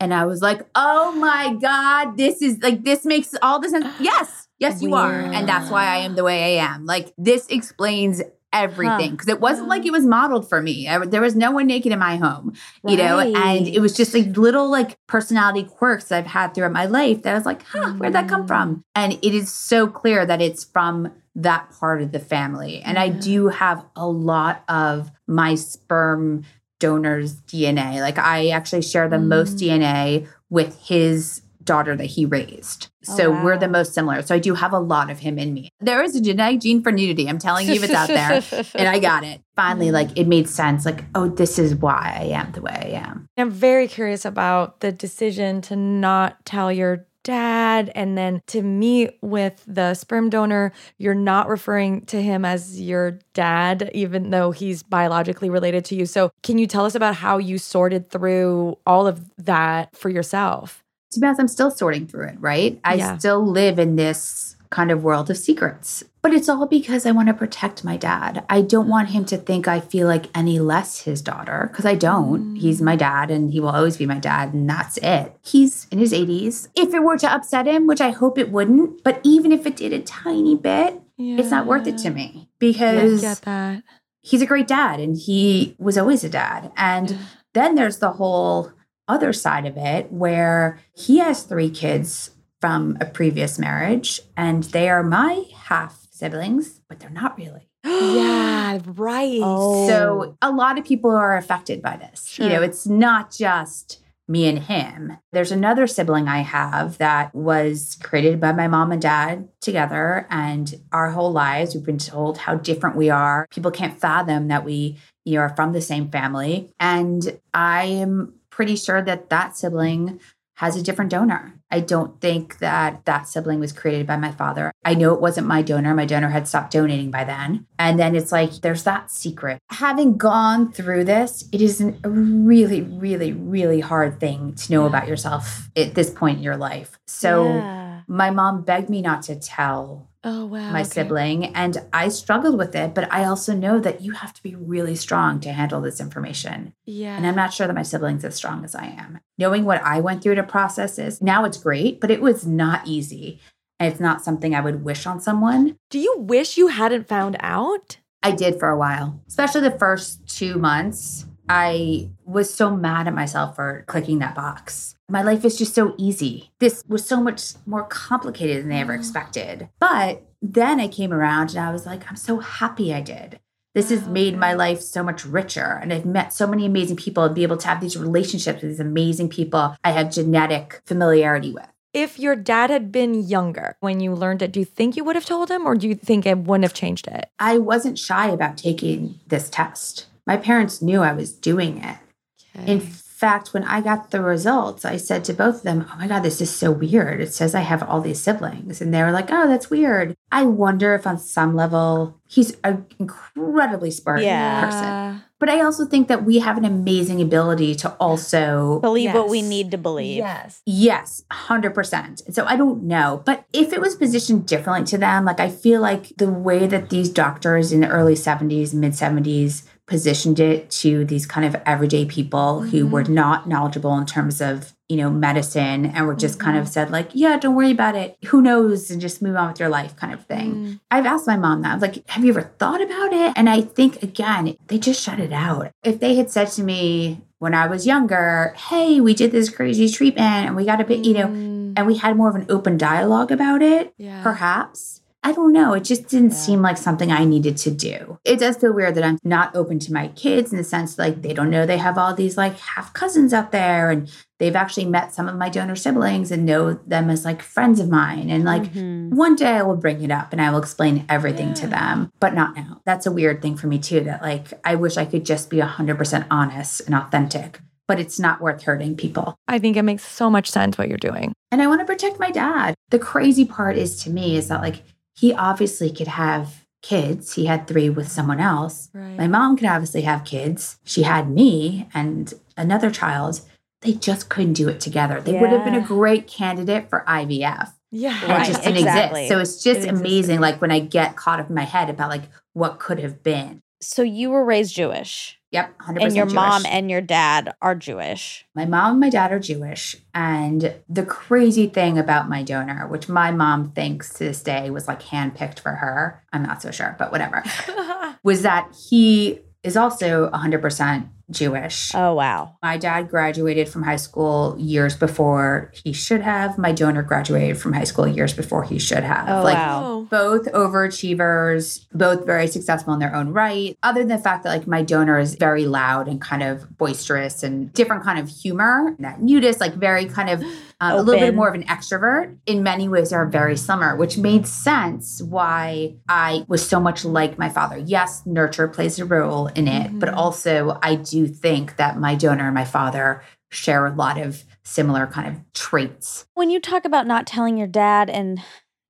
And I was like, Oh my God, this is like, this makes all the sense. Yes. Yes, you are. And that's why I am the way I am. Like, this explains everything because it wasn't like it was modeled for me. I, there was no one naked in my home, you know, and it was just like little like personality quirks that I've had throughout my life that I was like, huh, where'd that come mm-hmm. from? And it is so clear that it's from that part of the family. And I do have a lot of my sperm donor's DNA. Like I actually share the most DNA mm. with his daughter that he raised. Oh, So we're the most similar. So I do have a lot of him in me. There is a genetic gene for nudity. I'm telling you it's out there. and I got it. Finally, like it made sense. Like, oh, this is why I am the way I am. I'm very curious about the decision to not tell your dad and then to meet with the sperm donor. You're not referring to him as your dad, even though he's biologically related to you. So, can you tell us about how you sorted through all of that for yourself? To be honest, I'm still sorting through it, right? I Yeah. still live in this kind of world of secrets. But it's all because I want to protect my dad. I don't want him to think I feel like any less his daughter because I don't. Mm. He's my dad and he will always be my dad, and that's it. He's in his 80s. If it were to upset him, which I hope it wouldn't, but even if it did a tiny bit, it's not worth it to me because get that. he's a great dad and he was always a dad. And then there's the whole other side of it where he has three kids from a previous marriage and they are my half siblings, but they're not really. yeah, right. Oh. So a lot of people are affected by this. You know, it's not just me and him. There's another sibling I have that was created by my mom and dad together. And our whole lives, we've been told how different we are. People can't fathom that we you know, are from the same family. And I am pretty sure that that sibling has a different donor. I don't think that that sibling was created by my father. I know it wasn't my donor. My donor had stopped donating by then. And then it's like there's that secret. Having gone through this, it is a really, really, really hard thing to know about yourself at this point in your life. So Yeah. my mom begged me not to tell oh, wow. my okay. sibling and I struggled with it, but I also know that you have to be really strong to handle this information. Yeah. And I'm not sure that my siblings as strong as I am. Knowing what I went through to process this, now it's great, but it was not easy. And it's not something I would wish on someone. Do you wish you hadn't found out? I did for a while, especially the first two months. I was so mad at myself for clicking that box. My life is just so easy. This was so much more complicated than I ever mm. expected. But then I came around and I was like, I'm so happy I did. This has made my mm. life so much richer. And I've met so many amazing people and be able to have these relationships with these amazing people I have genetic familiarity with. If your dad had been younger when you learned it, do you think you would have told him or do you think it wouldn't have changed it? I wasn't shy about taking this test. My parents knew I was doing it. In fact, when I got the results, I said to both of them, Oh my God, this is so weird. It says I have all these siblings. And they were like, Oh, that's weird. I wonder if on some level he's an incredibly smart Yeah. person. But I also think that we have an amazing ability to also Believe what we need to believe. Yes. Yes, 100%. And so I don't know. But if it was positioned differently to them, like I feel like the way that these doctors in the early 70s, mid 70s positioned it to these kind of everyday people who mm-hmm. were not knowledgeable in terms of, you know, medicine and were just kind of mm-hmm. said, like, yeah, don't worry about it. Who knows? And just move on with your life kind of thing. Mm. I've asked my mom that. I was like, have you ever thought about it? And I think, again, they just shut it out. If they had said to me when I was younger, hey, we did this crazy treatment and we got a bit, you know, mm. and we had more of an open dialogue about it, Yeah. perhaps. I don't know. It just didn't seem like something I needed to do. It does feel weird that I'm not open to my kids in the sense like they don't know they have all these like half cousins out there and they've actually met some of my donor siblings and know them as like friends of mine. And like Mhm. one day I will bring it up and I will explain everything to them, but not now. That's a weird thing for me too that like I wish I could just be 100% honest and authentic, but it's not worth hurting people. I think it makes so much sense what you're doing. And I want to protect my dad. The crazy part is to me is that like he obviously could have kids. He had three with someone else. Right. My mom could obviously have kids. She had me and another child. They just couldn't do it together. They would have been a great candidate for IVF. Yeah. And Right, it just didn't exactly. exist. So it's just It existed. amazing, like when I get caught up in my head about like what could have been. So you were raised Jewish, Yep, 100% and your mom and your dad are Jewish. My mom and my dad are Jewish. And the crazy thing about my donor, which my mom thinks to this day was like handpicked for her, I'm not so sure, but whatever, was that he is also 100% Jewish. Oh wow. My dad graduated from high school years before he should have. My donor graduated from high school years before he should have. Oh like wow. both overachievers, both very successful in their own right. Other than the fact that like my donor is very loud and kind of boisterous and different kind of humor. That nudist, like very kind of um, a little bit more of an extrovert. In many ways, are very similar, which made sense why I was so much like my father. Yes, nurture plays a role in it, but also I do think that my donor and my father share a lot of similar kind of traits. When you talk about not telling your dad and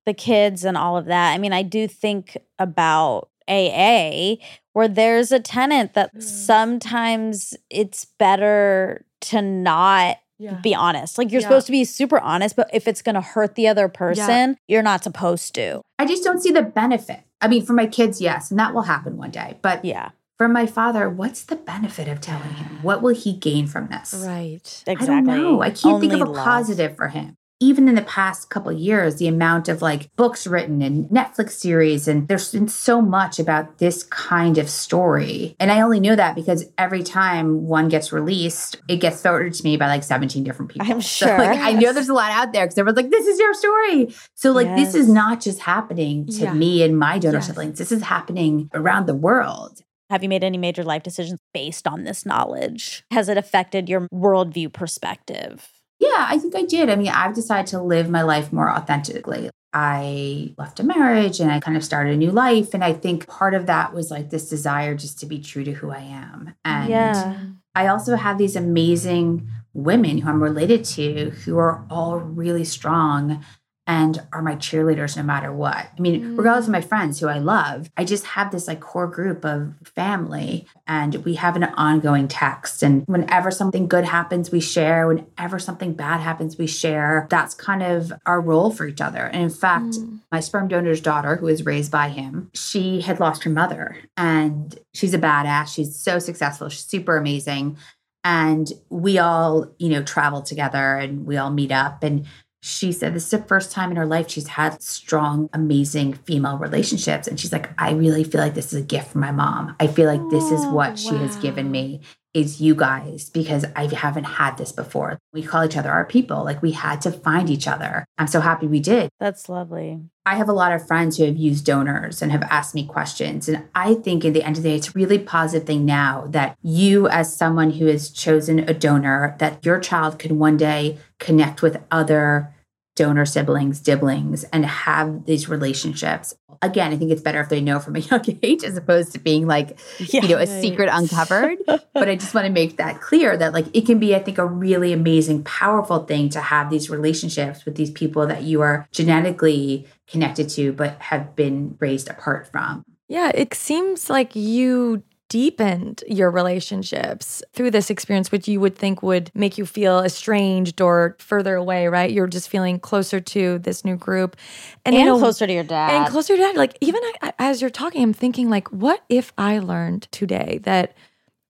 the kids and all of that, I mean, I do think about AA, where there's a tenant that Mm. sometimes it's better to not Yeah. be honest. Like you're Yeah. supposed to be super honest, but if it's going to hurt the other person, you're not supposed to. I just don't see the benefit. I mean, for my kids, yes, and that will happen one day. But Yeah, for my father, what's the benefit of telling him? What will he gain from this? Right. exactly. I don't know. I can't think of a love. positive for him. Even in the past couple years, the amount of like books written and Netflix series, and there's been so much about this kind of story. And I only know that because every time one gets released, it gets forwarded to me by like 17 different people. I'm So, sure. like, I know there's a lot out there because everyone's like, this is your story. So, like, this is not just happening to Yeah. me and my donor Yes. siblings. This is happening around the world. Have you made any major life decisions based on this knowledge? Has it affected your worldview perspective? Yeah, I think I did. I mean, I've decided to live my life more authentically. I left a marriage and I kind of started a new life. And I think part of that was like this desire just to be true to who I am. And Yeah. I also have these amazing women who I'm related to who are all really strong and are my cheerleaders no matter what. I mean, mm. regardless of my friends who I love, I just have this like core group of family and we have an ongoing text. And whenever something good happens, we share. Whenever something bad happens, we share. That's kind of our role for each other. And in fact, mm. my sperm donor's daughter, who was raised by him, she had lost her mother and she's a badass. She's so successful. She's super amazing. And we all, you know, travel together and we all meet up. And she said this is the first time in her life she's had strong, amazing female relationships. And she's like, I really feel like this is a gift from my mom. I feel like this is Oh, what she has given me is you guys because I haven't had this before. We call each other our people. Like we had to find each other. I'm so happy we did. That's lovely. I have a lot of friends who have used donors and have asked me questions. And I think at the end of the day, it's a really positive thing now that you, as someone who has chosen a donor, that your child can one day connect with other donor siblings, siblings, and have these relationships. Again, I think it's better if they know from a young age as opposed to being like, Yeah. you know, a secret uncovered. but I just want to make that clear that like it can be, I think, a really amazing, powerful thing to have these relationships with these people that you are genetically connected to, but have been raised apart from. Yeah, it seems like you deepened your relationships through this experience, which you would think would make you feel estranged or further away, right? You're just feeling closer to this new group. And, in a- closer to your dad. and closer to dad. Like even I- as you're talking, I'm thinking like, what if I learned today that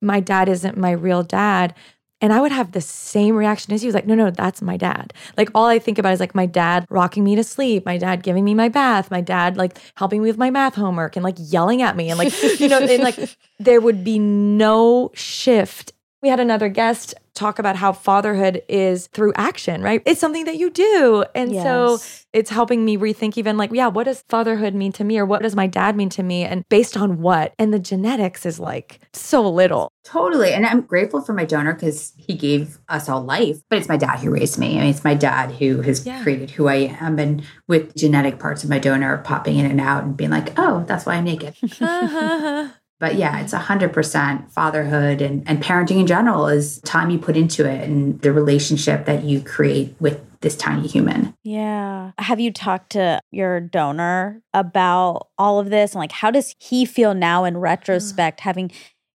my dad isn't my real dad? And I would have the same reaction as you. Was like, no, no, that's my dad. Like, all I think about is like my dad rocking me to sleep, my dad giving me my bath, my dad like helping me with my math homework and like yelling at me. And like, you know, and like there would be no shift. We had another guest talk about how fatherhood is through action, right? It's something that you do. And so it's helping me rethink even like, yeah, what does fatherhood mean to me or what does my dad mean to me? And based on what? And the genetics is like so little. Totally. And I'm grateful for my donor because he gave us all life, but it's my dad who raised me. I mean, it's my dad who has Yeah. created who I am. And with genetic parts of my donor popping in and out and being like, oh, that's why I'm naked. But yeah, it's 100% fatherhood and, and parenting in general is time you put into it and the relationship that you create with this tiny human. Yeah. Have you talked to your donor about all of this? And like, how does he feel now in retrospect, having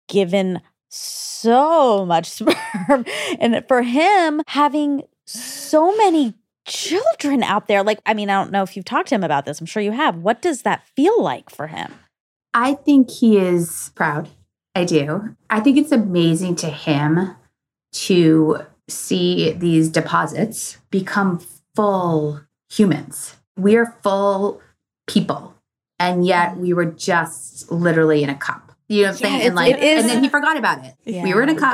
given so much sperm? And for him, having so many children out there, like, I mean, I don't know if you've talked to him about this. I'm sure you have. What does that feel like for him? I think he is proud. I do. I think it's amazing to him to see these deposits become full humans. We are full people. And yet we were just literally in a cup. You know what I'm saying? Yeah, and like it is- and then he forgot about it. we were in a cup.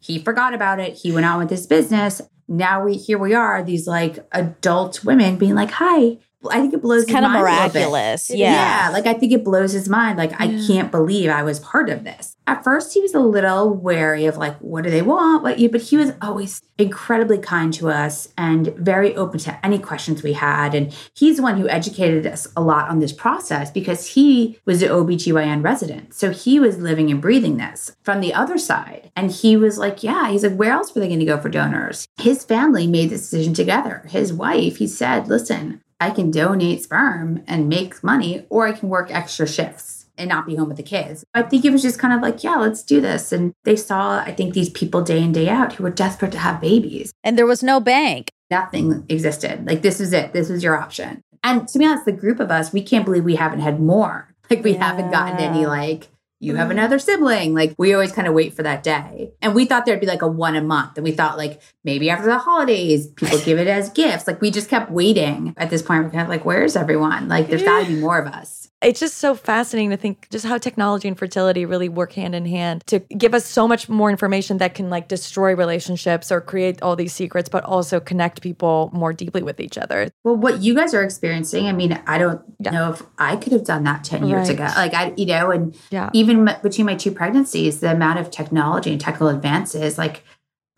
He forgot about it. He went on with his business. Now we here we are, these like adult women being like, "Hi." I think it blows It's kind of mind a bit. miraculous. Yeah. Yeah. like I think it blows his mind. Like, I can't believe I was part of this. At first, he was a little wary of like, what do they want? What you, but he was always incredibly kind to us and very open to any questions we had. And he's the one who educated us a lot on this process because he was an OBGYN resident. So he was living and breathing this from the other side. And he was like, yeah, he's like, where else were they going to go for donors? His family made this decision together. His wife, he said, listen, I can donate sperm and make money, or I can work extra shifts and not be home with the kids. I think it was just kind of like, yeah, let's do this. And they saw, I think, these people day in, day out who were desperate to have babies. And there was no bank. Nothing existed. Like, this is it. This was your option. And to be honest, the group of us, we can't believe we haven't had more. Like, we haven't gotten any, like, you have mm-hmm. another sibling. Like, we always kind of wait for that day. And we thought there'd be like a one a month. And we thought, like, maybe after the holidays, people give it as gifts. Like, we just kept waiting. At this point, we're kind of like, where's everyone? Like, there's got to be more of us. It's just so fascinating to think just how technology and fertility really work hand in hand to give us so much more information that can like destroy relationships or create all these secrets, but also connect people more deeply with each other. Well, what you guys are experiencing, I mean, I don't Yeah. know if I could have done that 10 years Right. ago. Like, I, you know, and Yeah. even m- between my two pregnancies, the amount of technology and technical advances, like,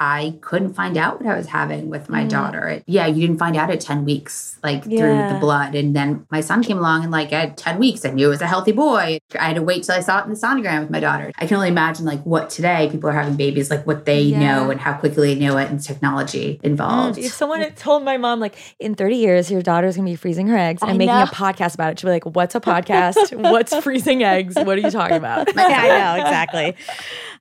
I couldn't find out what I was having with my Mm. daughter. Yeah, you didn't find out at 10 weeks, like through the blood. And then my son came along and like at 10 weeks, I knew it was a healthy boy. I had to wait till I saw it in the sonogram with my daughter. I can only imagine like what today people are having babies, like what they Yeah. know and how quickly they know it and technology involved. If someone had told my mom, like, in 30 years, your daughter's gonna be freezing her eggs and making know. a podcast about it, she'd be like, What's a podcast? What's freezing eggs? What are you talking about? yeah, I know, exactly.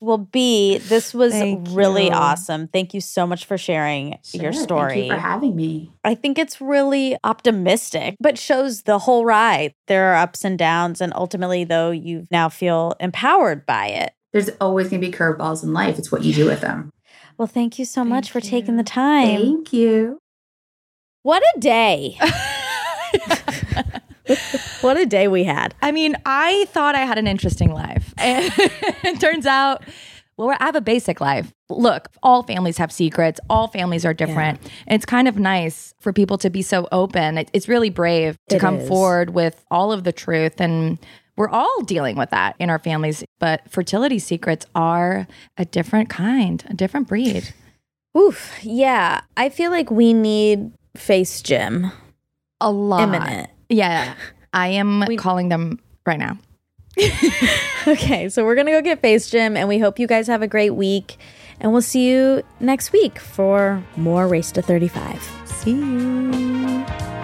Well, B, this was Thank really you. awesome. Thank you so much for sharing your story. Thank you for having me. I think it's really optimistic, but shows the whole ride. There are ups and downs, and ultimately, though, you now feel empowered by it. There's always going to be curveballs in life. It's what you do with them. Well, thank you so much Thank for taking the time. Thank you. What a day. what a day we had. I mean, I thought I had an interesting life. And it turns out, well, I have a basic life. Look, all families have secrets, all families are different. And it's kind of nice for people to be so open. It- It's really brave to It come is. forward with all of the truth. And we're all dealing with that in our families. But fertility secrets are a different kind, a different breed. Oof. Yeah. I feel like we need Face Gym A lot. imminent. Yeah. I am calling them right now. Okay, so we're gonna go get Face Gym, and we hope you guys have a great week. And we'll see you next week for more Race to 35. See you.